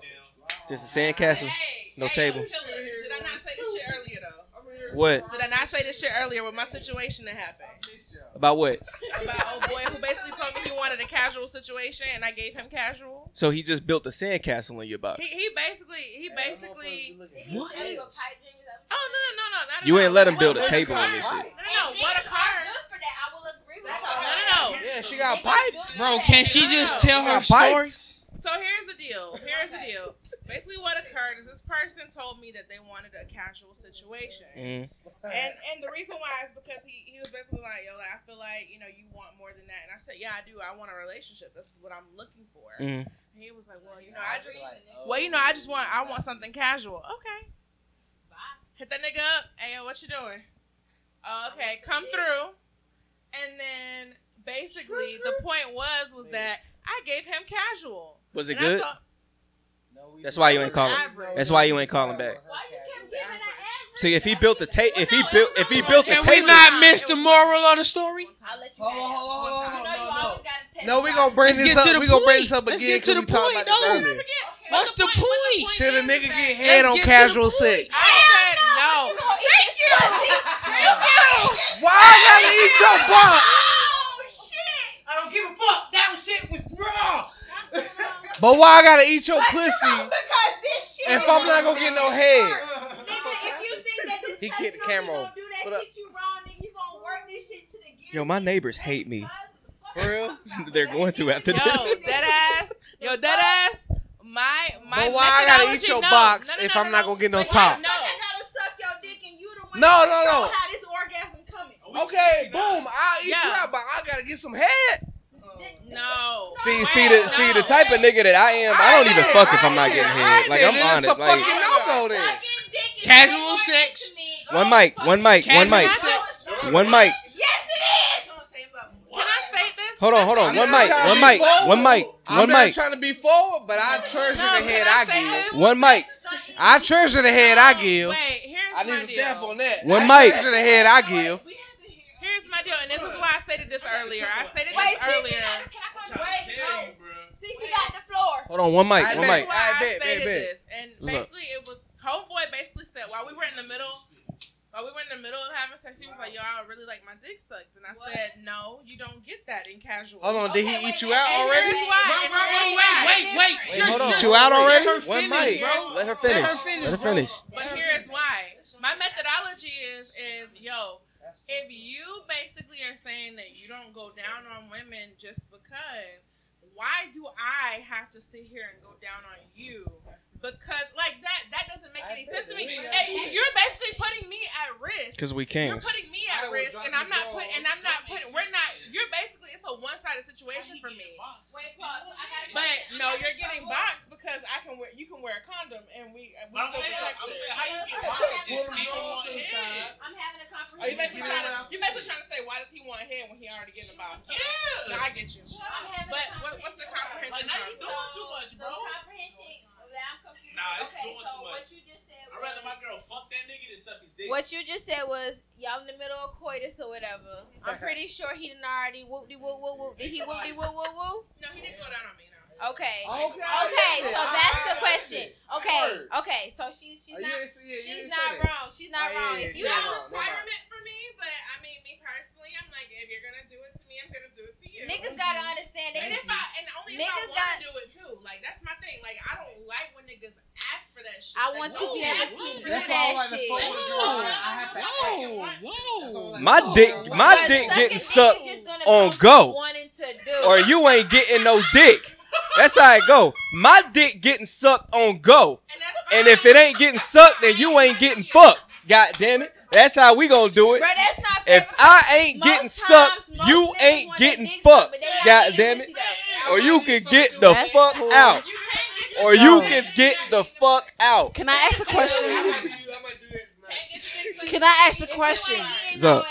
just a sandcastle, no table. Did I not say this shit earlier though? What Did I not say this shit earlier with my situation that happened? About what? About old boy who basically told me he wanted a casual situation and I gave him casual. So he just built a sandcastle in your box. He, he basically he basically What? Oh no no no no not You ain't let him build a table in card? this shit. No no no what a card. for that. I will agree with No no no. Yeah, she got pipes. Bro, can she just tell her Got story? So here's the deal. Here's the deal. Basically, what occurred is this person told me that they wanted a casual situation, Mm. and and the reason why is because he he was basically like, yo, like, I feel like you know you want more than that, and I said, yeah, I do. I want a relationship. This is what I'm looking for. Mm. And he was like, well, you know, I just, well, you know, I just want, I want something casual. Okay. Hit that nigga up. Hey, yo, what you doing? Oh, okay, come through. And then basically the point was was that I gave him casual. Was it And I good? told- That's why you ain't calling. That's why you ain't calling back. See, if he built a ta- if he built if he built a Can we not miss the moral of the story? I'll let you Hold on, hold on, hold on, You know you no, no. always gotta test No, we gonna bring Let's this get up. to the we gonna bring point. this up Let's get to 'cause the point, about this though. earlier. What's the point? Should a nigga get head on get to the casual sex? I said no. Thank you. Thank you. Why I gotta eat your butt? Oh shit. I don't give a fuck. That shit was raw. But why I gotta eat your pussy Because this shit. if I'm not gonna get no head? He Touch kicked the you, camera you off. gonna do that What shit you wrong, nigga. You gonna work this shit to the gear. Yo, my neighbors hate me. For real? They're going to after this. Yo, this. dead ass. Yo, dead ass. My my. But why I gotta eat your no, box no, no, if no, I'm no, not gonna get no top? No. I gotta suck your dick and you the one No, no, no. how this orgasm coming. Okay, boom. I'll eat you Yeah. out, but I gotta get some head. No. See, see the see the type of nigga that I am. I don't even fuck if I'm not getting head. Like I'm on It's it. a fucking Like no go then. Casual sex. one mic, one mic, one mic, one mic. Yes, it is. Can I state this? Hold on, hold on. I'm One mic, one mic, one mic, I'm not trying to be forward, but I treasure the head I I give. one mic. I treasure the head I give. Wait, here's I need my some deal. on that. One I mic. treasure the head I give. Here's my deal, and this is why I stated this earlier. I stated Wait, this Cece earlier. got the, can I come? Wait, no. Cece got the floor. Hold on, one mic, I one bet. mic. Why I I, bet, bet, stated bet. this, and What's up? basically it was homeboy basically said while we were in the middle, while we were in the middle of having sex, he was like, "Yo, I really like my dick sucked," and I said, "No, you don't get that in casual." Hold on, did he Okay, eat you out already? here's Wait, wait, wait, wait. Wait, hold on. Eat you out already? One mic. bro. Let her finish. Let her finish, Let her finish. But here's why. My methodology is is yo, if you basically are saying that you don't go down on women just because, why do I have to sit here and go down on you? Because like that that doesn't make any sense to me. Hey, you're basically putting me at risk. Cause we can't. You're putting me at risk, and I'm not putting, and I'm not putting. We're not. You're basically. It's a one-sided situation for me. Wait, pause. I got a But question. no, you're getting couple- boxed because I can wear. You can wear a condom, and we. And we I'm saying, protect I'm saying, how you get I'm boxed? having a speaking on conversation. head. I'm having a Oh, you comprehensive. basically trying to you basically trying to say why does he want head when he already getting the box? Yeah. No, I get you. But what's the comprehension? Like, now you part? doing too much, bro. The comprehension that I'm confused. Nah, it's okay, doing so too what you just said I'd rather my girl fuck that nigga than suck his dick. What you just said was y'all in the middle of coitus or whatever. I'm pretty sure he done already whoop de whoop whoop whoop. Did he whoop de whoop whoop whoop? No, he didn't go down on me. No. Okay. Okay. Okay, so I- that's the question. Okay, okay, so she she's Oh, not ain't yeah, she's not that. wrong. She's not Oh, yeah, wrong. yeah, If you ain't Not a wrong. Never mind. requirement for me, but I mean, me personally, I'm like, if you're gonna do it to me, I'm gonna do it to you. niggas gotta understand And if I and only if Niggas I want got- to do it too, like that's my thing. Like I don't like when niggas ask for that shit. I Like, want to be able to do for that that. shit. I have Whoa, whoa. My dick, my But dick getting sucked on go. from wanting to do. or you ain't getting no dick. That's how it go. My dick getting sucked on go. And if it ain't getting sucked, then you ain't getting fucked. God damn it. That's how we gonna do it. Bro, that's not If I ain't Most getting times, sucked, you ain't getting fucked. sucked, but they not God damn it. Or you can get the That's fuck cool. out. Or you can get the fuck out. Can I ask a question? Can I ask a question? What's up?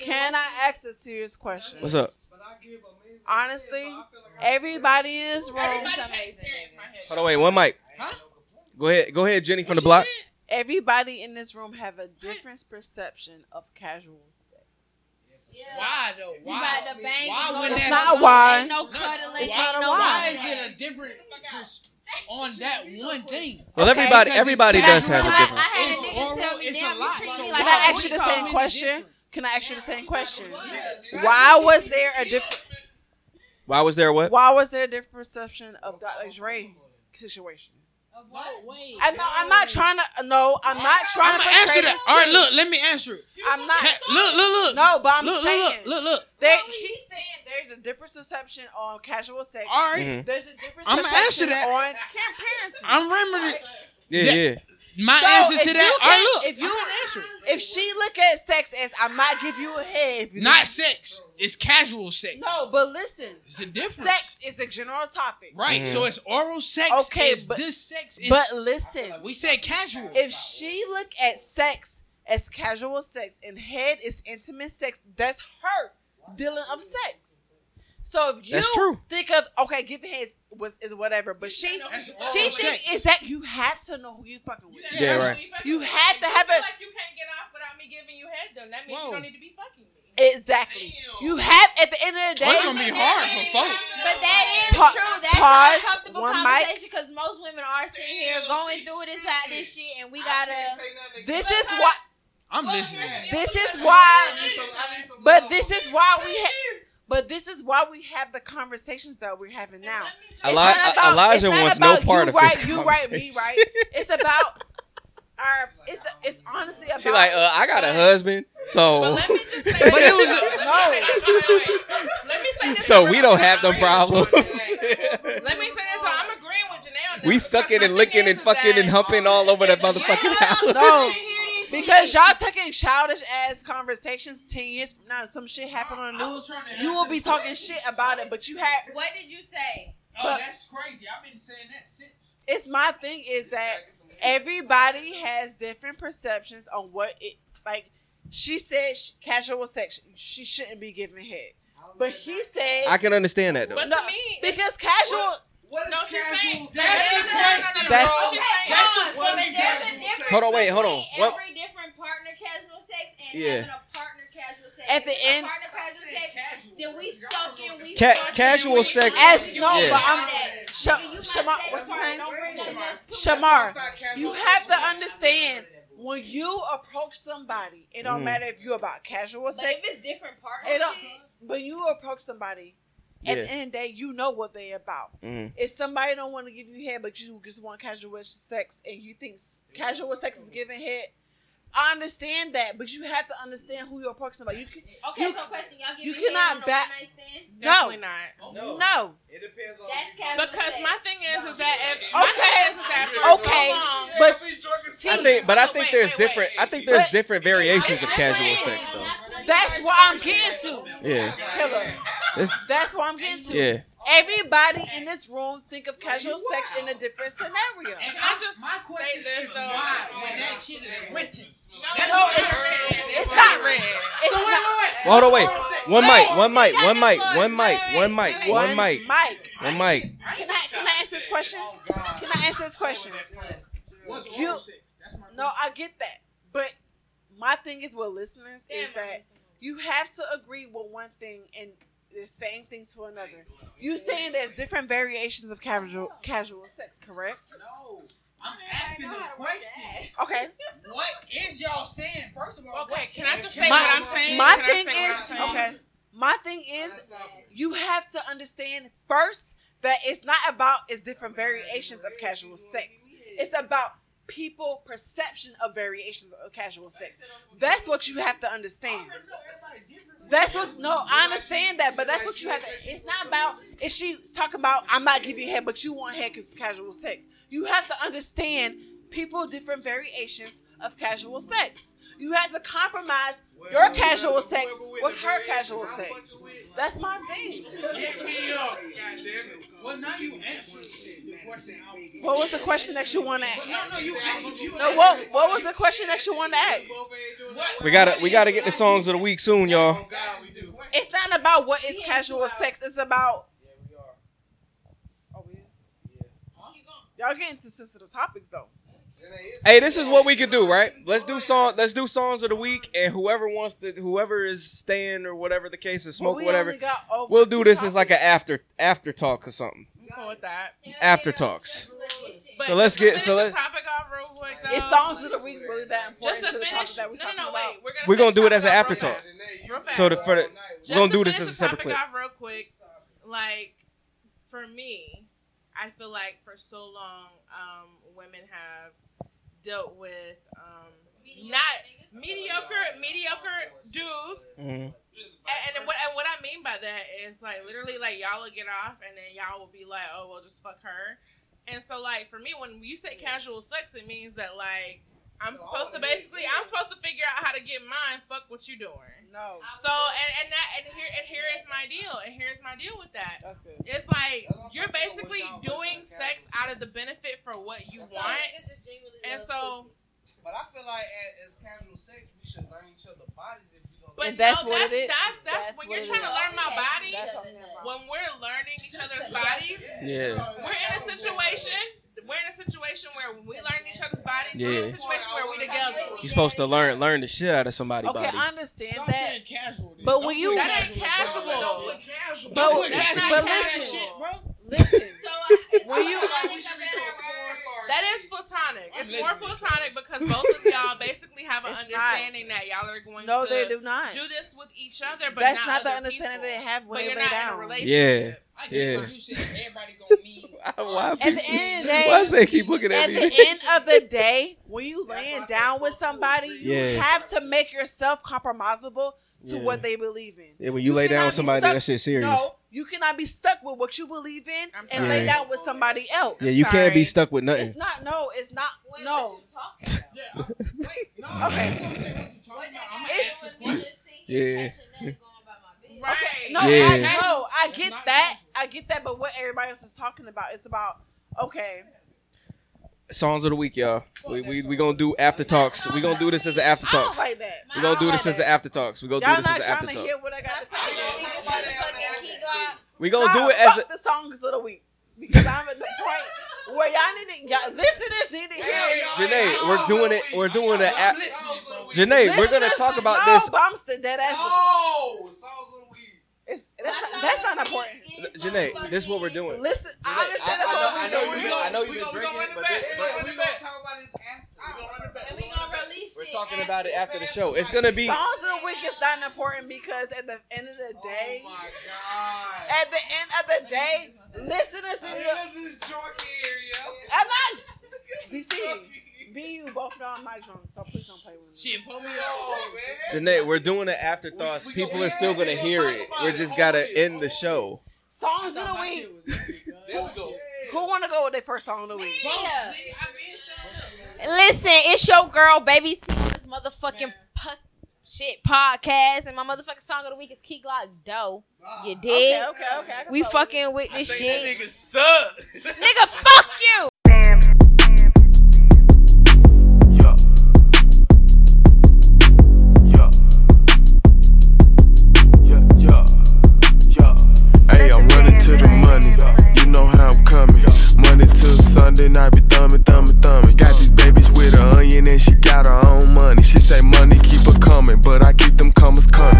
Can I ask a serious question? What's up? Honestly, everybody in this room, Everybody can experience my head. Hold on, wait, one mic. Go ahead, go ahead, Jenny from the block. Everybody in this room have a different perception of casual sex. Why though? You Why? about to bang Why would to It's that- not why. Ain't no cuddling. It's ain't not a no why. Why is it a different oh pers- on that one thing? Well, Okay, everybody, everybody does have a casual. different. I had a nigga oral, tell me, it's a damn, you lot. treat So me like Can I a ask you the same question? Can I ask you the same question? Why was there a different? Why was there what? Why was there a different perception of Dr. Dre situation? No, wait. I'm not, I'm not trying to. No, I'm not trying I'm to gonna answer portray that. All right, to look. Let me answer it. I'm not. Ca- Look, look, look. No, but I'm look, saying. look, look, look, look. There, he's saying there's a different perception on casual sex. All right. Mhm. There's a different I'ma perception answer that. on camp parenting. I'm remembering Yeah, That- yeah. My So answer to that. All look. if you- I'm answer. If she look at sex as I might give you a head, if you Not sex. It's casual sex. no, but listen, It's a difference. sex is a general topic. Right. So mm. it's oral sex. Okay, is but- this sex is. But listen, we said casual. if she look at sex as casual sex and head is intimate sex, that's her dealing of sex. So if you That's true. think of okay, giving head was is whatever, but she That's she oral think is that you have to know who you fucking with. gotta Yeah, right. you You have to have you feel a- like you can't get off without me giving you head. Then that means Whoa. you don't need to be fucking me. Exactly. You have at the end of the day. Well, it's gonna be hard for folks. But that is Pa- true. That's pause, an uncomfortable one conversation because most women are sitting here going through this side this shit, and we gotta. This is why. I'm listening. This is why. But this is why we. Ha- but this is why we have the conversations that we're having now. It's Eli- not about- Elijah it's not wants no about part you of right, this You right, me right. It's about our. it's it's honestly about. She like, uh, I got a husband, so But Let me just say But it was a- Let me say this. So we don't have no problem. Let me say this. So I'm agreeing with Janae on we sucking and licking and fucking and humping all over that motherfucking house. No, because y'all taking childish ass conversations ten years from now. Some shit happened on the news. You will be talking shit about it, but you had. What did you say? Oh, But- that's crazy. I've been saying that since. It's my thing is that everybody has different perceptions on what it like. She said sh- casual sex. She shouldn't be giving head, but he said. I can understand that though. But No, to me, because casual. What is no, she's saying that's the question, That's- bro. She's saying- That's the Hold on, what but is there's a casual difference sex? Hold on, wait, hold on. between What- Every different partner casual sex and Yeah. having a partner casual sex. At the a end- partner casual sex, then we sucking, we Ca- fucking, casual we sex- As no, Yeah. but I'm. Sh- Nigga, you my Shamar. What's his name? don't bring nothing else to it. Shamar. You have to understand when you approach somebody. It don't Mhm. matter if you're about casual But sex. if it's different partner It don't. But you approach somebody. At the end of the day, you know what they about. Mhm. If somebody don't want to give you head, but you just want casual sex, and you think casual sex is giving head, I understand that. But you have to understand who you're approaching about. You can, okay, you, so question, y'all give you cannot back- one night stand? no, Definitely not. No. no. It depends on. That's if casual Because sex. my thing is, is that if my Okay. thing is, is that for Okay, so long, but I think, but I Wait, think wait, there's wait, different. wait. I think there's But- different variations of casual sex though. That's what I'm getting to, Yeah. killer. It's- That's what I'm getting to. Yeah. Everybody in this room think of casual sex in a different scenario. And I I just my say question this, is though. why when that shit is written. That's No, what it's, I'm it's not. red. It's So wait, not. wait, wait. Well, hold on, wait. One mic, one mic, one mic, one mic, one wait, mic, one mic, Mike, one mic. can I can I answer this question? Oh, can I answer this question? You- oral sex? That's my No, I get that, but my thing is with listeners is that you have to agree with one thing and the same thing to another. You saying there's different variations of casual casual sex, correct? No, I'm asking the question. Okay. What is y'all saying? First of all, Okay, can I just your- say what I'm saying? My Can thing say what I'm is okay. My thing is you have to understand first that it's not about it's different variations of casual sex. It's about people perception of variations of casual sex. That's what you have to understand. That's what no, I understand that, but that's what you have to. It's not about is she talking about I'm not giving you head, but you want head because it's casual sex. You have to understand people different variations of casual sex. You have to compromise your casual sex with her casual sex. That's my thing. Hit me up. Well, now you answered the question. What was the question that you want to ask? No, no, you answered. You No, what what was the question that you want to ask? We gotta, we gotta get the songs of the week soon, y'all. It's not about what is casual sex. It's about Oh, we is? y'all getting into sensitive topics though. Hey, this is what we could do, right? Let's do song. Let's do songs of the week, and whoever wants to, whoever is staying or whatever the case is, smoke we whatever. only got over We'll do two this as like an after after talk or something. I'm cool with that. After talks. But So let's get- so let's- topic off real quick. Though, Is songs of the week really that important Just to to the finish. topic that we're No, talking no, no, about? wait. We're gonna. We're gonna do it as an after talk. real fast. Real fast. So the, for the, Just we're gonna do this as a separate topic clip. off real quick. Like, for me, I feel like for so long, um, women have dealt with um, not mediocre, mediocre dudes. Mhm. And, and what and what I mean by that is like literally like y'all will get off and then y'all will be like, oh well, just fuck her. And so like for me, when you say casual sex, it means that like I'm supposed to basically I'm supposed to figure out how to get mine. Fuck what you doing. No. So and and that and here and here is my deal. And here's my deal with that. That's good. It's like you're basically doing sex out of the benefit for what you want. And so But I feel like as, as casual sex, we should learn each other's bodies if we gonna. But And that's no, what that's, it is. That's, that's, That's when what you're it trying to learn my body. That's what I'm talking about. When we're learning each other's bodies, Yeah. we're in a situation. We're in a situation where we learn each other's bodies. We're in a Yeah. situation where we together. You're supposed to learn learn the shit out of somebody's Okay, body. I understand Stop that. casual. But when you- That ain't casual. casual. Don't put casual. But- Don't put that's casual. not That casual. shit, bro. Listen, uh, When you- That is platonic. It's I'm more platonic because both of y'all basically have an It's understanding that y'all are going no, to they do not. do this with each other, but That's not, not the other understanding people. they have when But they you're lay not down. in a relationship. I just Yeah. you said everybody gonna mean. Why at the end of the day, Why say keep looking at at me? At the end of the day, when you laying down with somebody, you Yeah. have to make yourself compromisable to Yeah. what they believe in. Yeah, when you lay down with somebody, stuck- that shit serious. No, you cannot be stuck with what you believe in and sorry. lay down with somebody else. Yeah, you can't be stuck with nothing. It's not. No, it's not. no. okay. Yeah. Okay. No, Yeah. I know. I get that. I get that. But what everybody else is talking about is about. Okay. Songs of the week, y'all. We we we gonna do after talks. We gonna do this as an after I don't talks. like that. We gonna do this as an that. after talks. We gonna Y'all do this not as an trying after to talk. hear what I got to say. We gonna do it as fuck a, the songs of the week because I'm at the point where y'all need to, y'all listeners need to hear. it. Janae. We're doing it. We're doing it. At, Janae, we're gonna Listeners talk do- about no, this. But I'm still dead ass. Oh, songs of the week. It's, that's, not, that's not important. Janae, this is what we're doing. Listen, I understand that's what we're doing. I know you've been drinking, but this- but We gonna talk about this after. We're gonna release we're talking about it after the show. It's gonna be. Songs of the week is not important because at the end of the day, Oh at the end of the day, listeners need to. I'm not. DC, me, you both know I'm not drunk, so please don't play with me. Shit, pull me up, Janae, we're doing the afterthoughts. People are still gonna hear it. We just gotta end the show. Songs of the week. Who want to go with their first song of the week? Listen, it's your girl, baby. T on this motherfucking pu- shit podcast, and my motherfucking song of the week is Key Glock Doe. You dig? Okay, okay, okay. I can We fucking with this shit. Nigga suck. Nigga, fuck you. Monday till Sunday night, be thumbing, thumbing, thumbing. Got these babies with an onion and she got her own money. She say money keep her coming, but I keep them commas coming.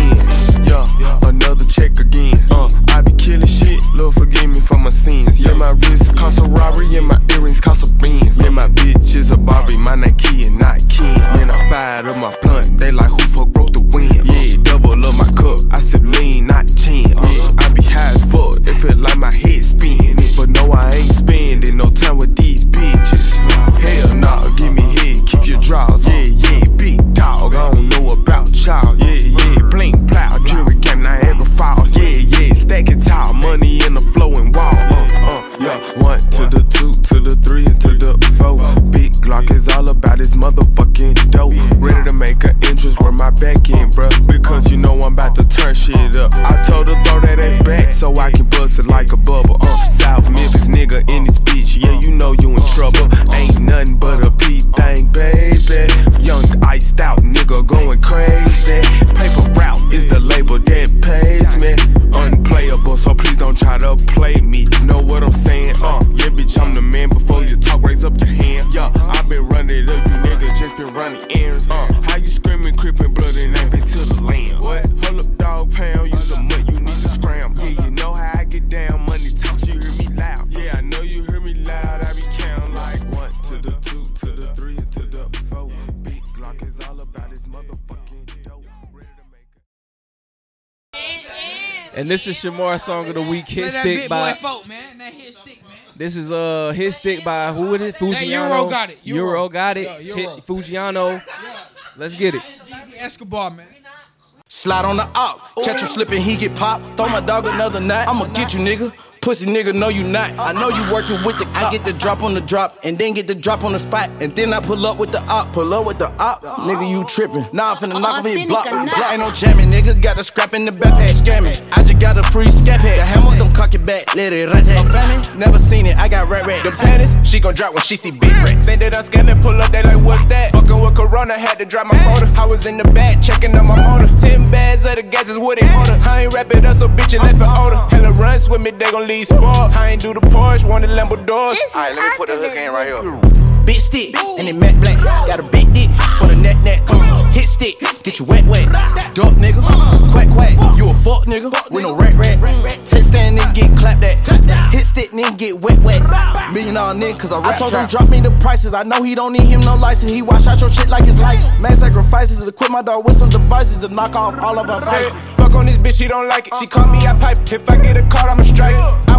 In, yeah, another check again. Uh, I be killing shit, Lord forgive me for my sins. Yeah, my wrist cost a robbery and my earrings cost a beans. Yeah, my bitch is a Barbie, my Nike and not Ken. And I fired up my blunt, they like who fuck broke the double up my cup, I sip lean, not gin. I be high as fuck, it feel like my head spinning. But no, I ain't spending no time with these bitches. Hell nah, give me head, keep your draws. Yeah, yeah, big dog, I don't know about y'all. Yeah, yeah, blink, plow, jury game, Niagara Falls. Yeah, yeah, stacking tall, money in the flowing wall. Uh, uh, yeah, one to the two, to the three, and to the four. Big Glock is all about his motherfucking back in, bruh. Because you know I'm about to turn shit up. I told her throw that ass back so I can bust it like a bubble. Uh, South Memphis nigga in this bitch, yeah, you know you in trouble. Ain't nothing but a P thing, baby. Young iced out nigga going crazy. Paper route is the label that pays me. Unplayable, so please don't try to play me. Know what I'm saying? Uh, And this is Shamar song of the week, hit Let stick big by. boy folk, man. That hit stick, man. This is uh hit stick by who is it? Fujiano. Euro Gotit. Euro, Euro. got it. Yeah, Euro. Hit Fujiano. Let's get it. Escobar, man. Slide on the op, catch him slipping, he get popped. Throw my dog another night. I'ma get you, nigga. Pussy nigga, no you not. I know you working with the cop. I get the drop on the drop, and then get the drop on the spot, and then I pull up with the op. Pull up with the op, nigga, you tripping. Nah, I'm finna knock off his block. Block ain't no jamming, nigga. Got a scrap in the backpack, scamming. I just got a free scat pack. The hammer, don't cock it back, let it right I'm famine, never seen it. I got rat rat. The panties, she gon' drop when she see big racks. Think that I'm scamming, pull up, they like, what's that? Fucking with Corona, had to drop my quota. I was in the back, checking on my motor. Ten bags of the gas is what they order. I ain't wrap it up, so bitch, it left it older. Hella runs with me, they gon' leave spoiled. I ain't do the Porsche, want the Lambo doors. Alright, let me put the hook in right here. Big stick, and it matte black. Got a big dick for the neck neck. Uh, hit stick, get you wet wet. Duck nigga, quack quack. You a fuck nigga with no rat rat. Text stand nigga get clapped at. Hit stick nigga get wet wet. Million dollar nigga cause I rap I told him drop me the prices. I know he don't need him no license. He wash out your shit like his license. Man sacrifices to quit my dog with some devices to knock off all of our vices. Fuck on this bitch, she don't like it. She call me, I pipe. If I get a card, I'ma strike.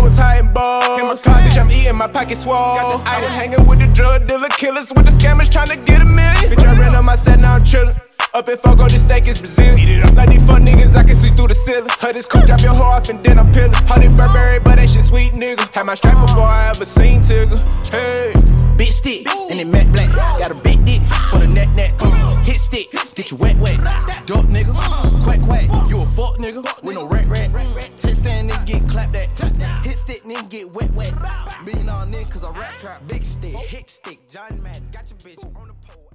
Was high and ball. In my closet, in my pocket swole. I was hanging with the drug dealer killers, with the scammers trying to get a million. Bitch, I ran on my set, now I'm chillin'. Up in Fogo, the steak is Brazil. Eat it up. Like these fuck niggas, I can see through the ceiling. Her this cool, drop your hoe off and then I'm peeling. Honey Burberry, but that shit sweet nigga. Had my strap before I ever seen Tigger. Hey. Big stick, and it matte black. Got a big dick for the neck neck. Hit stick, get you wet wet. Duck nigga, quack quack. You a fuck nigga with no rat rat. Test stand nigga get clapped at. Hit stick nigga get wet wet. Million dollar nigga cause I rap trap. Big stick, hit stick. John Madden got your bitch on the pole.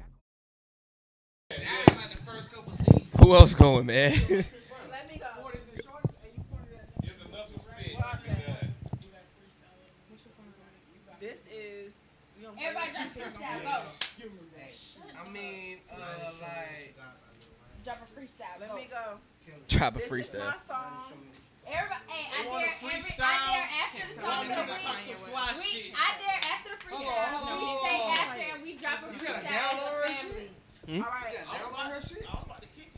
Who else going, man? This is. Everybody drop a freestyle. Go. I mean, uh, like. Drop a freestyle. Let me go. Drop a This is my song. Everybody, hey, I You want dare, a every, I freestyle? dare after the song. Let me we- talk some fly we, shit. I dare after the freestyle. Hold on, we hold on. stay after and we drop a You got freestyle down as on a her family. Hmm? All right.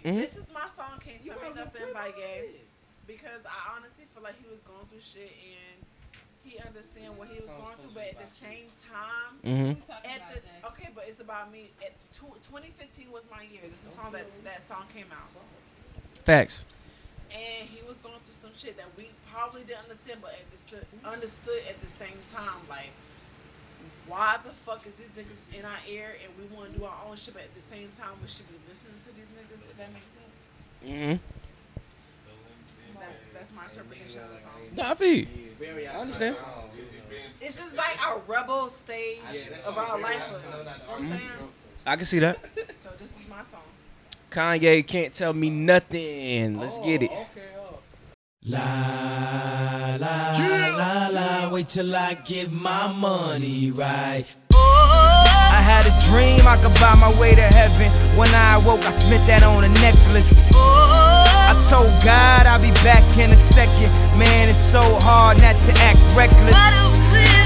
Mhm. This is my song. Can't tell me nothing by Gabe because I honestly feel like he was going through shit and he understand what he was going through, but at the same time, Mhm. at the okay, but it's about me. At tw 2015 was my year. This is a song that that song came out. Facts. and he was going through some shit that we probably didn't understand, but understood, understood at the same time. Like, why the fuck is these niggas in our ear and we want to do our own shit, but at the same time we should be listening to these niggas? If that makes sense. Mm-hmm. That's that's my interpretation of the song. Nah, I feel you. I understand. This is like our rebel stage of our life. You know I'm saying? I can see that. So this is my song. Kanye can't tell me nothing. Let's get it. Oh, oh. La la la la, wait till I get my money right. I had a dream I could buy my way to heaven. When I awoke, I spent that on a necklace. I told God I'll be back in a second. Man, it's so hard not to act reckless.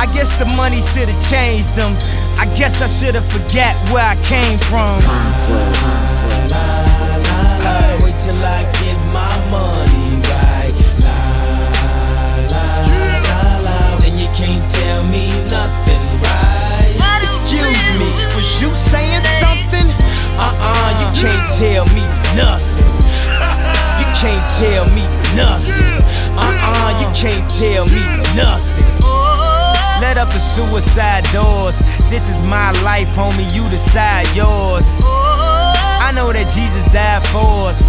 I guess the money should've changed them. I guess I should've forget where I came from. Wait till I get my money right. La la la la, and you can't tell me nothing right. Excuse me, was you saying something? Uh-uh, you can't tell me nothing. You can't tell me nothing. Uh-uh, you can't tell me nothing. Let up the suicide doors. This is my life, homie. You decide yours. I know that Jesus died for us.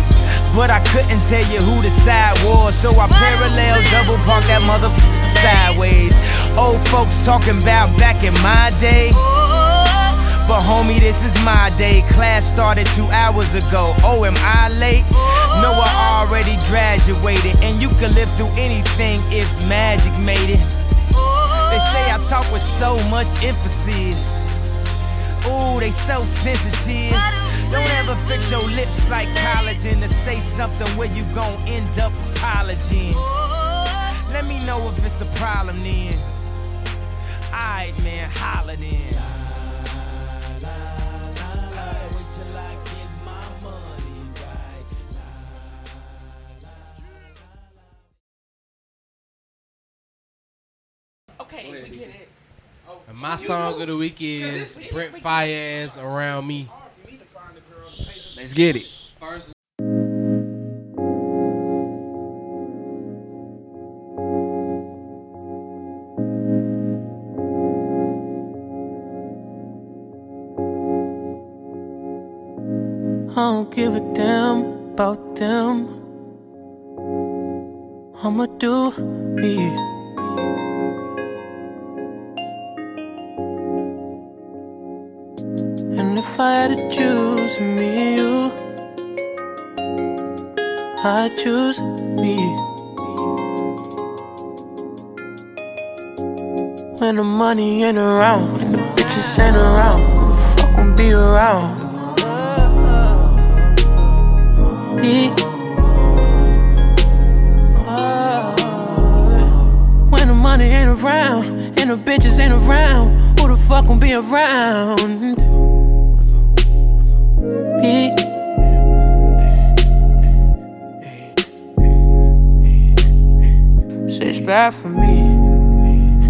But I couldn't tell you who the side was. So I parallel double park that motherfucker sideways. Old folks talking about back in my day. But homie, this is my day. Class started two hours ago. Oh, am I late? No, I already graduated. And you could live through anything if magic made it. Talk with so much emphasis. Ooh, they so sensitive. Don't ever fix your lips like collagen to say something where you gon' end up apologizing. Let me know if it's a problem then. Alright, man, holla then. And my song of the week is Brent Faiyaz Around Me. Let's get it. First I don't give a damn about them. I'ma do me. I had to choose me, you, I'd choose me. When the money ain't around and the bitches ain't around, who the fuck gon' be around? Yeah. When the money ain't around and the bitches ain't around, who the fuck gon' be around? Bad for me.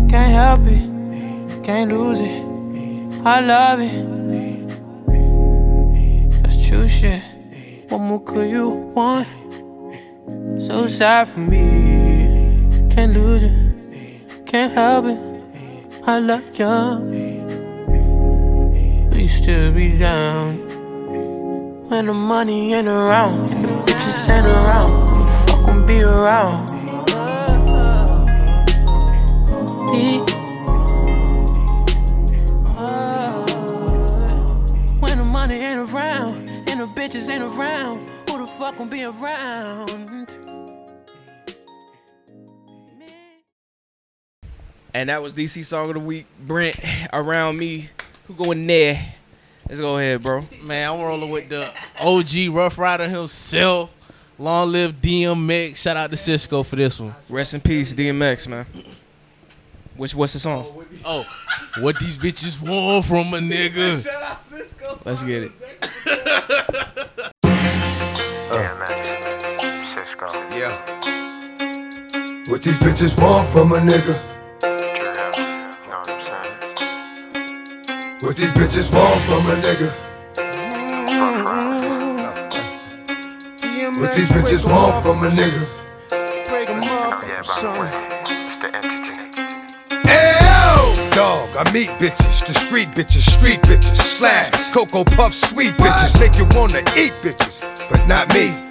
Can't help it. Can't lose it. I love it. That's true shit. What more could you want? So sad for me. Can't lose it. Can't help it. I love you. We still be down. When the money ain't around and the bitches ain't around, fuck gon' be around? Gon' be around? And that was DC song of the week. Brent around me. Who going there? Let's go ahead, bro. Man, I'm rolling with the OG Ruff Ryder himself. Long live DMX. Shout out to Cisco for this one. Rest in peace, DMX, man. Which what's the song? Oh, what these bitches want from a nigga? Let's get it. What these bitches want from a nigga? What these bitches want from a nigga? What these bitches want from a nigga? Break 'em off. Ayo! Dog, I meet bitches, discreet bitches, street bitches, slash, Cocoa Puff, sweet bitches, make you wanna eat bitches, but not me.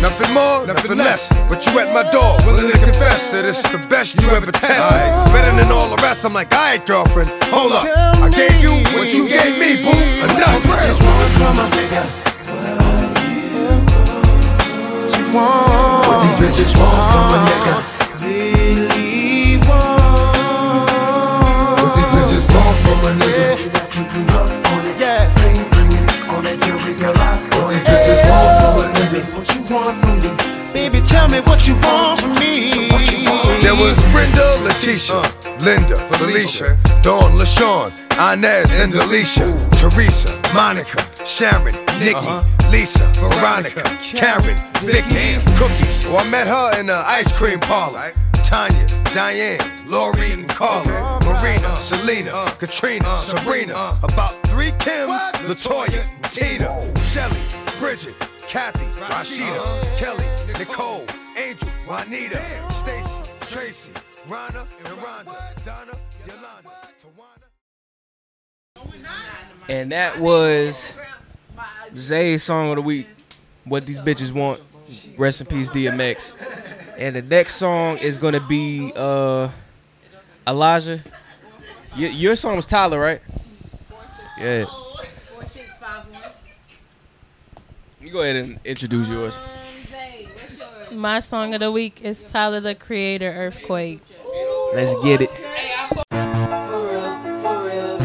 Nothing more, nothing less. But you at my door, willing to confess that it's the best you ever tested. Better than all the rest. I'm like, alright, girlfriend, hold up. I gave you what you gave me, boo. Enough. from a nigga. What these bitches want from a nigga? Really me what you want from me. There was Brenda, Letitia, uh. Linda, Felicia, Dawn, LaShawn, Inez, and Alicia, Teresa, Monica, Sharon, uh-huh. Nikki, Lisa, Veronica, Karen, Vicky, Cookies. Oh, I met her in the ice cream parlor. Tanya, Diane, Lori, and Carla, Marina, Selena, uh. Katrina, uh. Sabrina, about three Kims, Latoya, Tina, Shelly, Bridget, Kathy, Rashida, Kelly, Nicole, Angel, Juanita, Stacy, Tracy, Rana, and Rhonda, Donna, Yolanda, And that was Zay's song of the week. What these bitches want. Rest in peace, DMX. And the next song is gonna be uh Elijah. Y- your song was Tyler, right? Yeah. You go ahead and introduce yours. My song of the week is Tyler the Creator, Earthquake. Let's get it. For real, for real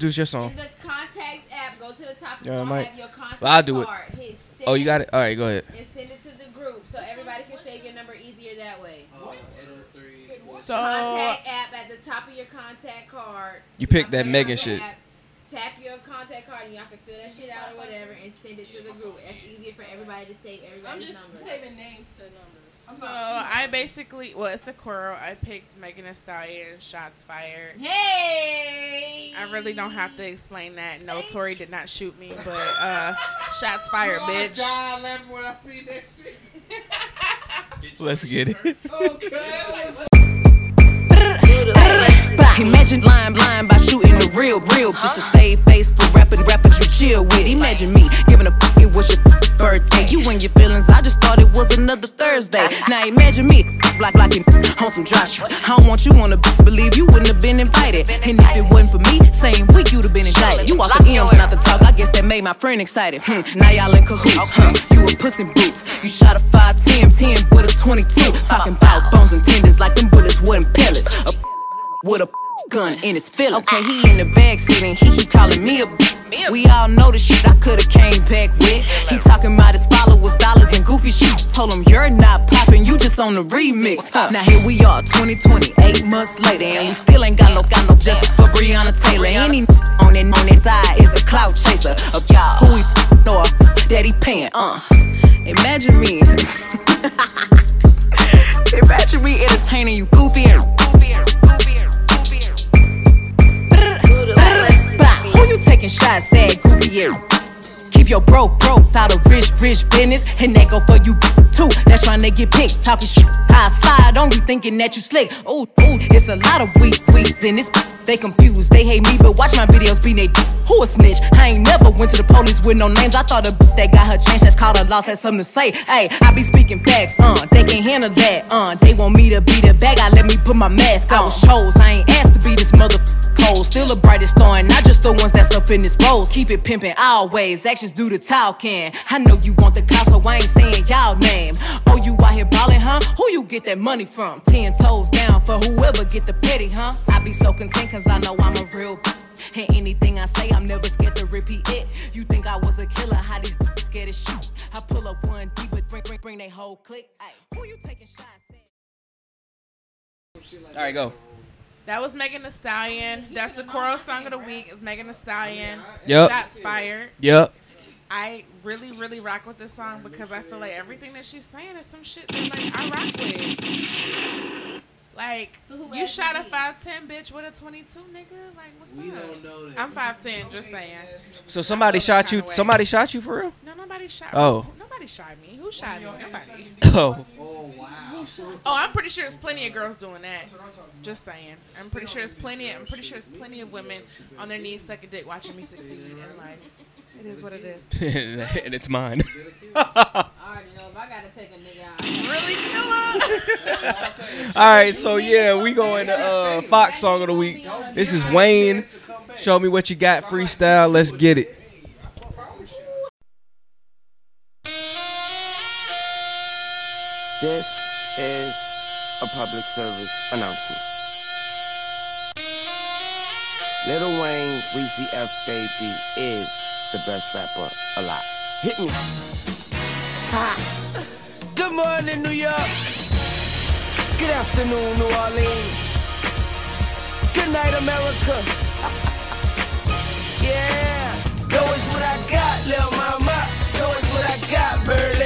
introduce your song. The contacts app. Go to the top. Yeah, Yeah, Mike. have your contact Well, I'll do it. card. Hit send Oh, you got it. All right, go ahead. And send it to the group so everybody can save your number easier that way. So contact app at the top of your contact card. You picked that Contact Megan shit. app, Tap your contact card and y'all can fill that shit out or whatever and send it to the group. That's easier for everybody to save everybody's just number. saving names to numbers. So I basically, well, it's the Coral. I picked Megan Thee Stallion, Shots Fired. Hey! I really don't have to explain that. No, Tory did not shoot me, but uh, Shots Fired, bitch. I laughed when I see that shit. Let's get it. Imagine lying blind by shooting the real, real. Just to save face for rapping rappers you chill with. Imagine me giving a f- it was your birthday. You and your feelings, I just thought it was another Thursday. Now imagine me block blocking on some dry shit. I don't want you on b- believe you wouldn't have been invited. And if it wasn't for me, same week you'd have been indicted. You walk the M's, not the talk. I guess that made my friend excited. Hmm. Now y'all in cahoots. Huh. You a puss in boots. You shot a 5'10, 10 with a 22. Talking about bones and tendons like them bullets wasn't pellets. A with a gun in his feelings. Okay, he in the backseat and he keep calling me a b- We all know the shit I coulda came back with. He talking about his followers, dollars, and goofy shit. Told him you're not popping, you just on the remix. Huh. Now here we are, 2020, eight months later, and we still ain't got no got no justice for Breonna Taylor. Any on that on that side is a clout chaser. Of y'all who he know that he paying. Uh, imagine me. Imagine me entertaining you goofy and Who you taking shots at, goofy and Keep your broke, broke, out of rich, rich business. And that go for you too. That's trying to get picked. Talking shit. I slide on you thinking that you slick. Ooh, ooh, it's a lot of weak, weak in this. They confused, they hate me, but watch my videos be they Who a snitch? I ain't never went to the police with no names. I thought a bitch that got her chance that's called a loss had something to say. Hey, I be speaking facts, uh, they can't handle that, uh, they want me to be the bad guy, let me put my mask on. I was chose, I ain't asked to be this mother Still the brightest star, and not just the ones that's up in this rose. Keep it pimping always, actions do the talking. I know you want the clout, so I ain't saying y'all name. Oh, you out here ballin', huh? Who you get that money from? Ten toes down for whoever get the petty, huh? I be so content cause I know I'm a real And anything I say, I'm never scared to repeat it. You think I was a killer, how these scared to shoot? I pull up one deep, but bring, bring, bring they whole clique. Ay, who you taking shots at? All right, go. That was Megan Thee Stallion. That's the Coral song of the week. Is Megan Thee Stallion. Yep. Shots fired. Yep. I really, really rock with this song because I feel like everything that she's saying is some shit that like I rock with. Like you shot a five ten bitch with a twenty two nigga. Like what's We up? don't know that. I'm five ten. Just saying. So somebody shot you. Somebody shot you for real? No, nobody shot. Oh. Nobody shot me. Who shot me? Nobody. Oh. Oh wow. Oh, I'm pretty sure there's plenty of girls doing that. Just saying. I'm pretty sure there's plenty. I'm pretty sure there's plenty of women on their knees sucking dick watching me succeed in life. It is what it is. and it's mine. I already know if I gotta take a nigga out. Really killer. All right, so yeah, we going to uh, Fox song of the week. This is Wayne. Show me what you got, freestyle. Let's get it. This is a public service announcement. Little Wayne, Weezy F Baby is the best rapper alive. Hit me. Good morning, New York. Good afternoon, New Orleans. Good night, America. yeah. Know it's what I got, Lil Mama. Know it's what I got, Bird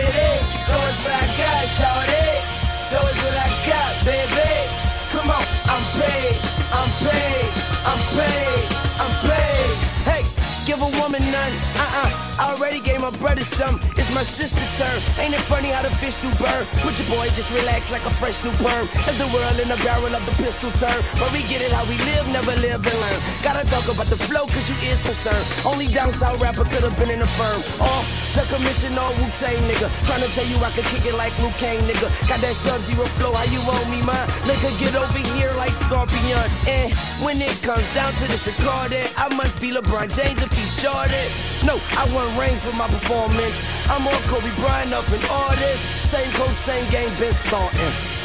uh-uh. Already gave my brother some. It's my sister turn. Ain't it funny how the fish do burn? Put your boy just relax like a fresh new perm. As the world in the barrel of the pistol turn. But we get it how we live, never live and learn. Gotta talk about the flow cause you is concerned. Only down south rapper could have been in the firm. Oh, the commission on Wu Tang nigga. Trying to tell you I could kick it like Liu Kang nigga. Got that sub zero flow, how you owe me mine? Nigga, get over here like Scorpion. And when it comes down to this recording, I must be LeBron James if he's Jordan. No, I won rings with my performance. I'm more Kobe Bryant up all this. Same coach, same game, been starting.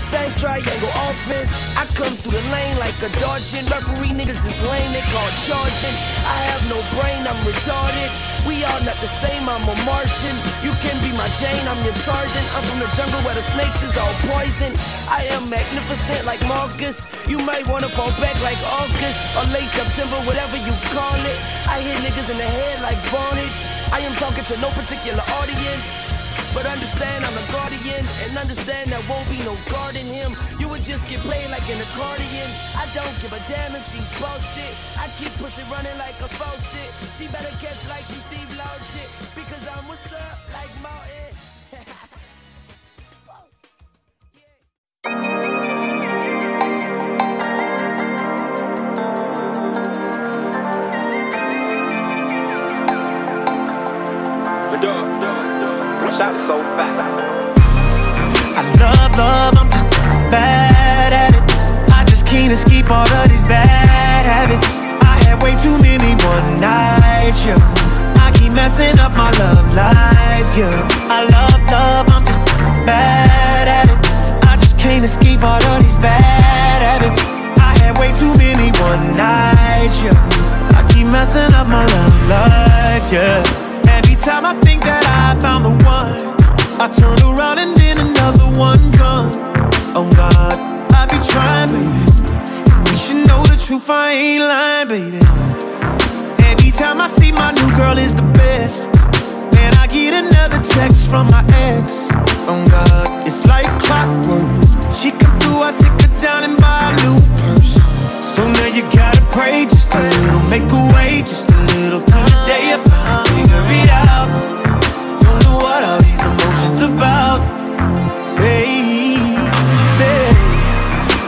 Same triangle offense. I come through the lane like a dodging. Referee niggas is lame, they call charging. I have no brain, I'm retarded. We all not the same, I'm a Martian. You can be my Jane, I'm your Tarzan. I'm from the jungle where the snakes is all poison. I am magnificent like Marcus. You might wanna fall back like August or late September, whatever you call it. I hit niggas in the head like Vonage. I am talking to no particular audience. But understand I'm a guardian, and understand there won't be no guard in him. You would just get played like an accordion. I don't give a damn if she's bullshit. I keep pussy running like a faucet. She better catch like she Steve Loud. Because I'm what's up like Martin. So fat. I love love, I'm just bad at it. I just can't escape all of these bad habits. I had way too many one nights, yeah. I keep messing up my love life, yeah. I love love, I'm just bad at it. I just can't escape all of these bad habits. I had way too many one nights, yeah. I keep messing up my love life, yeah. Every time I think that I found the one, I turn around and then another one come. Oh God, I be trying, baby. You should know the truth, I ain't lying, baby. Every time I see my new girl is the best. Then I get another text from my ex. Oh God, it's like clockwork. She come through, I take her down and buy a new purse. So now you gotta pray just a little, make a way just a little. Till the day you finally figure it out. Don't know what all these about, baby.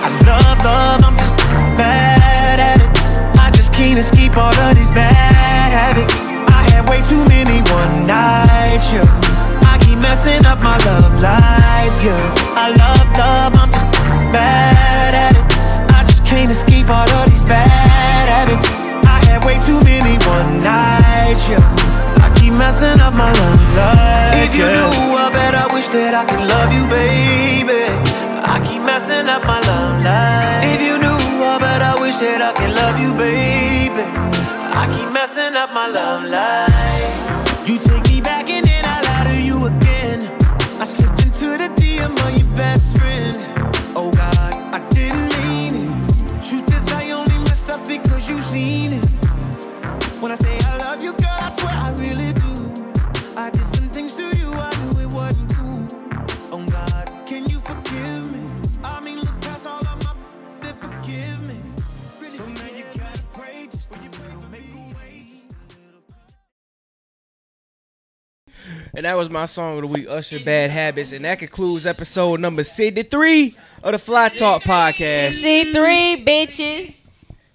I love love, I'm just bad at it. I just can't escape all of these bad habits. I had way too many one nights, yeah. I keep messing up my love life, yeah. I love love, I'm just bad at it. I just can't escape all of these bad habits. I had way too many one nights, yeah. I keep messing up my love life. If you yeah. knew, I bet I wish that I could love you, baby. I keep messing up my love life. If you knew, I bet I wish that I could love you, baby. I keep messing up my love life. You take me back and then I lie to you again. I slipped into the DM of your best friend. Oh God, I didn't mean it. Truth is, I only messed up because you seen it. When I say And that was my song of the week, Usher Bad Habits. And that concludes episode number 63 of the Fly Talk podcast. 63 bitches.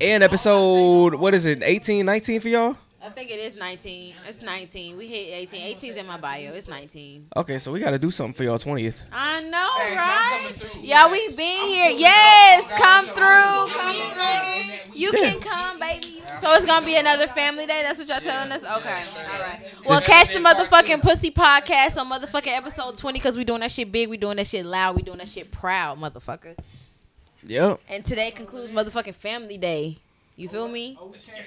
And episode, what is it, 18, 19 for y'all? I think it is 19. It's 19. We hit 18. 18 is in my bio. It's 19. Okay, so we got to do something for y'all 20th. I know, right? Yeah, we been here. Yes, come through. Come through. You can come, baby. So it's gonna be another family day. That's what y'all telling us. Okay, all right. Well, catch the motherfucking pussy podcast on motherfucking episode 20 because we doing that shit big. We doing that shit loud. We doing that shit proud, motherfucker. Yep. And today concludes motherfucking family day. You feel me?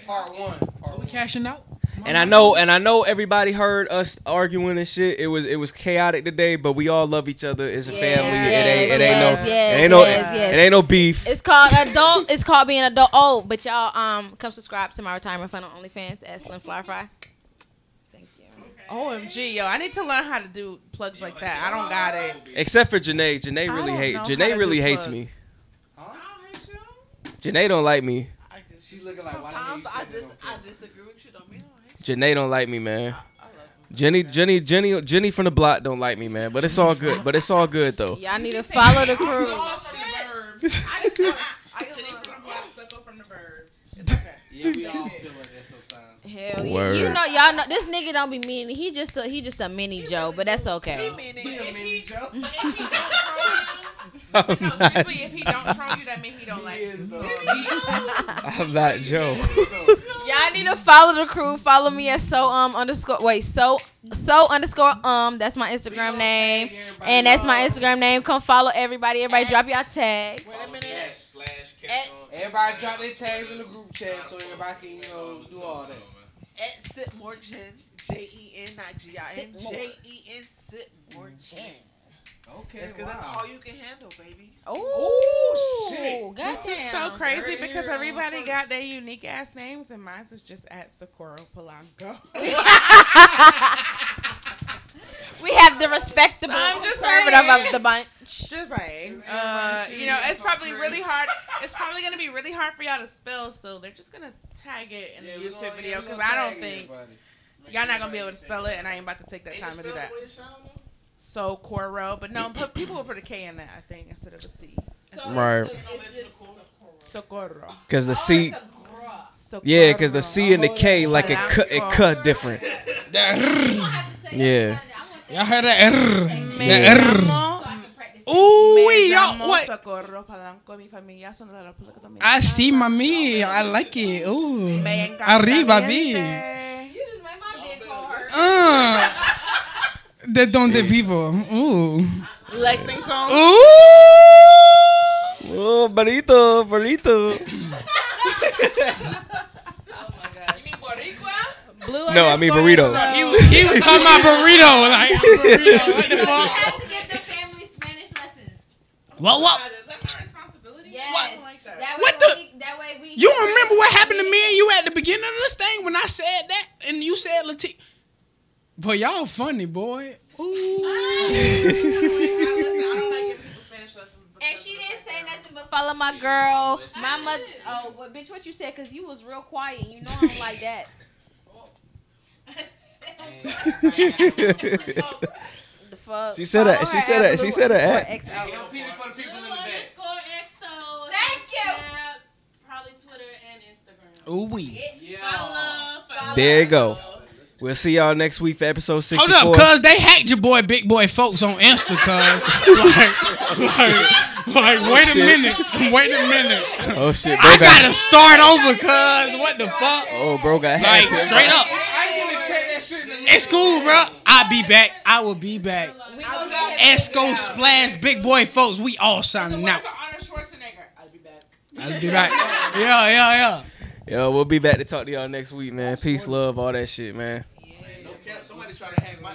Part one. Are we cashing out? And I know, and I know everybody heard us arguing and shit. It was, it was chaotic today, but we all love each other It's a family. it ain't, it ain't yes, no, yes, it ain't no, yes, yes. it ain't no beef. It's called adult. it's called being adult. Oh, but y'all um come subscribe to my retirement fund on OnlyFans at Slim Fly Fry. Thank you. OMG, yo, I need to learn how to do plugs like that. I don't got it. Except for Janae. Janae really don't hate. know how Janae to really do hates plugs. me. Janae don't like me. She's looking like Sometimes I just I disagree with you. Don't mean I Janae don't like me, man. Jenny, Jenny, Jenny, Jenny from the block don't like me, man. But it's all good. But it's all good though. Y'all need to follow the crew. Yeah, we all feel like that sometimes. Hell yeah. You know, y'all know this nigga don't be mean. He just a, he just a mini Joe, but that's okay. No, seriously, if he don't troll you, that means he don't like you. I'm not Joe. Y'all need to follow the crew. Follow me at so um underscore wait so so underscore um that's my Instagram name and that's my Instagram name. Come follow everybody. Everybody drop y'all tags. Everybody drop their tags in the group chat so everybody can, you know, do all that. At Sit Morgan, J E N, not G I N, J E N, Sit Morgan. Okay, That's because that's all you can handle, baby. Oh shit. this is so goddamn. crazy because everybody got their unique ass names, and mine is just at Socorro Polanco. We have the respectable I'm just conservative saying. of the bunch. Just saying, uh, you know, it's probably really hard. It's probably gonna be really hard for y'all to spell, so they're just gonna tag it in the we YouTube gonna- video because gonna I don't think everybody. y'all not gonna be able to spell it, and I ain't about to take that time to do that. So Coro, but no, put, people will put a K in that I think instead of a C. Right. Socorro. Cause the C. Yeah, cause the C and the K like it cut it cut different. Yeah. Y'all heard that? Rrr. Ooh, me y'all what? Socorro Polanco, mi familia son de la República Dominicana. I see, mami. I like it. Ooh. Me encanta Arriba, mi vi. gente. Uh, de donde vivo. Ooh. Lexington. Ooh. Oh, burrito, burrito. Blue No, I mean burrito. He, was- he was talking about burrito. Like, burrito. What the fuck? have to get the family Spanish lessons. What, what? Yes. That way What when the- we- that way we You remember what happened to me and you at the beginning of this thing when I said that and you said Latif? But y'all funny, boy. And she didn't say nothing but follow my girl. My mother. Oh, well, bitch, what you said? Cause you was real quiet. You know I don't like that. the fuck. She said that- she said at that- she said oh. that underscore XO. Thank you. Probably Twitter and Instagram. Ooh wee. There you go. We'll see y'all next week for episode Hold up, cuz they hacked your boy Big Boy Folks on Insta, cuz. like, like, like, wait a minute. Wait a minute. Oh shit, bro I got- gotta start over, cuz. What the fuck? Oh, bro got Like, straight up. It's cool, bro. I'll be back. I will be back. Esco Splash, Big Boy Folks. We all signing out. I'll be back. I'll be back. Yeah, yeah, yeah. Yo, we'll be back to talk to y'all next week, man. Peace, love, all that shit, man. Somebody try to hack my